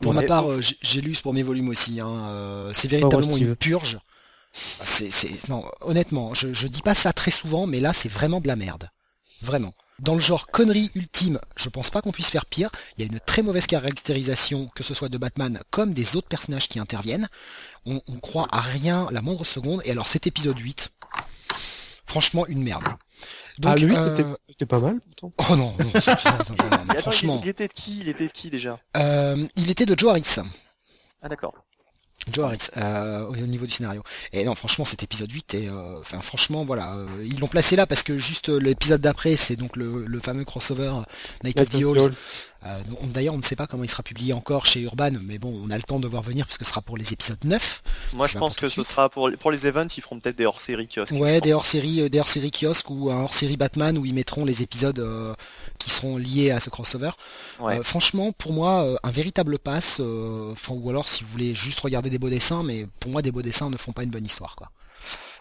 Pour Ouais. ma part, euh, j'ai- lu ce premier volume aussi. Hein. euh, c'est véritablement une purge. Ah, C'est, c'est, non, honnêtement, je, je dis pas ça très souvent, mais là, c'est vraiment de la merde. Vraiment. Dans le genre connerie ultime, je pense pas qu'on puisse faire pire. Il y a une très mauvaise caractérisation, que ce soit de Batman comme des autres personnages qui interviennent. On, on croit à rien la moindre seconde. Et alors cet épisode 8, franchement, une merde. Donc, ah lui, euh, c'était, c'était pas mal pourtant. Oh non, non, c'est- non, non, non, non, Mais attends, franchement. il, il était de qui Il était de qui déjà? Euh, il était de Joe Harris. Ah d'accord. Joe Harris, euh, au niveau du scénario. Et non, franchement, cet épisode 8 est, euh, enfin, franchement, voilà, euh, ils l'ont placé là parce que juste l'épisode d'après, c'est donc le, le fameux crossover Night of the Night of the Owls. Euh, on- D'ailleurs, on ne sait pas comment il sera publié encore chez Urban, mais bon, on a le temps de voir venir parce que ce sera pour les épisodes 9. Moi je pense que ce sera pour, pour les events, ils feront peut-être des hors-série kiosques. Ouais, des hors-série, euh, des hors-série kiosques ou un hors-série Batman où ils mettront les épisodes euh, qui seront liés à ce crossover. Ouais. Euh, franchement, pour moi, un véritable pass, euh, ou alors si vous voulez juste regarder des beaux dessins, mais pour moi, des beaux dessins ne font pas une bonne histoire, quoi.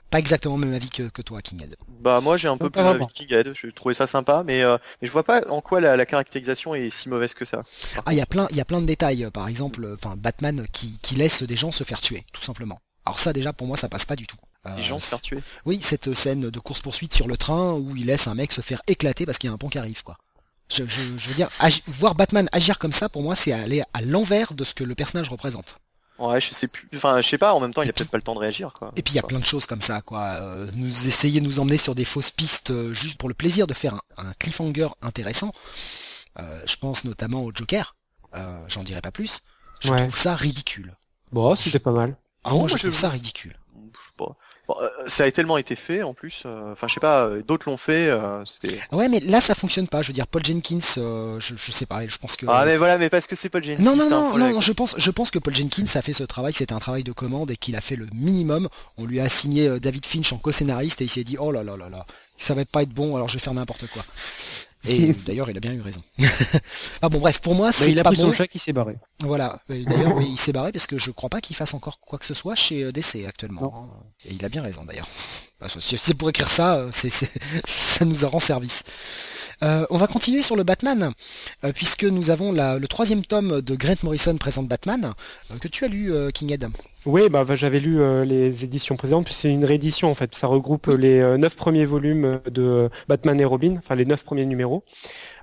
Pas exactement le même avis que, que toi, Kinghead. Bah moi j'ai un peu plus envie de Kinghead, je trouvais ça sympa, mais, euh, mais je vois pas en quoi la, la caractérisation est si mauvaise que ça. Ah, il y a plein, il y a plein de détails. euh, Par exemple, euh, enfin, Batman qui, qui laisse des gens se faire tuer, tout simplement. Alors ça, déjà, pour moi, ça passe pas du tout. Les Euh, gens se faire tuer. Oui, cette scène de course-poursuite sur le train où il laisse un mec se faire éclater parce qu'il y a un pont qui arrive, quoi. Je, je, je veux dire, voir Batman agir comme ça, pour moi, c'est aller à l'envers de ce que le personnage représente. Ouais, je sais plus. Enfin, je sais pas, en même temps, il Et a peut-être puis- pas le temps de réagir, quoi. Et puis il y a plein de choses comme ça, quoi. Euh, nous essayer de nous emmener sur des fausses pistes euh, juste pour le plaisir de faire un, un cliffhanger intéressant. Euh, je pense notamment au Joker. Euh, J'en dirai pas plus. Je Ouais. trouve ça ridicule. Bon, c'était pas mal. Ah, moi, je trouve je- ça ridicule. Je sais pas. Bon, euh, ça a tellement été fait en plus. euh, Enfin, je sais pas. euh, D'autres l'ont fait. Ah Ouais, mais là, ça fonctionne pas. Je veux dire, Paul Jenkins, je, je sais pas. Je pense que. Ah mais voilà, mais parce que c'est le génie. Non, non, non, non, non, je pense, je pense que Paul Jenkins a fait ce travail, c'était un travail de commande et qu'il a fait le minimum. On lui a assigné David Finch en co-scénariste et il s'est dit, oh là là là là, ça va pas être bon, alors je vais faire n'importe quoi. Et d'ailleurs, il a bien eu raison. ah bon, bref, pour moi, Bah, c'est il a pas pris bon. son chat qui s'est barré. Voilà. D'ailleurs, oui, il s'est barré parce que je crois pas qu'il fasse encore quoi que ce soit chez euh, DC actuellement. hein. Et il a bien raison d'ailleurs. Si c'est pour écrire ça, euh, ça nous a rend service. Euh, on va continuer sur le Batman, euh, puisque nous avons le troisième tome de Grant Morrison présente Batman, que tu as lu, Kinghead. Oui, bah, bah, j'avais lu les éditions précédentes, puis c'est une réédition en fait. Ça regroupe les neuf premiers volumes de Batman et Robin, enfin les neuf premiers numéros.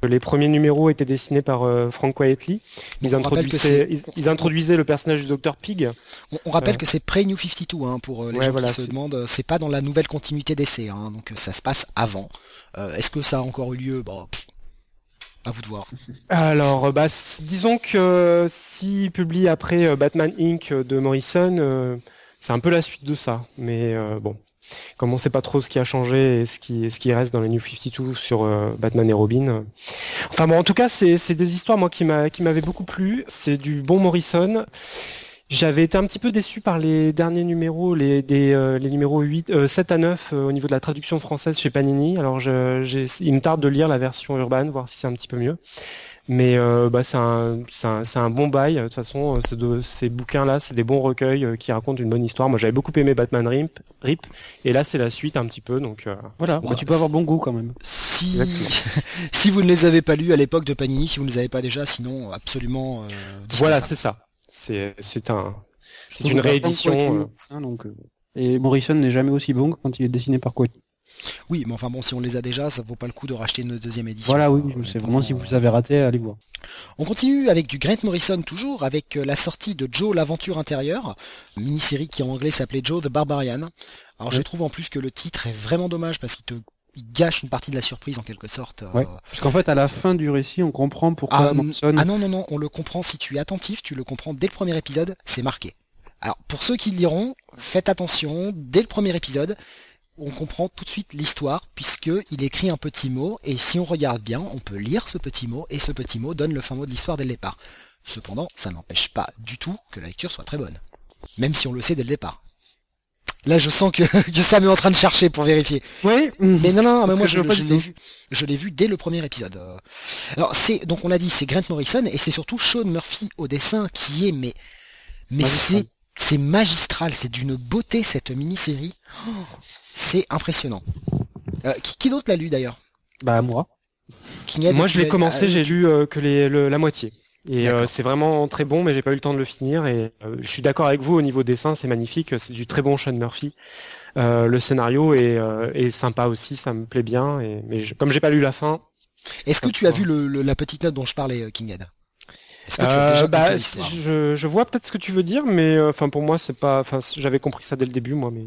Les premiers numéros étaient dessinés par euh, Frank Whiteley. Ils On introduisaient, c'est- ils, ils introduisaient le personnage du Dr Pig. On, on rappelle Euh. que c'est pré-New 52, hein, pour euh, les Ouais, gens voilà, qui se demandent, euh, c'est pas dans la nouvelle continuité d'essai, hein, donc ça se passe avant. Euh, Est-ce que ça a encore eu lieu? Bon, pff, à vous de voir. Alors, bah, disons que s'il publie après Batman Inc. de Morrison, c'est un peu la suite de ça. Mais bon, comme on sait pas trop ce qui a changé et ce qui, reste dans les New 52 sur euh, Batman et Robin. Enfin bon, en tout cas, c'est des histoires moi qui m'a qui m'avaient beaucoup plu. C'est du bon Morrison. J'avais été un petit peu déçu par les derniers numéros, les, euh, numéros 8, euh, 7 à 9 euh, au niveau de la traduction française chez Panini. Alors il me tarde de lire la version urbaine, voir si c'est un petit peu mieux. Mais euh, bah, c'est un, c'est un, c'est un bon bail. De toute façon, euh, ces, bouquins-là, c'est des bons recueils euh, qui racontent une bonne histoire. Moi, j'avais beaucoup aimé Batman Rip, Rip et là, c'est la suite un petit peu. Donc, euh, Voilà, Bon, bah, tu peux avoir bon goût quand même. Si, vous ne les avez pas lus à l'époque de Panini, si vous ne les avez pas déjà, sinon absolument. euh, voilà, c'est ça. C'est, c'est un, Je c'est trouve une réédition. Euh, hein, donc, euh, et Morrison n'est jamais aussi bon que quand il est dessiné par Quacky. Oui, mais enfin bon, si on les a déjà, ça vaut pas le coup de racheter une deuxième édition. Voilà, oui, Euh, c'est vraiment si vous avez raté, allez voir. On continue avec du Grant Morrison toujours, avec euh, la sortie de Joe l'aventure intérieure, mini-série qui en anglais s'appelait Joe the Barbarian. Alors je trouve en plus que le titre est vraiment dommage parce qu'il te il gâche une partie de la surprise en quelque sorte. euh. Ouais. Parce qu'en fait, à la fin du récit, on comprend pourquoi Ah, Morrison... Ah non, non, non, on le comprend si tu es attentif, tu le comprends dès le premier épisode, c'est marqué. Alors pour ceux qui liront, faites attention, dès le premier épisode, on comprend tout de suite l'histoire puisque il écrit un petit mot et si on regarde bien, on peut lire ce petit mot et ce petit mot donne le fin mot de l'histoire dès le départ. Cependant, ça n'empêche pas du tout que la lecture soit très bonne. Même si on le sait dès le départ. Là, je sens que, que Sam est en train de chercher pour vérifier. Oui, Mais non, non, mais moi je, l'ai vu. Je l'ai vu dès le premier épisode. Euh, Alors c'est donc on l'a dit, c'est Grant Morrison et c'est surtout Sean Murphy au dessin qui est mais mais c'est c'est magistral, c'est d'une beauté cette mini-série. Oh, c'est impressionnant. Euh, qui qui d'autre l'a lu d'ailleurs? Bah moi. Moi, je l'ai commencé, ah, j'ai lu euh, que les, le- la moitié. Et euh, c'est vraiment très bon, mais j'ai pas eu le temps de le finir. Et euh, je suis d'accord avec vous au niveau dessin, c'est magnifique. C'est du très bon Sean Murphy. Euh, le scénario est, euh, est sympa aussi, ça me plaît bien. Et, mais je- comme j'ai pas lu la fin, Est-ce que tu as vu le, le- la petite note dont je parlais, King Ed? Est-ce que tu as euh, déjà bah, je, je vois peut-être ce que tu veux dire, mais euh, pour moi c'est pas. Enfin j'avais compris ça dès le début, moi, mais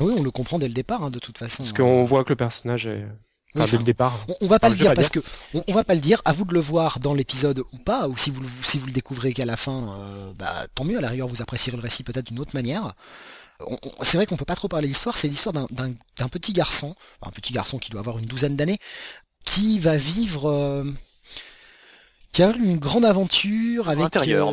Oui, on le comprend dès le départ, hein, de toute façon. parce hein. qu'on voit que le personnage est. Enfin, dès le départ. On, on va pas Enfin, le dire pas parce que on, on va pas le dire. À vous de le voir dans l'épisode ou pas, ou si vous le- si vous le découvrez qu'à la fin, euh, bah tant mieux. À la rigueur, vous apprécierez le récit peut-être d'une autre manière. C'est vrai qu'on peut pas trop parler d'histoire. C'est l'histoire d'un- d'un d'un petit garçon, enfin, un petit garçon qui doit avoir une douzaine d'années, qui va vivre. euh, qui a eu une grande aventure avec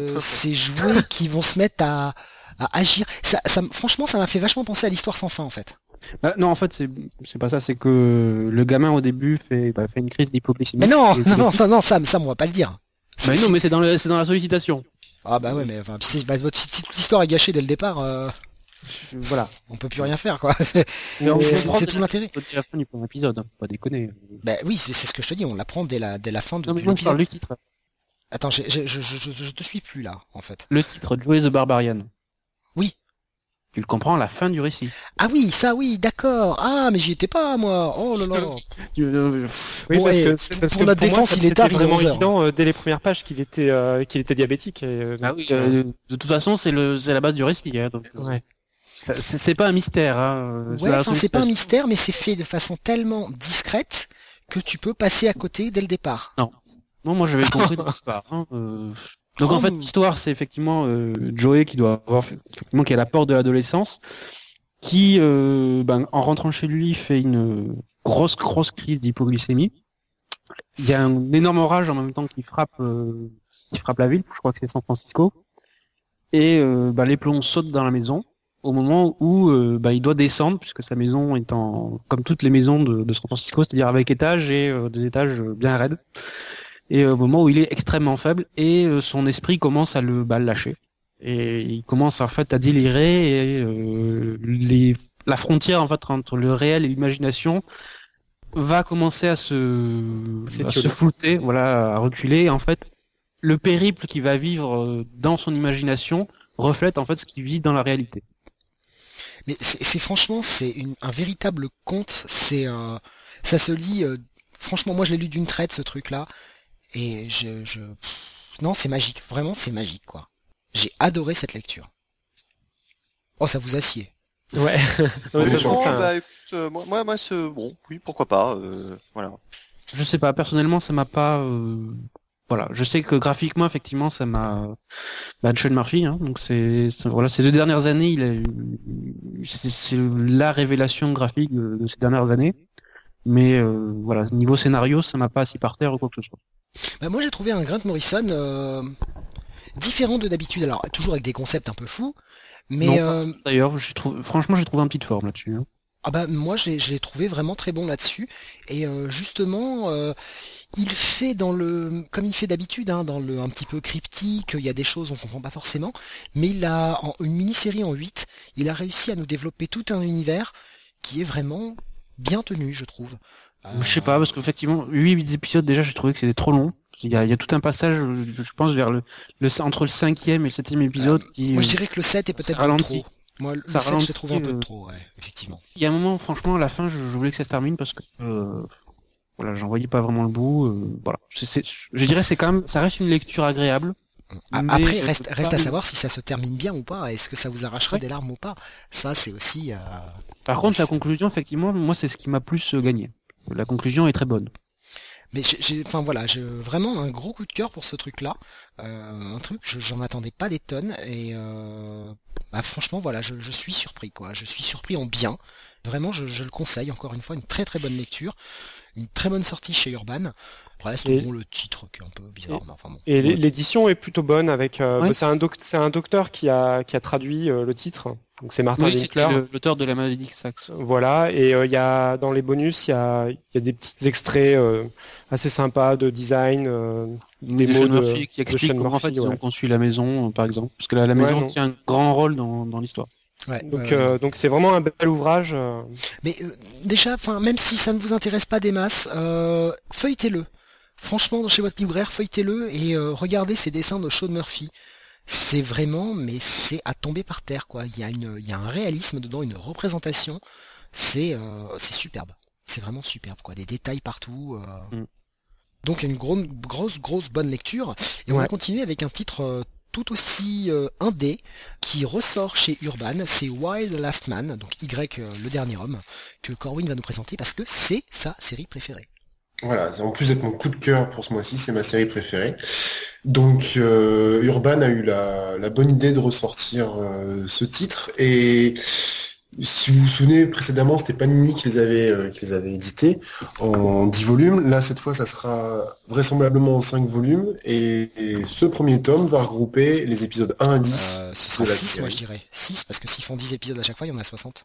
euh, ses jouets qui vont se mettre à, à agir. Ça, franchement, ça m'a fait vachement penser à l'histoire sans fin en fait. Bah, non, en fait, c'est pas ça. C'est que le gamin au début fait, bah, fait une crise d'hypoglycémie. Mais non, non, non, ça, non, ça, ça, on va pas le dire. Bah C'est- non, mais c'est dans, le- la sollicitation. Ah bah ouais, mais enfin, si, bah, toute l'histoire est gâchée dès le départ, euh, Voilà. on peut plus rien faire quoi. C'est Mais tout l'intérêt. la fin du premier épisode, hein, pas déconner. Bah oui, c'est ce que je te dis, on l'apprend dès la, dès la fin de, mais l'épisode. du titre. Attends, je, je, je, je te suis plus là, en fait. Le titre, Joey the Barbarian. Oui. Tu le comprends à la fin du récit. Ah oui, ça oui, d'accord. Ah, mais j'y étais pas moi. Oh là là. Euh, Oui, Bon, parce que, parce pour que pour moi, défense, il est tard, il est vraiment 11 heures. évident euh, dès les premières pages qu'il était euh, qu'il était diabétique. Et, euh, donc, oui, de toute façon, c'est le, c'est la base du récit. Hein, donc, euh, ouais. c'est pas un mystère. Hein, Ouais, la enfin, c'est pas un mystère, mais c'est fait de façon tellement discrète que tu peux passer à côté dès le départ. Non, moi j'avais compris de l'histoire. Hein, euh. Donc Oh, en fait, mais- l'histoire, c'est effectivement euh, Joey qui doit avoir, effectivement, qui est à la porte de l'adolescence, qui, euh, ben, en rentrant chez lui, fait une grosse, grosse crise d'hypoglycémie. Il y a un énorme orage en même temps qui frappe, euh, qui frappe la ville. Je crois que c'est San Francisco. Et euh, ben, les plombs sautent dans la maison au moment où euh, ben, il doit descendre puisque sa maison est en, comme toutes les maisons de, de San Francisco, c'est-à-dire avec étages et euh, des étages bien raides et euh, au moment où il est extrêmement faible et euh, son esprit commence à le, bah, le lâcher et il commence en fait à délirer et euh, les, la frontière en fait entre le réel et l'imagination va commencer à se, à S'étioler. se flouter, voilà, à reculer. Et en fait, le périple qu'il va vivre dans son imagination reflète en fait ce qu'il vit dans la réalité. Mais c'est franchement, c'est un véritable conte. C'est, euh, ça se lit. euh, franchement, moi, je l'ai lu d'une traite ce truc-là, et je, je, non, c'est magique. Vraiment, c'est magique, quoi. J'ai adoré cette lecture. Oh, ça vous assied. Ouais. Ouais, c'est bah, écoute, euh, moi, moi, moi, ce- bon, oui, pourquoi pas, euh, voilà. Je sais pas, personnellement, ça m'a pas. euh, Voilà, je sais que graphiquement, effectivement, ça m'a. Bah, Sean Murphy, hein, donc c'est c'est- voilà, ces deux dernières années, il a eu- c'est c'est la révélation graphique de, de ces dernières années. Mais euh, voilà, niveau scénario, ça m'a pas assis par terre ou quoi que ce soit. Bah, moi, j'ai trouvé un Grant Morrison euh, différent de d'habitude. Alors, toujours avec des concepts un peu fous, mais euh, D'ailleurs, trouvé- franchement, j'ai trouvé un petite forme là-dessus. hein. Ah bah moi je l'ai- je l'ai trouvé vraiment très bon là-dessus et euh, justement euh, il fait dans le comme il fait d'habitude hein, dans le un petit peu cryptique il y a des choses on comprend pas forcément mais il a en une mini-série en 8 il a réussi à nous développer tout un univers qui est vraiment bien tenu je trouve Je sais pas, parce qu'effectivement, 8 épisodes déjà, j'ai trouvé que c'était trop long. Il y, a, il y a tout un passage, euh, je pense, vers le, le entre le cinquième et le septième épisode qui. moi je dirais que le 7 est peut-être ça un peu ralentit. trop moi le Ça 7 je l'ai ralentit, trouvé un peu euh, trop ouais effectivement Il y a un moment, franchement, à la fin, je, je voulais que ça se termine parce que euh, voilà, j'en voyais pas vraiment le bout. euh, voilà, je dirais c'est quand même, ça reste une lecture agréable. Après, euh, reste, à savoir si ça se termine bien ou pas. Est-ce que ça vous arracherait Ouais. des larmes ou pas? Ça, c'est aussi. euh, Par contre, la conclusion, effectivement, moi, c'est ce qui m'a plus euh, gagné. La conclusion est très bonne. Mais j'ai, enfin voilà, j'ai vraiment un gros coup de cœur pour ce truc-là. Euh, un truc, je- j'en attendais pas des tonnes et euh, bah, franchement, voilà, je, je suis surpris quoi. Je suis surpris en bien. Vraiment, je, je le conseille. Encore une fois, une très très bonne lecture, une très bonne sortie chez Urban. Reste Et- bon le titre qui est un peu bizarre, mais enfin bon. Et l'é- l'édition est plutôt bonne avec. euh, Ouais. C'est un, doc- c'est un docteur qui a, qui a traduit euh, le titre. Donc c'est Martin Oui, l'auteur de la maladie Saxe. Voilà, et euh, il y a dans les bonus, il y a, il y a des petits extraits euh, assez sympas de design, euh, des de mots de, Murphy qui de explique Sean comment en fait Murphy, ils ont conçu la maison, euh, par exemple, parce que la, maison tient un grand rôle dans, dans l'histoire. Ouais, Donc euh, c'est vraiment un bel ouvrage. Mais euh, déjà, enfin, même si ça ne vous intéresse pas des masses, euh, feuilletez-le. Franchement, chez votre libraire, feuilletez-le et euh, regardez ces dessins de Sean Murphy. C'est vraiment, mais c'est à tomber par terre, quoi. Il y a une, il y a un réalisme dedans, une représentation. C'est, euh, c'est superbe. C'est vraiment superbe, quoi. Des détails partout. euh. Mm. Donc une grosse, grosse, grosse bonne lecture. Et on va continuer avec un titre euh, tout aussi euh, indé qui ressort chez Urban. C'est Wild Last Man, donc Y, le dernier homme, que Corwin va nous présenter parce que c'est sa série préférée. Voilà, en plus d'être mon coup de cœur pour ce mois-ci, c'est ma série préférée. Donc euh, Urban a eu la, la bonne idée de ressortir euh, ce titre et si vous vous souvenez précédemment, c'était Panini qui les avait euh, qui les avait édités en 10 volumes. Là cette fois, ça sera vraisemblablement en 5 volumes et, et ce premier tome va regrouper les épisodes 1 à 10 Euh, ce sera de la 6, moi je dirais. 6, parce que s'ils font 10 épisodes à chaque fois, il y en a 60.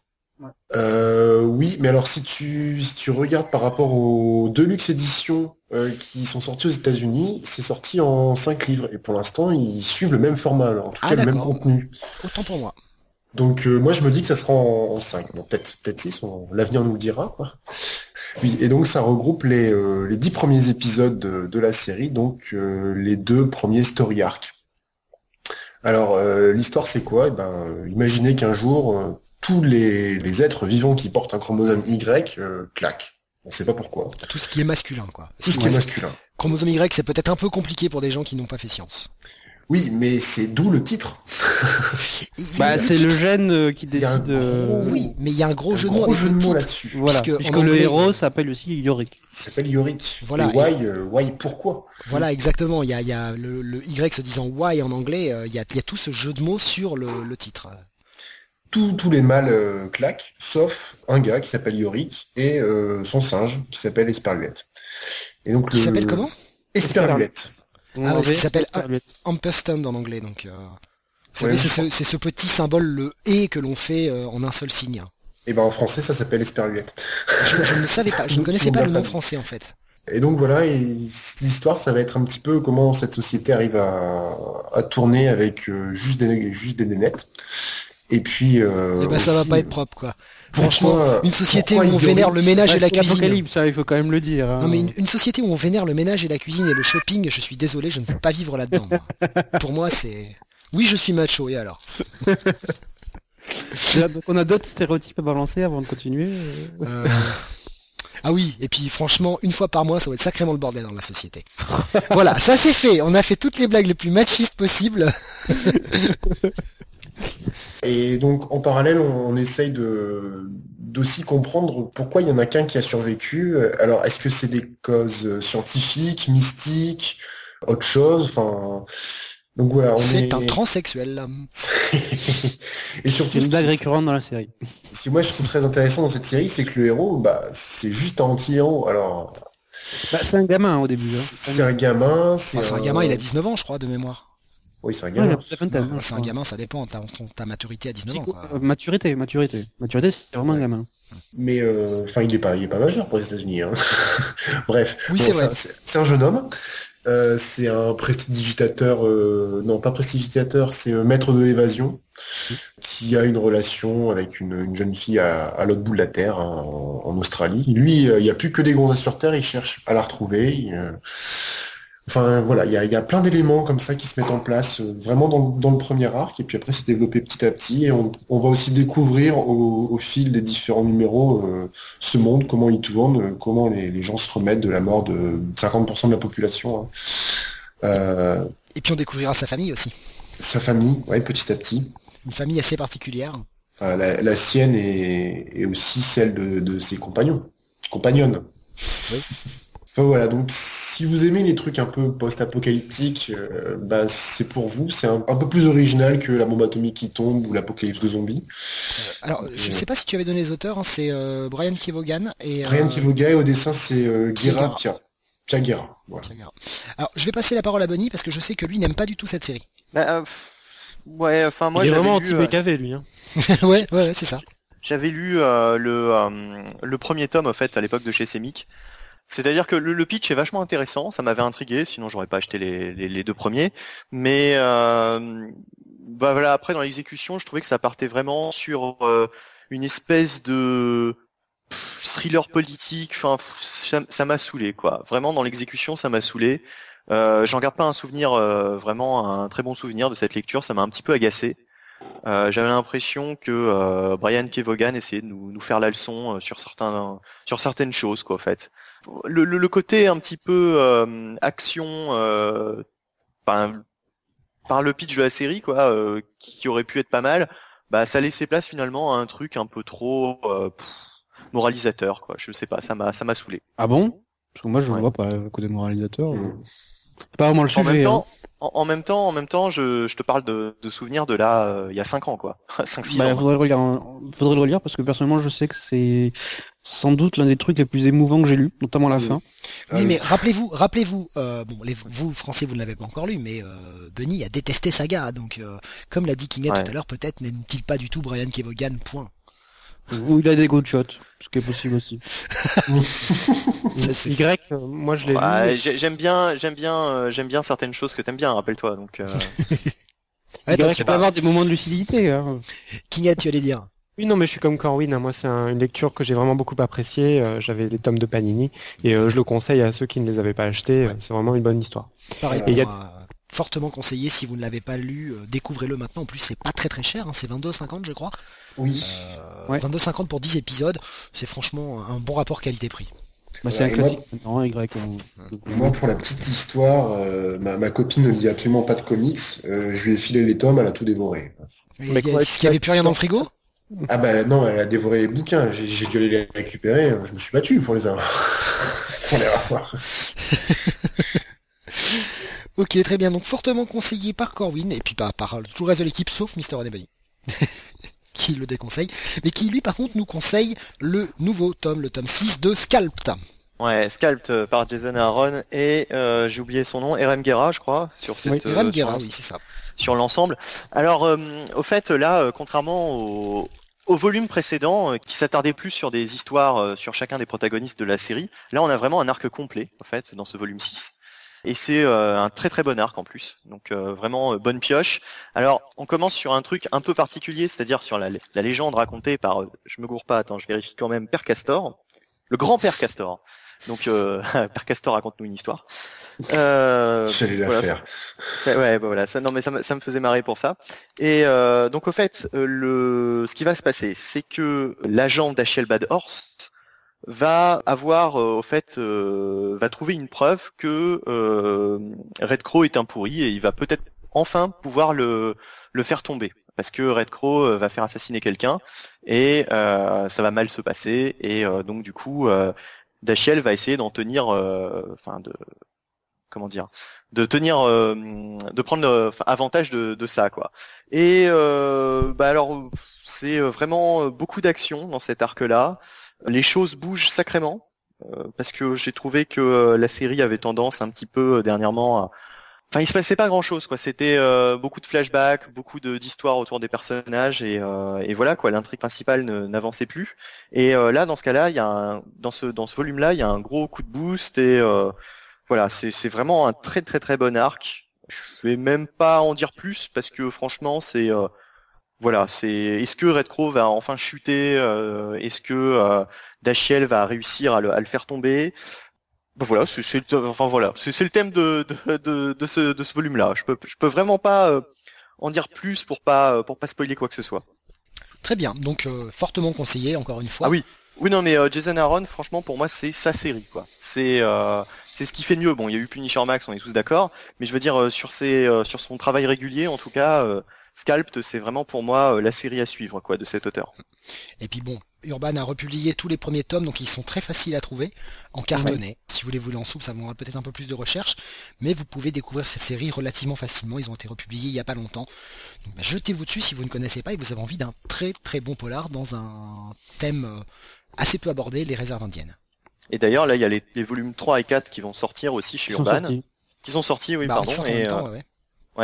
Euh, oui, mais alors si tu, si tu regardes par rapport aux Deluxe éditions euh, qui sont sorties aux États-Unis, c'est sorti en 5 livres et pour l'instant ils suivent le même format, alors, en tout Ah, cas le même contenu. Autant pour moi. Donc euh, moi je me dis que ça sera en, 5, bon peut-être peut-être 6, on- l'avenir nous le dira. Quoi. Oui, et donc ça regroupe les, euh, les 10 premiers épisodes de, de la série, donc euh, les deux premiers story arcs. Alors l'histoire c'est quoi? Eh ben, imaginez qu'un jour tous les, les êtres vivants qui portent un chromosome Y euh, claquent. On sait pas pourquoi. Tout ce qui est masculin, quoi. Tout ce qui est masculin. Chromosome Y, c'est peut-être un peu compliqué pour des gens qui n'ont pas fait science. Oui, mais c'est d'où le titre. Bah, c'est le gène euh, qui décide. euh, gros- Oui, mais il y a un gros Un jeu de mots gros avec jeu le de mots titre. là-dessus. Voilà, Puisque puisque, en le anglais, héros s'appelle aussi Yorick. Il s'appelle Yorick. Voilà, Et why, euh, why pourquoi? Voilà, exactement. Il y a, il y a le, le Y se disant why en anglais. Il y a, il y a tout ce jeu de mots sur le, le titre. Tous, tous les mâles euh, claquent, sauf un gars qui s'appelle Yorick et euh, son singe qui s'appelle Esperluette. Et donc Qui le- s'appelle comment? Esperluette. Ah ouais, qui s'appelle Esperluette. Ampersand en anglais. Donc, euh, vous Ouais, savez, c'est ce, c'est ce petit symbole, le et que l'on fait euh, en un seul signe. Et ben en français ça s'appelle Esperluette. Je, je ne savais pas, je ne connaissais pas le nom français en fait. Et donc voilà, et l'histoire ça va être un petit peu comment cette société arrive à, à tourner avec juste des juste des nénettes. Et puis euh, Et ben ça va pas être propre quoi. pourquoi- Franchement, une société où on vénère le ménage et la c'est cuisine. hein, il faut quand même le dire. hein. Non mais une, une société où on vénère le ménage et la cuisine et le shopping, je suis désolé, je ne veux pas vivre là-dedans. moi. Pour moi, c'est. Oui, je suis macho. Et alors? Donc, on a d'autres stéréotypes à balancer avant de continuer. euh. Euh, Ah oui, et puis franchement, une fois par mois, ça va être sacrément le bordel dans la société. voilà, ça c'est fait. On a fait toutes les blagues les plus machistes possibles. Et donc en parallèle, on, on essaye de d'aussi comprendre pourquoi il y en a qu'un qui a survécu. Alors est-ce que c'est des causes scientifiques, mystiques, autre chose? Enfin, donc voilà, on C'est est. un transsexuel. là. Et surtout, C'est une ce blague récurrente dans la série. ce qui moi je trouve très intéressant dans cette série, c'est que le héros, bah, c'est juste un anti-héros. Alors, Bah, c'est un gamin au début. Hein. c'est un gamin, c'est Enfin, c'est un gamin, il a 19 ans, je crois, de mémoire. Oui, c'est un gamin. c'est un gamin, ça dépend. Ta, ton- ta maturité à 19 ans. Quoi. euh, maturité, maturité. Maturité, c'est vraiment un gamin. Mais euh, enfin, il est pas, il est pas majeur pour les États-Unis. Hein. Bref, Oui, Bon, c'est vrai. un- C'est un jeune homme. Euh, c'est un prestidigitateur, euh, non pas prestidigitateur, c'est euh, maître de l'évasion, qui a une relation avec une, une jeune fille à, à l'autre bout de la Terre, hein, en, en Australie. Lui, euh, il n'y a plus que des gonzesses sur Terre, il cherche à la retrouver. il, euh, Enfin voilà, il y a, il y a plein d'éléments comme ça qui se mettent en place euh, vraiment dans, dans le premier arc, et puis après c'est développé petit à petit, et on, on va aussi découvrir au, au fil des différents numéros euh, ce monde, comment il tourne, comment les, les gens se remettent de la mort de 50% de la population. hein. Euh, Et puis on découvrira sa famille aussi. sa famille, ouais, petit à petit. Une famille assez particulière. Enfin, la, la sienne est, est aussi celle de, de ses compagnons, compagnonnes. Oui. Enfin voilà, donc si vous aimez les trucs un peu post-apocalyptiques, euh, bah, c'est pour vous. C'est un, un peu plus original que la bombe atomique qui tombe ou l'apocalypse de zombies. Alors, je Ouais. sais pas si tu avais donné les auteurs, hein, c'est euh, Brian Kevogan et... Brian euh, Kivoga et au dessin c'est euh, Guerra. Pia. Pia Guerra. Voilà. Alors, je vais passer la parole à Bunny parce que je sais que lui n'aime pas du tout cette série. Bah, euh, ouais, enfin moi il est j'avais vraiment lu, euh, anti-BKV, lui. Hein. ouais, ouais, ouais, c'est ça. J'avais lu euh, le, euh, le premier tome en fait à l'époque de chez Semic. C'est-à-dire que le, le pitch est vachement intéressant, ça m'avait intrigué, sinon j'aurais pas acheté les, les, deux premiers. Mais euh, bah voilà, après dans l'exécution, je trouvais que ça partait vraiment sur euh, une espèce de thriller politique. Enfin, ça m'a saoulé quoi. Vraiment dans l'exécution, ça m'a saoulé. Euh, J'en garde pas un souvenir euh, vraiment un très bon souvenir de cette lecture. Ça m'a un petit peu agacé. Euh, J'avais l'impression que euh, Brian Kevogan essayait de nous, nous faire la leçon euh, sur certains sur certaines choses quoi en fait. Le, le, le côté un petit peu euh, action euh, par, par le pitch de la série quoi euh, qui aurait pu être pas mal, bah ça laissait place finalement à un truc un peu trop euh, pff, moralisateur quoi. Je sais pas, ça m'a ça m'a saoulé. Ah bon? Parce que moi je Ouais. vois pas euh, côté moralisateur. Pas vraiment le En sujet. même hein. temps, en, en même temps, en même temps, je, je te parle de, de souvenirs de là euh, il y a 5 ans quoi, 5 6 Bah, ans. faudrait, le relire, hein. faudrait le relire parce que personnellement je sais que c'est sans doute l'un des trucs les plus émouvants que j'ai lu, notamment la Mhm. fin. Oui, oui. mais rappelez-vous, rappelez-vous, euh, bon, les, vous Français, vous ne l'avez pas encore lu, mais euh, Bunny a détesté Saga, donc euh, comme l'a dit Kinga Ouais. tout à l'heure, peut-être n'aime-t-il pas du tout Brian Kevogan, point. Ou il a des good shots, ce qui est possible aussi. Ça, Y, euh, moi je l'ai lu. j'ai- j'aime bien, j'aime bien, euh, j'aime bien certaines choses que t'aimes bien. Rappelle-toi. Donc, euh, Attention, tu peux avoir des moments de lucidité. Hein. Kinga, tu allais dire. Oui, non, mais je suis comme Corwin. hein. Moi, c'est un- une lecture que j'ai vraiment beaucoup appréciée. Euh, J'avais les tomes de Panini et euh, je le conseille à ceux qui ne les avaient pas achetés. C'est vraiment une bonne histoire. Pareil, Et pour il y a- moi, fortement conseillé si vous ne l'avez pas lu, euh, découvrez-le maintenant. En plus, c'est pas très très cher, hein, c'est 22,50 je crois. Oui. Euh, Ouais. 22,50 pour 10 épisodes, c'est franchement un bon rapport qualité-prix. Bah, un moi- Y. pour la petite histoire, euh, ma, ma copine ne lit absolument pas de comics. Euh, je lui ai filé les tomes, elle a tout dévoré. Mais Mais il y a- quoi, est-ce qu'il n'y avait plus rien dans le frigo? Ah bah non, elle a dévoré les bouquins. J'ai j'ai dû aller les récupérer. Je me suis battu pour les avoir. pour les avoir. Ok, très bien. Donc fortement conseillé par Corwin et puis par, par tout le reste de l'équipe sauf Mr. René Bunny. qui le déconseille, mais qui lui par contre nous conseille le nouveau tome, le tome 6 de Scalped. ouais, Scalped euh, par Jason Aaron et euh, j'ai oublié son nom, RM Guerra, je crois, sur cette, Oui, euh, Ram sur Guerra, oui, c'est ça. sur l'ensemble. Alors, euh, au fait, là, euh, contrairement au, au volume précédent, euh, qui s'attardait plus sur des histoires euh, sur chacun des protagonistes de la série, là, on a vraiment un arc complet, en fait, dans ce volume 6. Et c'est euh, un très très bon arc en plus, donc vraiment bonne pioche. Alors, on commence sur un truc un peu particulier, c'est-à-dire sur la, la légende racontée par, je me gourre pas, attends, je vérifie quand même, Père Castor, le grand Père Castor. Donc, euh, Père Castor raconte-nous une histoire. Euh, J'allais la voilà, faire. Ouais, ouais, bah voilà, ça, non mais ça, me- ça me faisait marrer pour ça. Et euh, donc au fait, euh, le, ce qui va se passer, c'est que l'agent d'Achel Bad Horse va avoir, euh, au fait, euh, va trouver une preuve que euh, Red Crow est un pourri et il va peut-être enfin pouvoir le, le faire tomber. Parce que Red Crow va faire assassiner quelqu'un et euh, ça va mal se passer et euh, donc du coup, euh, Dachiel va essayer d'en tenir, euh, enfin de, comment dire, de tenir, euh, de prendre avantage de, ça, quoi. Et euh, bah alors, c'est vraiment beaucoup d'action dans cet arc-là. Les choses bougent sacrément parce que j'ai trouvé que la série avait tendance un petit peu dernièrement à Enfin, il se passait pas grand chose, quoi. C'était euh, beaucoup de flashbacks, beaucoup d'histoires autour des personnages, et, euh, et voilà, quoi. L'intrigue principale n'avançait plus. Et euh, là, dans ce cas-là, il y a un, dans ce dans ce volume-là, il y a un gros coup de boost, et voilà, c'est vraiment un très très très bon arc. Je vais même pas en dire plus parce que franchement, c'est voilà, c'est est-ce que Red Crow va enfin chuter Est-ce que Dachiel va réussir à le, à le faire tomber? Bah voilà, c'est enfin voilà, c'est le thème de, de, de, ce, de ce volume-là. Je peux je peux vraiment pas euh, en dire plus pour pas euh, pour pas spoiler quoi que ce soit. Très bien, donc euh, fortement conseillé encore une fois. Ah oui, oui non mais Jason Aaron, franchement pour moi c'est sa série quoi. C'est c'est ce qui fait mieux. Bon, il y a eu Punisher Max, on est tous d'accord, mais je veux dire sur ses sur son travail régulier en tout cas. Scalped, c'est vraiment pour moi la série à suivre quoi de cet auteur. Et puis bon, Urban a republié tous les premiers tomes, donc ils sont très faciles à trouver en cartonné. Si vous voulez vous en soupe, ça demandera peut-être un peu plus de recherche, mais vous pouvez découvrir cette série relativement facilement. Ils ont été republiés il n'y a pas longtemps. Donc bah, jetez-vous dessus si vous ne connaissez pas et vous avez envie d'un très très bon polar dans un thème euh, assez peu abordé, les réserves indiennes. Et d'ailleurs, là, il y a les, volumes 3 et 4 qui vont sortir aussi chez Urban. Qui sont sortis, oui, bah, pardon. Et, euh, Ouais,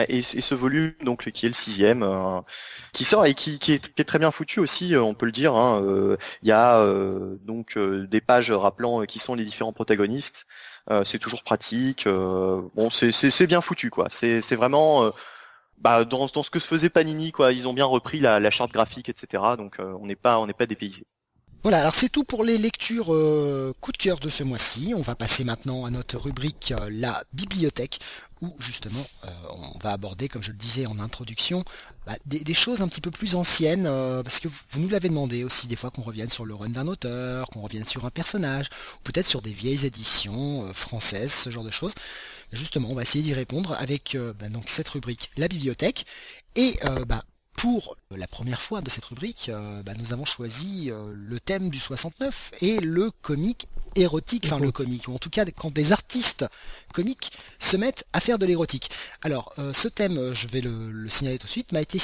et, ce volume, donc qui est le sixième, euh, qui sort et qui, qui, est, très bien foutu aussi, euh, on peut le dire. Hein, euh, il y a donc des pages rappelant qui sont les différents protagonistes. c'est toujours pratique. bon, c'est bien foutu, quoi. C'est vraiment bah, dans, dans, ce que se faisait Panini, quoi. Ils ont bien repris la, la charte graphique, etc. Donc on n'est pas on n'est pas dépaysé. Voilà, alors c'est tout pour les lectures euh, coup de cœur de ce mois-ci. On va passer maintenant à notre rubrique euh, la bibliothèque, où justement euh, on va aborder, comme je le disais en introduction, bah, des, choses un petit peu plus anciennes, parce que vous, nous l'avez demandé aussi des fois qu'on revienne sur le run d'un auteur, qu'on revienne sur un personnage, ou peut-être sur des vieilles éditions françaises, ce genre de choses. Justement, on va essayer d'y répondre avec bah, cette rubrique la bibliothèque. Et bah, pour la première fois de cette rubrique, euh, bah, nous avons choisi euh, le thème du 69 et le comique érotique, enfin le comique, ou en tout cas quand des artistes comiques se mettent à faire de l'érotique. Alors euh, ce thème, je vais le, signaler tout de suite, m'a été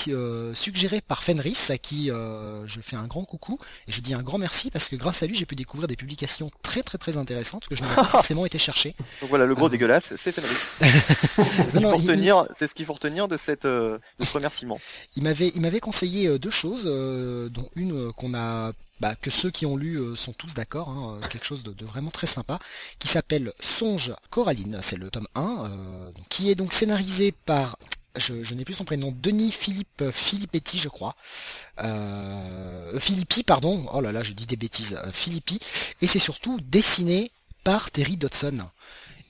suggéré par Fenris, à qui je fais un grand coucou, et je dis un grand merci parce que grâce à lui j'ai pu découvrir des publications très très très intéressantes que je n'avais pas forcément été chercher. Donc voilà, le gros dégueulasse, c'est Fenris. c'est ce qu'il faut retenir de, cette, de ce remerciement. Il m'avait il m'avait conseillé euh, deux choses, euh, dont une euh, qu'on a bah, que ceux qui ont lu sont tous d'accord, hein, quelque chose de, vraiment très sympa, qui s'appelle Songe Coraline, c'est le tome 1, qui est donc scénarisé par, je, n'ai plus son prénom, Denis Philippe Filippetti, je crois, euh, Philippi, pardon, oh là là, je dis des bêtises, Philippi, et c'est surtout dessiné par Terry Dodson.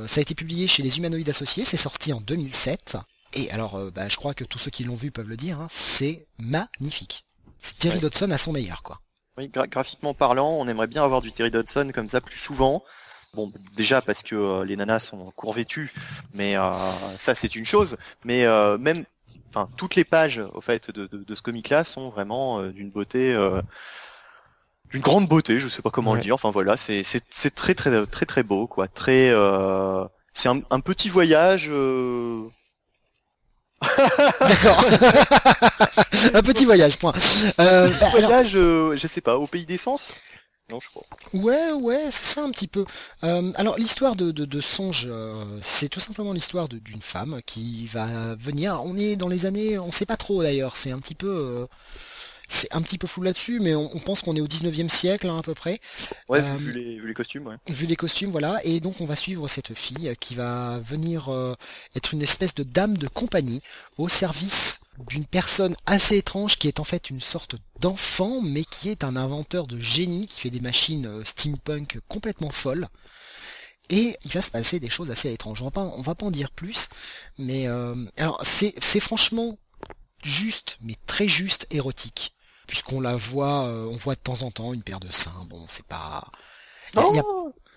Ça a été publié chez les Humanoïdes Associés, c'est sorti en 2007. Et alors, euh, bah, je crois que tous ceux qui l'ont vu peuvent le dire, hein, c'est magnifique. C'est Terry Dodson à son meilleur, quoi. Oui, graphiquement parlant, on aimerait bien avoir du Terry Dodson comme ça plus souvent. Bon, déjà parce que euh, les nanas sont court vêtues, mais euh, ça c'est une chose. Mais même, enfin, toutes les pages au fait de, ce comic-là sont vraiment d'une beauté, d'une grande beauté. Je sais pas comment le dire. Enfin voilà, c'est c'est très très très très beau, quoi. Très, c'est un, un, petit voyage D'accord. un petit voyage, point. Euh, voyage, euh, je sais pas, au pays d'essence non, je crois. Ouais, ouais, c'est ça un petit peu. Euh, alors l'histoire de, de, Songe, euh, c'est tout simplement l'histoire d'une femme qui va venir. On est dans les années, on sait pas trop d'ailleurs. C'est un petit peu, c'est un petit peu fou là-dessus, mais on, pense qu'on est au 19e siècle hein, à peu près. Ouais, euh, vu, les, costumes, ouais. Vu les costumes, voilà. Et donc on va suivre cette fille qui va venir euh, être une espèce de dame de compagnie au service d'une personne assez étrange qui est en fait une sorte d'enfant, mais qui est un inventeur de génie, qui fait des machines euh, steampunk complètement folles. Et il va se passer des choses assez étranges. On va pas, on va pas en dire plus, mais alors c'est franchement juste, mais très juste érotique puisqu'on la voit, euh, on voit de temps en temps une paire de seins. Bon, c'est pas.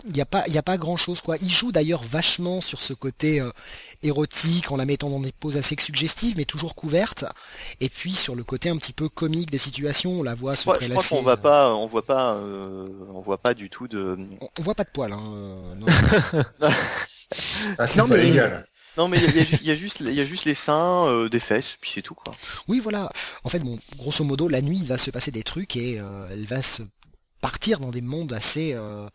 Il n'y a, pas, il a pas grand chose quoi. Il joue d'ailleurs vachement sur ce côté euh, érotique en la mettant dans des poses assez suggestives, mais toujours couvertes. Et puis sur le côté un petit peu comique des situations, on la voit se ouais, Je crois qu'on voit pas, on voit pas, euh, on voit pas du tout de. On, voit pas de poils. Hein, non. ah, c'est pas légal. Non, mais il y, a juste, il y a juste les seins, euh, des fesses, puis c'est tout quoi. Oui, voilà. En fait, bon, grosso modo, la nuit, il va se passer des trucs et euh, elle va se partir dans des mondes assez, euh,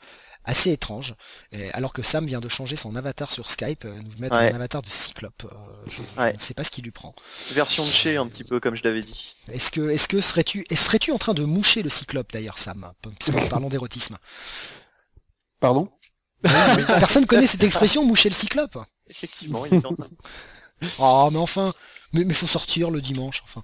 assez étrange. Et alors que Sam vient de changer son avatar sur Skype, euh, nous mettre Ouais. un avatar de Cyclope. Euh, je, Ouais. ne sais pas ce qui lui prend. Version de chez un petit peu comme je l'avais dit. Est-ce que, est-ce que serais-tu, et serais-tu en train de moucher le Cyclope d'ailleurs, Sam, puisque nous parlons d'érotisme? Pardon? Personne connaît cette expression, moucher le Cyclope. Effectivement, il est en train. Oh, mais enfin, mais, mais faut sortir le dimanche, enfin.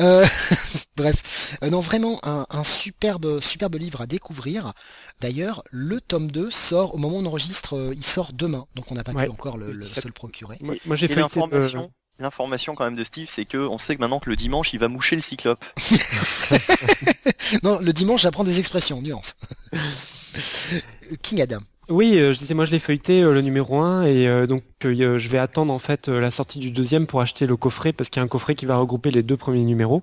Euh, bref, Euh, non, vraiment un, un superbe, superbe livre à découvrir. D'ailleurs, le tome 2 sort au moment où on enregistre, euh, il sort demain, donc on n'a pas Ouais. pu encore le, se le procurer. Moi, moi, j'ai fait l'information, l'information quand même de Steve, c'est que on sait que maintenant que le dimanche, il va moucher le cyclope. Non, le dimanche, j'apprends des expressions, nuance. Euh, King Adam. Oui, euh, je disais, moi je l'ai feuilleté euh, le numéro 1 et euh, donc je vais attendre en fait la sortie du deuxième pour acheter le coffret parce qu'il y a un coffret qui va regrouper les deux premiers numéros.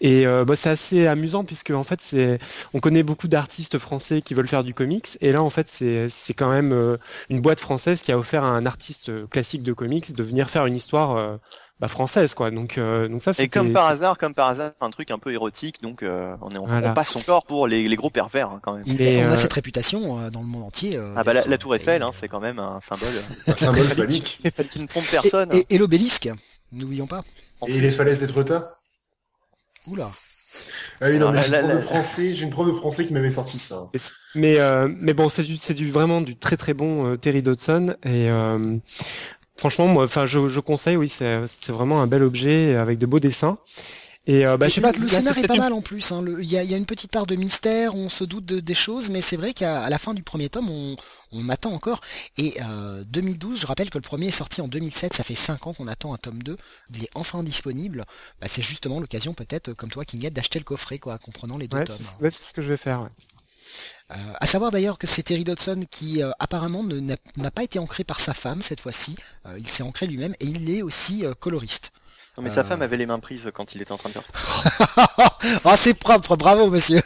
Et bah, c'est assez amusant puisque en fait c'est, on connaît beaucoup d'artistes français qui veulent faire du comics et là en fait c'est c'est quand même une boîte française qui a offert à un artiste classique de comics de venir faire une histoire bah, française quoi. Donc euh, donc ça Et c'est comme par hasard, comme par hasard, un truc un peu érotique, donc euh, on, est, on, Voilà. on passe encore pour les, les gros pervers hein, quand même. Mais, on a euh, cette réputation euh, dans le monde entier. euh, Ah bah la, tour Eiffel, et- hein, c'est quand même un symbole Un symbole phallique. qui ne trompe et, personne. et- et l'obélisque, n'oublions pas. Et les falaises d'Étretat Oula. Ah oui, non, mais la- j'ai une la- prof de français, j'ai une prof de français qui m'avait sorti ça. Mais euh, mais bon, c'est du c'est du vraiment du très très bon euh, Terry Dodson et euh, franchement moi enfin je, je conseille oui c'est vraiment un bel objet avec de beaux dessins et euh, bah Et je sais pas le, le là, scénar est pas mal en plus. hein. Il y, a, il y a une petite part de mystère, on se doute de- des choses, mais c'est vrai qu'à la fin du premier tome, on, on attend encore. Et euh, 2012, je rappelle que le premier est sorti en 2007, ça fait 5 ans qu'on attend un tome 2. Il est enfin disponible. Bah, c'est justement l'occasion peut-être, comme toi, Kinghead, d'acheter le coffret, quoi, comprenant les deux Ouais, tomes. c'est ouais, c'est ce que je vais faire. ouais. Euh, à savoir d'ailleurs que c'est Terry Dodson qui euh, apparemment n'a pas été ancré par sa femme cette fois-ci. Euh, il s'est ancré lui-même et il est aussi euh, coloriste. Non, mais sa femme avait les mains prises quand il était en train de faire ça. Ah, c'est propre, bravo monsieur.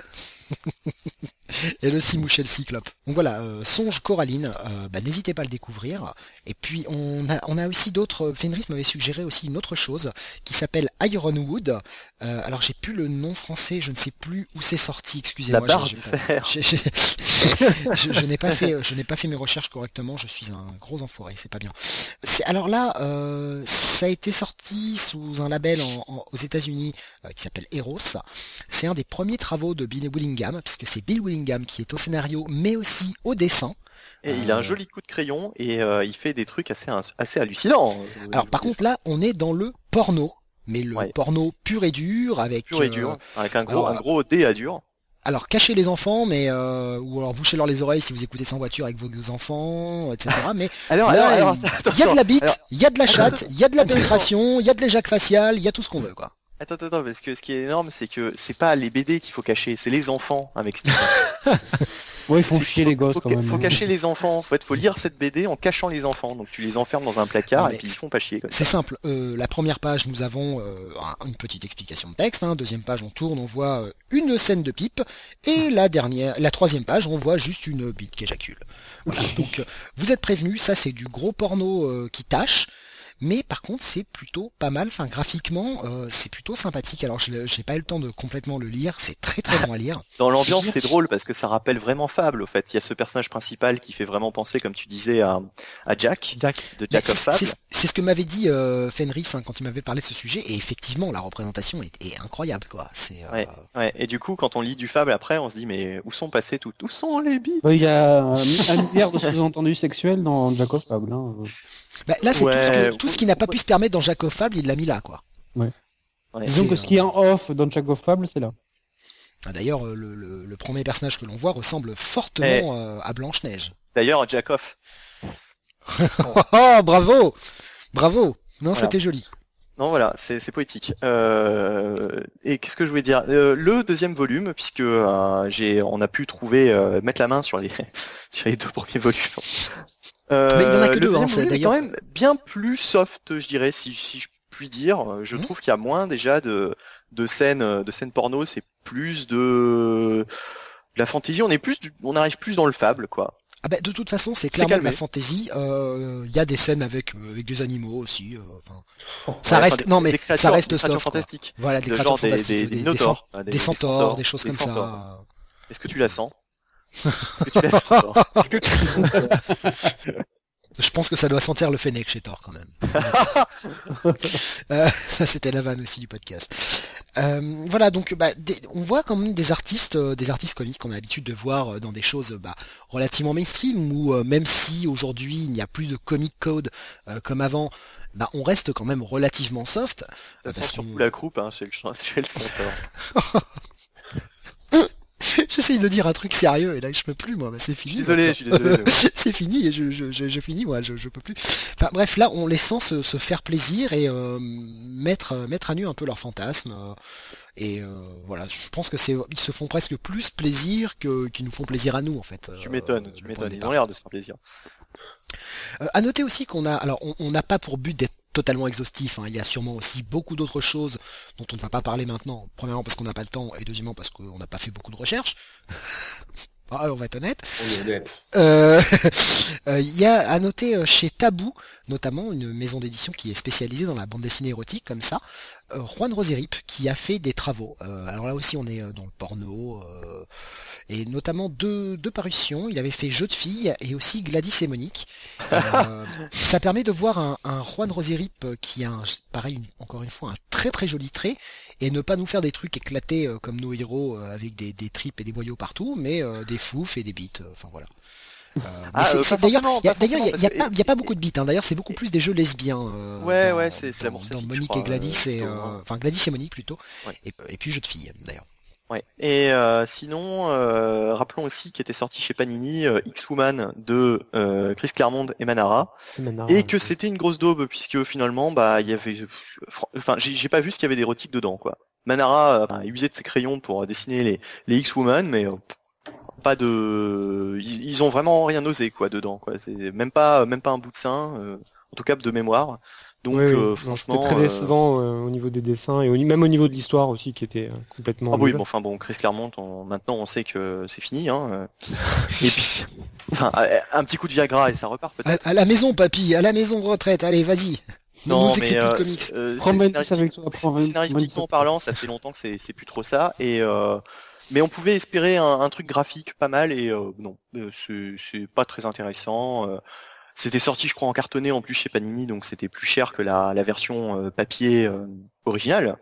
Et le Simouché le Cyclope. Donc voilà, euh, Songe Coraline, euh, bah, n'hésitez pas à le découvrir. Et puis on a, on a aussi d'autres, Fenris m'avait suggéré aussi une autre chose qui s'appelle Ironwood. Euh, alors j'ai plus le nom français, je ne sais plus où c'est sorti, excusez-moi. je, je n'ai pas fait, je n'ai pas fait mes recherches correctement. Je suis un gros enfoiré, c'est pas bien. C'est alors là, euh, ça a été sorti sous un label en- en- aux États-Unis euh, qui s'appelle Eros. C'est un des premiers travaux de Bill Willingham, puisque c'est Bill Willingham qui est au scénario, mais aussi au dessin. Et il a un Euh. joli coup de crayon et euh, il fait des trucs assez, assez hallucinants. Alors par contre là, on est dans le porno, mais le Ouais. porno pur et dur avec. pur et euh, avec un gros, alors, un gros dé à dur. Alors cachez les enfants, mais euh, ou alors bouchez-leur les oreilles si vous écoutez sans voiture avec vos enfants, etc. Mais Alors, il y a de la bite, il y a de la chatte, il y a de la pénétration, il y a de l'éjac facial, il y a tout ce qu'on veut quoi. Attends, attends, attends, parce que ce qui est énorme, c'est que c'est pas les BD qu'il faut cacher, c'est les enfants avec Steve. Ouais, ils font chier faut- les gosses faut, quand ca- même. Faut hein. cacher les enfants. En fait, faut lire cette BD en cachant les enfants. Donc tu les enfermes dans un placard Non, et puis ils font pas chier. C'est simple. euh, la première page, nous avons euh, un- une petite explication de texte. hein. Deuxième page, on tourne, on voit euh, une scène de pipe. Et la dernière, la troisième page, on voit juste une bite qui éjacule. Voilà. Donc, euh, vous êtes prévenus. Ça, c'est du gros porno euh, qui tâche. Mais par contre, c'est plutôt pas mal. Enfin, graphiquement, euh, c'est plutôt sympathique. Alors, je n'ai pas eu le temps de complètement le lire. C'est très très bon à lire. Dans l'ambiance, c'est drôle parce que ça rappelle vraiment Fable. Au fait, il y a ce personnage principal qui fait vraiment penser, comme tu disais, à, à Jack Jack. de Mais Jack of C'est Fable. c'est- ce que m'avait dit euh, Fenris hein, quand il m'avait parlé de ce sujet. Et effectivement, la représentation est, est incroyable, quoi. C'est euh, Ouais. Ouais. Et du coup, quand on lit du Fable après, on se dit mais où sont passés tout Où sont les bites Ouais, Il y a un, un milliard de sous-entendus sexuels dans Jack of Fable. Hein. Bah, là, c'est tout ce, tout qui n'a pas pu se permettre dans Jack of Fable, il l'a mis là, quoi. Ouais. Disons que ce qui est en off dans Jack of Fable, c'est là. Enfin, D'ailleurs, euh, le, le- le premier personnage que l'on voit ressemble fortement Eh. euh, à Blanche-Neige. D'ailleurs, Jack Off. Oh, bravo Bravo Non, Voilà. c'était joli. Non, voilà, c'est c'est poétique. Euh, et qu'est-ce que je voulais dire? Euh, Le deuxième volume, puisque euh, j'ai, on a pu trouver, euh, mettre la main sur les sur les deux premiers volumes. Euh, Mais il y en a que deux, hein, c'est d'ailleurs- quand même bien plus soft, je dirais, si, si je puis dire. Je Mhm. trouve qu'il y a moins déjà de de scènes de scènes porno. C'est plus de de la fantaisie. On est plus, du- on arrive plus dans le fable, quoi. Ah bah, de toute façon, c'est clairement de la fantaisie. Euh, Il y a des scènes avec, euh, avec des animaux aussi. euh, enfin, ça Ouais, reste, enfin, des- non mais des ça créatures- reste des soft. fantastiques. Voilà, des créatures fantastiques, des, des, des des, cent- minotaures, hein, des centaures, des choses des comme centaures. ça. Est-ce que tu la sens? Est-ce que tu l'as sur Thor Est-ce que tu Je pense que ça doit sentir le fennec chez Thor quand même. Euh, ça c'était la vanne aussi du podcast. Euh, voilà donc bah, des- on voit quand même des artistes, euh, des artistes comiques qu'on a l'habitude de voir dans des choses bah, relativement mainstream où euh, même si aujourd'hui il n'y a plus de comic code comme avant, bah, on reste quand même relativement soft. Ça parce sent qu'on- surtout la croupe, hein, chez le, ch- chez le. J'essaye de dire un truc sérieux et là je peux plus moi, bah, c'est fini. désolé, je suis désolé. c'est fini et je, je, je, je finis moi, je, je peux plus. Enfin bref, là on les sent se, se faire plaisir et euh, mettre euh, mettre à nu un peu leurs fantasmes. euh, et euh, voilà, je pense que c'est ils se font presque plus plaisir que qu'ils nous font plaisir à nous en fait. Tu m'étonnes, tu m'étonnes. Ils ont l'air de se faire plaisir. Euh, à noter aussi qu'on a, alors on n'a pas pour but d'être totalement exhaustif. hein. Il y a sûrement aussi beaucoup d'autres choses dont on ne va pas parler maintenant. Premièrement parce qu'on n'a pas le temps et deuxièmement parce qu'on n'a pas fait beaucoup de recherches. Ah, on va être honnête. On est honnête. Euh, euh, Il y a à noter euh, chez Tabou, notamment une maison d'édition qui est spécialisée dans la bande dessinée érotique comme ça, Juan Roserip qui a fait des travaux. Alors là aussi on est dans le porno et notamment deux, deux parutions. Il avait fait Jeux de filles et aussi Gladys et Monique. Euh, ça permet de voir un, un Juan Roserip qui a un, pareil une- encore une fois un très très joli trait et ne pas nous faire des trucs éclatés euh, comme nos héros euh, avec des, des tripes et des boyaux partout, mais euh, des fouf et des bites. Enfin voilà. Euh, Ah, euh, d'ailleurs, il y a- a- pas- a beaucoup de bites. hein. D'ailleurs, c'est beaucoup plus des jeux lesbiens. euh, Ouais, dans- ouais, c'est- dans- sceptique, Monique et Gladys et enfin Gladys et Monique plutôt. Ouais. Et, et puis jeux de filles d'ailleurs. Ouais. Et euh, sinon, euh, rappelons aussi qu'il était sorti chez Panini euh, X-Woman de euh, Chris Claremont et Manara, et que c'était une grosse daube puisque finalement, bah, il y avait, enfin, j'ai pas vu ce qu'il y avait d'érotique dedans, quoi. Manara, euh, enfin, il usait de ses crayons pour euh, dessiner les, les X-Woman, mais euh, pas de, ils, ils ont vraiment rien osé, quoi, dedans, quoi. C'est même pas, même pas un bout de sein, euh, en tout cas de mémoire. Donc, Oui, oui. euh, Non, franchement, c'était très euh, décevant euh, au niveau des dessins et au- même au niveau de l'histoire aussi qui était euh, complètement. Ah oui, nul. bon, enfin bon, Chris Claremont, on- maintenant on sait que c'est fini, hein. Et puis, enfin, un petit coup de Viagra et ça repart peut-être. À, à la maison, papy, à la maison retraite. Allez, vas-y. Non, mais euh, euh, scénaristique- Scénaristiquement parlant, ça fait longtemps que c'est plus trop ça. Et euh, mais on pouvait espérer un, un truc graphique pas mal et euh, non, euh, c'est c'est pas très intéressant. C'était sorti, je crois, en cartonné en plus chez Panini, donc c'était plus cher que la, la version euh, papier euh, originale.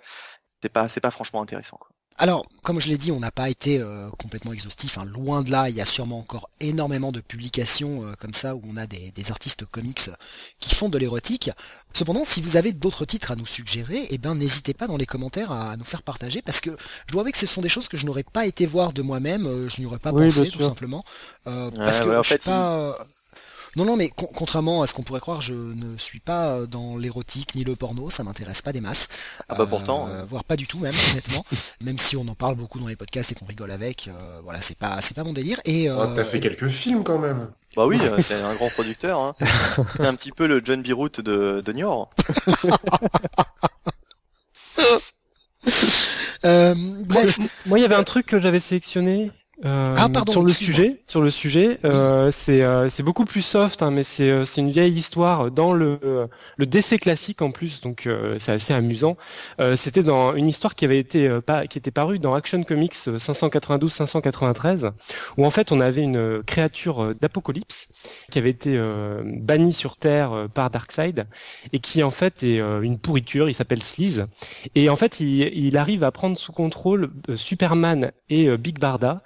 C'est pas, c'est pas franchement intéressant. Quoi. Alors, comme je l'ai dit, on n'a pas été euh, complètement exhaustif. hein. Loin de là, il y a sûrement encore énormément de publications euh, comme ça où on a des, des artistes comics qui font de l'érotique. Cependant, si vous avez d'autres titres à nous suggérer, eh ben n'hésitez pas dans les commentaires à nous faire partager parce que je dois avouer que ce sont des choses que je n'aurais pas été voir de moi-même, euh, je n'y aurais pas Oui, pensé tout simplement. Euh, parce que ouais, en je suis fait, pas. euh, Non, non, mais con- contrairement à ce qu'on pourrait croire, je ne suis pas euh, dans l'érotique ni le porno, ça m'intéresse pas des masses. Ah bah pourtant, Euh, voire pas du tout même, honnêtement. même si on en parle beaucoup dans les podcasts et qu'on rigole avec, euh, voilà, c'est pas, c'est pas mon délire. Et euh, T'as fait quelques films quand même. Bah oui, euh, c'est un grand producteur. Hein. C'est un petit peu le John Beirut de, de Niort. euh, bref, Moi, il y avait un truc que j'avais sélectionné. Euh, Ah, pardon, sur le sujet, sur le sujet, euh, c'est euh, c'est beaucoup plus soft, hein, mais c'est euh, c'est une vieille histoire dans le euh, le décès classique en plus, donc euh, c'est assez amusant. Euh, C'était dans une histoire qui avait été euh, pas qui était parue dans Action Comics 592-593, où en fait on avait une créature d'apocalypse qui avait été euh, bannie sur Terre par Darkseid et qui en fait est une pourriture. Il s'appelle Sleaze et en fait il, il arrive à prendre sous contrôle Superman et Big Barda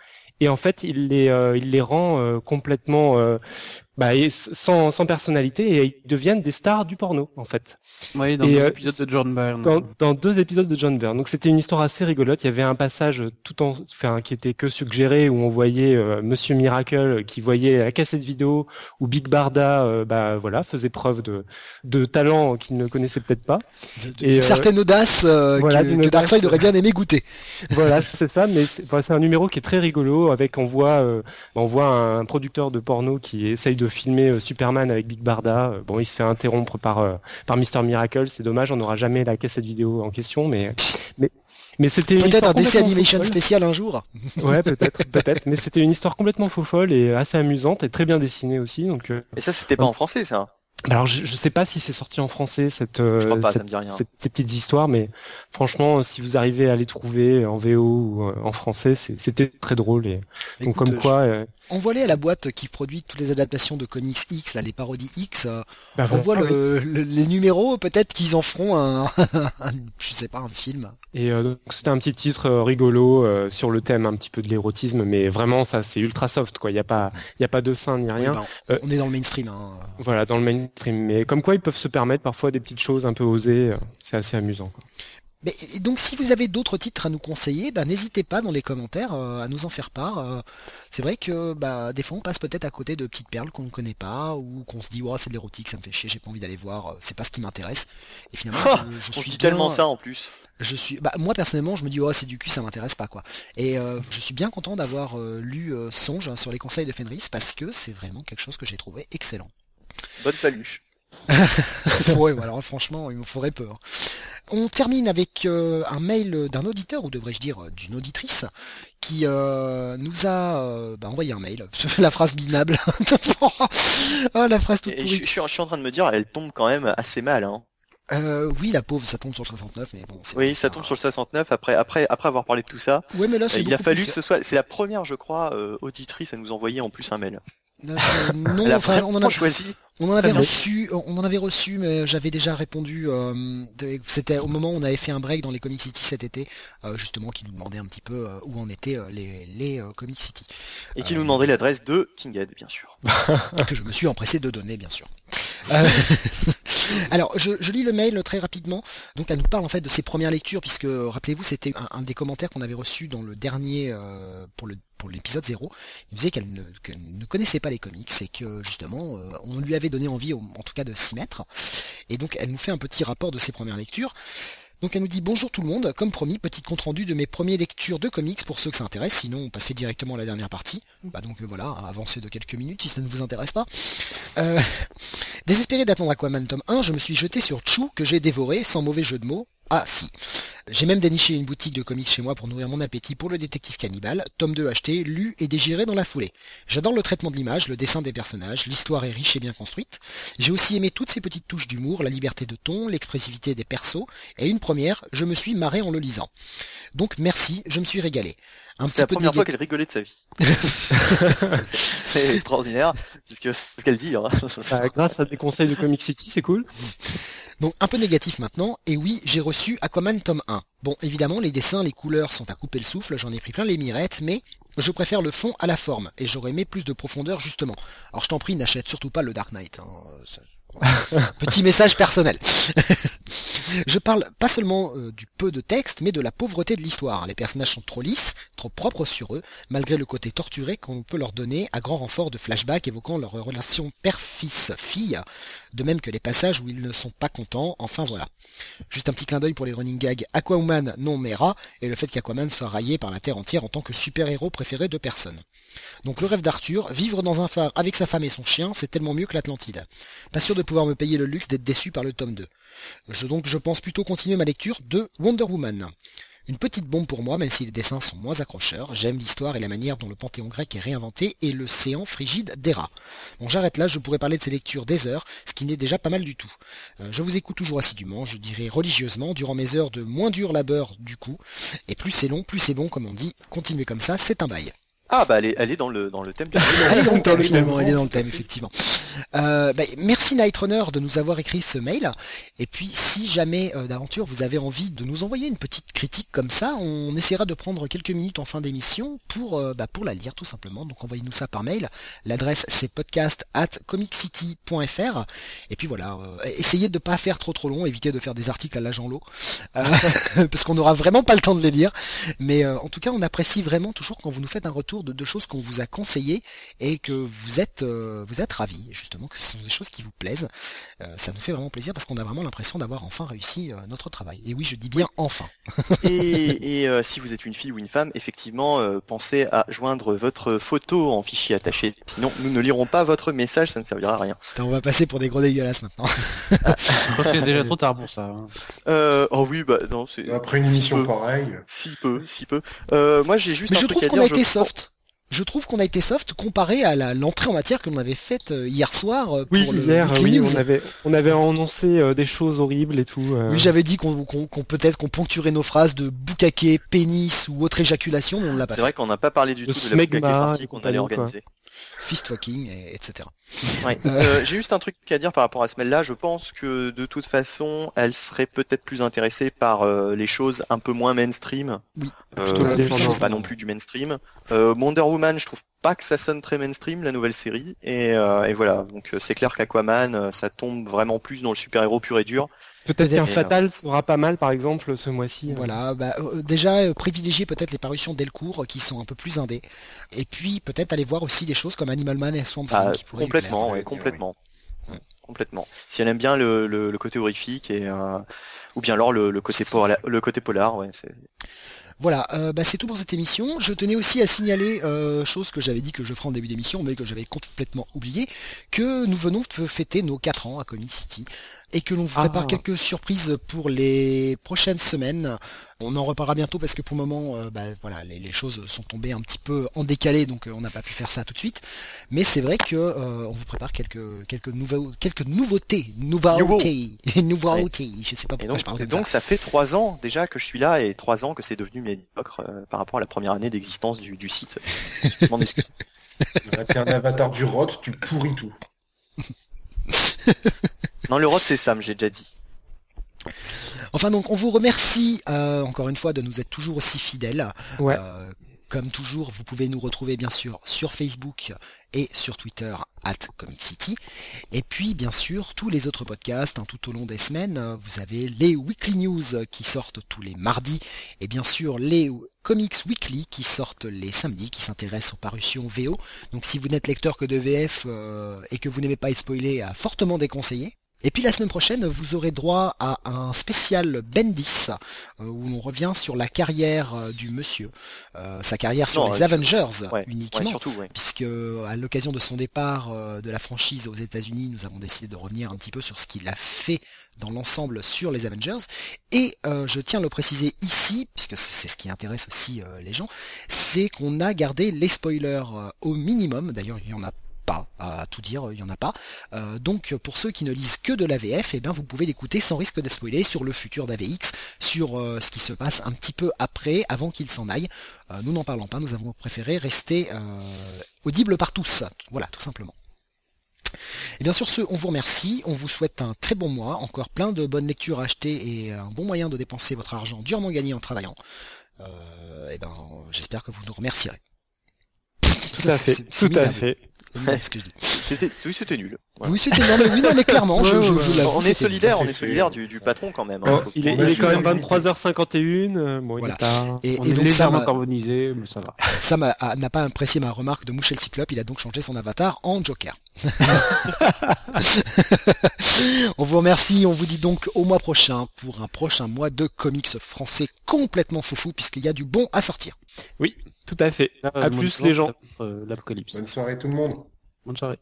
et en fait il les euh, rend euh, complètement euh, bah, et sans, sans personnalité et ils deviennent des stars du porno en fait Oui, dans Et, les euh, épisodes de John Byrne. dans, dans deux épisodes de John Byrne donc c'était une histoire assez rigolote il y avait un passage tout en enfin qui était que suggéré où on voyait euh, Monsieur Miracle qui voyait la cassette vidéo où Big Barda euh, bah voilà faisait preuve de de talent qu'il ne connaissait peut-être pas de- de- Et, une euh, certaine audace euh, voilà, que. Darkseid aurait bien aimé goûter. voilà, c'est ça, mais c'est enfin, un numéro qui est très rigolo avec on voit euh, on voit un producteur de porno qui essaye de filmer euh, Superman avec Big Barda. Euh, Bon, il se fait interrompre par euh, par Mister Miracle, c'est dommage, on n'aura jamais la cassette vidéo en question, mais mais mais c'était une Peut-être histoire un DC complètement Animation spécial un jour. Ouais, peut-être, peut-être, mais c'était une histoire complètement faux folle et assez amusante et très bien dessinée aussi. Donc Et ça, c'était pas en français, ça. Alors je, je sais pas si c'est sorti en français cette, euh, pas, cette- cette- ces petites histoires, mais franchement, si vous arrivez à les trouver en VO ou euh, en français, c'était très drôle. Et, donc comme euh, quoi, euh, Envoie-les à la boîte qui produit toutes les adaptations de comics X, là, les parodies X. euh, bah, on voit oui. le, le- les numéros, peut-être qu'ils en feront un, un- je sais pas, un film. Et euh, donc, c'était un petit titre euh, rigolo euh, sur le thème un petit peu de l'érotisme, mais vraiment ça c'est ultra soft quoi. Il y a pas, il y a pas de sein ni Oui, rien. ben, Euh, on est dans le mainstream. Hein. Voilà, dans le mainstream. Mais comme quoi ils peuvent se permettre parfois des petites choses un peu osées. euh, c'est assez amusant. Quoi. Mais, et donc si vous avez d'autres titres à nous conseiller, bah, n'hésitez pas dans les commentaires euh, à nous en faire part. Euh, c'est vrai que bah, des fois on passe peut-être à côté de petites perles qu'on ne connaît pas ou qu'on se dit ouais, c'est de l'érotique, ça me fait chier, j'ai pas envie d'aller voir, c'est pas ce qui m'intéresse. Et finalement Ah, je, je On suis dit bien- tellement ça en plus. Je suis, bah, moi personnellement, je me dis oh c'est du cul, ça m'intéresse pas quoi. Et euh, je suis bien content d'avoir euh, lu euh, Songe sur les conseils de Fenris parce que c'est vraiment quelque chose que j'ai trouvé excellent. Bonne paluche. ouais, voilà, alors, franchement, il me faudrait peur. On termine avec euh, un mail d'un auditeur, ou devrais-je dire euh, d'une auditrice, qui euh, nous a euh, bah, envoyé un mail. la phrase binable. oh, la phrase toute pourrie. je suis, je suis en train de me dire, elle tombe quand même assez mal. Hein. Euh, oui, la pauvre, ça tombe sur le 69, mais bon. Oui, ça tombe sur le 69 après, après, après avoir parlé de tout ça. Ouais, mais là, c'est Il a fallu plus- que ce soit, c'est la première, je crois, euh, auditrice à nous envoyer en plus un mail. Euh, non, enfin, on en vraiment a choisi. On en avait reçu, on en avait reçu, mais j'avais déjà répondu. euh, C'était au moment où on avait fait un break dans les Comic City cet été, euh, justement, qui nous demandait un petit peu euh, où en étaient les, les Comic City, Et qui nous demandait l'adresse de Kinghead, bien sûr. que je me suis empressé de donner, bien sûr. Alors, je, lis le mail très rapidement. Donc, elle nous parle en fait de ses premières lectures, puisque rappelez-vous, c'était un, des commentaires qu'on avait reçu dans le dernier euh, pour l'épisode 0. Il disait qu'elle ne, connaissait pas les comics et que justement, euh, on lui avait donné envie, en tout cas, de s'y mettre. Et donc, elle nous fait un petit rapport de ses premières lectures. Donc elle nous dit bonjour tout le monde, comme promis, petite compte rendu de mes premières lectures de comics pour ceux que ça intéresse, sinon on passait directement à la dernière partie. Bah donc euh, voilà, avancez de quelques minutes si ça ne vous intéresse pas. Euh, désespéré d'attendre Aquaman tome 1, je me suis jeté sur Chou que j'ai dévoré, sans mauvais jeu de mots. Ah si. J'ai même déniché une boutique de comics chez moi pour nourrir mon appétit pour le détective cannibale, tome 2 acheté, lu et dégiré dans la foulée. J'adore le traitement de l'image, le dessin des personnages, l'histoire est riche et bien construite. J'ai aussi aimé toutes ces petites touches d'humour, la liberté de ton, l'expressivité des persos, et une première, je me suis marré en le lisant. Donc merci, je me suis régalé. Un C'est la petit peu de première fois qu'elle rigolait de sa vie. c'est extraordinaire, puisque c'est ce qu'elle dit. Hein. Bah, grâce à des conseils de Comic City, c'est cool. Donc un peu négatif maintenant, et oui, j'ai reçu Aquaman tome 1. Bon, évidemment, les dessins, les couleurs sont à couper le souffle, j'en ai pris plein les mirettes, mais je préfère le fond à la forme, et j'aurais aimé plus de profondeur justement. Alors je t'en prie, n'achète surtout pas le Dark Knight. hein, Petit message personnel. Je parle pas seulement euh, du peu de texte, mais de la pauvreté de l'histoire. Les personnages sont trop lisses, trop propres sur eux, malgré le côté torturé qu'on peut leur donner à grand renfort de flashbacks évoquant leur relation père-fils-fille, de même que les passages où ils ne sont pas contents, enfin voilà. Juste un petit clin d'œil pour les running gags Aquaman non mais Ra, et le fait qu'Aquaman soit raillé par la Terre entière en tant que super-héros préféré de personne. Donc le rêve d'Arthur, vivre dans un phare avec sa femme et son chien, c'est tellement mieux que l'Atlantide. Pas sûr de pouvoir me payer le luxe d'être déçu par le tome 2. Je, donc je pense plutôt continuer ma lecture de Wonder Woman. Une petite bombe pour moi, même si les dessins sont moins accrocheurs. J'aime l'histoire et la manière dont le panthéon grec est réinventé et le séant frigide d'Héra. Bon, j'arrête là, je pourrais parler de ces lectures des heures, ce qui n'est déjà pas mal du tout. Euh, je vous écoute toujours assidûment, je dirais religieusement, durant mes heures de moins dur labeur du coup. Et plus c'est long, plus c'est bon, comme on dit. Continuez comme ça, c'est un bail. Ah bah elle est, elle est dans le dans le thème. Elle est dans le thème finalement, elle est dans le thème effectivement. Euh, bah, merci Nightrunner de nous avoir écrit ce mail. Et puis si jamais euh, d'aventure vous avez envie de nous envoyer une petite critique comme ça, on essaiera de prendre quelques minutes en fin d'émission pour, euh, bah, pour la lire tout simplement. Donc envoyez-nous ça par mail. L'adresse c'est podcast at comiccity.fr. Et puis voilà, euh, essayez de pas faire trop trop long, évitez de faire des articles à l'agent l'eau. Euh, parce qu'on n'aura vraiment pas le temps de les lire. Mais euh, en tout cas on apprécie vraiment toujours quand vous nous faites un retour de deux choses qu'on vous a conseillées et que vous êtes euh, vous êtes ravis justement que ce sont des choses qui vous plaisent. Euh, ça nous fait vraiment plaisir parce qu'on a vraiment l'impression d'avoir enfin réussi euh, notre travail. Et oui, je dis bien enfin. Et, et, euh, si vous êtes une fille ou une femme, effectivement, euh, pensez à joindre votre photo en fichier attaché. Sinon, nous ne lirons pas votre message, ça ne servira à rien. Attends, on va passer pour des gros dégueulasses maintenant. Je pense que c'est déjà trop tard pour ça. hein. Euh, oh oui, bah non, c'est Après une si émission peu, pareille. si peu, si peu. Euh, moi, j'ai juste Mais un je truc trouve qu'on a été soft. Je trouve qu'on a été soft comparé à l'entrée en matière que l'on avait faite euh, hier soir euh, Oui, pour le hier, oui, on avait, on avait annoncé euh, des choses horribles et tout. euh. Oui, j'avais dit qu'on peut-être qu'on poncturait nos phrases de boucaquet, pénis ou autre éjaculation, mais on ne l'a pas C'est fait. vrai qu'on n'a pas parlé du Le tout de la qu'on allait quoi. Fist fucking, et- etc. Ouais. Euh, J'ai juste un truc à dire par rapport à ce mail-là. Je pense que de toute façon, elle serait peut-être plus intéressée par euh, les choses un peu moins mainstream. Oui, Euh, pas non plus du mainstream. Euh, Wonder Woman, je trouve pas que ça sonne très mainstream la nouvelle série. Et, euh, et voilà. Donc euh, c'est clair qu'Aquaman, euh, ça tombe vraiment plus dans le super-héros pur et dur. Peut-être qu'un Fatal sera pas mal, par exemple, ce mois-ci. Voilà, bah, euh, déjà euh, privilégier peut-être les parutions Delcourt euh, qui sont un peu plus indées, et puis peut-être aller voir aussi des choses comme Animal Man et Swamp Thing Ah, qui complètement, plaire. ouais, complètement. Complètement. Si elle aime bien le, le, le côté horrifique et euh, ou bien alors le, le côté polar, le côté polar, ouais, c'est Voilà, euh, bah, c'est tout pour cette émission. Je tenais aussi à signaler, euh, chose que j'avais dit que je ferai en début d'émission, mais que j'avais complètement oublié, que nous venons de fêter nos 4 ans à Comic City et que l'on vous Ah. prépare quelques surprises pour les prochaines semaines. On en reparlera bientôt parce que pour le moment, euh, bah, voilà, les, les choses sont tombées un petit peu en décalé, donc euh, on n'a pas pu faire ça tout de suite. Mais c'est vrai que euh, on vous prépare quelques quelques nouveaux quelques nouveautés, nouveautés, nouveautés. Je sais pas Et pourquoi donc, je parle et comme donc ça fait trois ans déjà que je suis là et trois ans que c'est devenu médiocre euh, par rapport à la première année d'existence du, du site. Je m'en excuse. T'es un avatar du rot, tu pourris tout. Non, le rot c'est Sam, j'ai déjà dit. Enfin donc on vous remercie euh, encore une fois de nous être toujours aussi fidèles. Ouais. Euh, comme toujours, vous pouvez nous retrouver bien sûr sur Facebook et sur Twitter at Comic City. Et puis bien sûr tous les autres podcasts hein, tout au long des semaines. euh, Vous avez les Weekly News qui sortent tous les mardis et bien sûr les Comics Weekly qui sortent les samedis, qui s'intéressent aux parutions VO. Donc si vous n'êtes lecteur que de VF euh, et que vous n'aimez pas être spoilé, à fortement déconseiller. Et puis la semaine prochaine, vous aurez droit à un spécial Bendis, euh, où l'on revient sur la carrière euh, du monsieur, euh, sa carrière sur Non, les Avengers Ouais, uniquement, ouais, surtout, ouais. puisque à l'occasion de son départ de la franchise aux États-Unis, nous avons décidé de revenir un petit peu sur ce qu'il a fait dans l'ensemble sur les Avengers. Et euh, je tiens à le préciser ici, puisque c'est c'est ce qui intéresse aussi euh, les gens, c'est qu'on a gardé les spoilers euh, au minimum. D'ailleurs, il y en a pas à tout dire, il y en a pas. Euh, donc pour ceux qui ne lisent que de l'AVF, eh bien vous pouvez l'écouter sans risque d'être spoilé sur le futur d'AVX, sur euh, ce qui se passe un petit peu après, avant qu'il s'en aille. Euh, nous n'en parlons pas, nous avons préféré rester audible par tous. Voilà, tout simplement. Et bien sur ce, on vous remercie, on vous souhaite un très bon mois, encore plein de bonnes lectures à acheter et un bon moyen de dépenser votre argent durement gagné en travaillant. Et ben, j'espère que vous nous remercierez. Tout à fait, tout à fait. C'est minable ce que je dis. C'était, oui, c'était nul. Voilà. Oui, c'était non, mais oui, non, mais clairement, je, on est solidaire, on est solidaire du, du patron quand même. Oh, hein. Faut- il est, il quand même la vérité. 23h51. euh, bon, Voilà. il est tard. Et, On et est donc légèrement Sam, carbonisé, mais ça va. Sam n'a pas apprécié ma remarque de moucher le cyclope, il a donc changé son avatar en Joker. on vous remercie, on vous dit donc au mois prochain pour un prochain mois de comics français complètement foufou puisqu'il y a du bon à sortir. Oui, tout à fait. Là, À mois de plus les gens. euh, L'apocalypse. Bonne soirée tout le monde. Bonne soirée.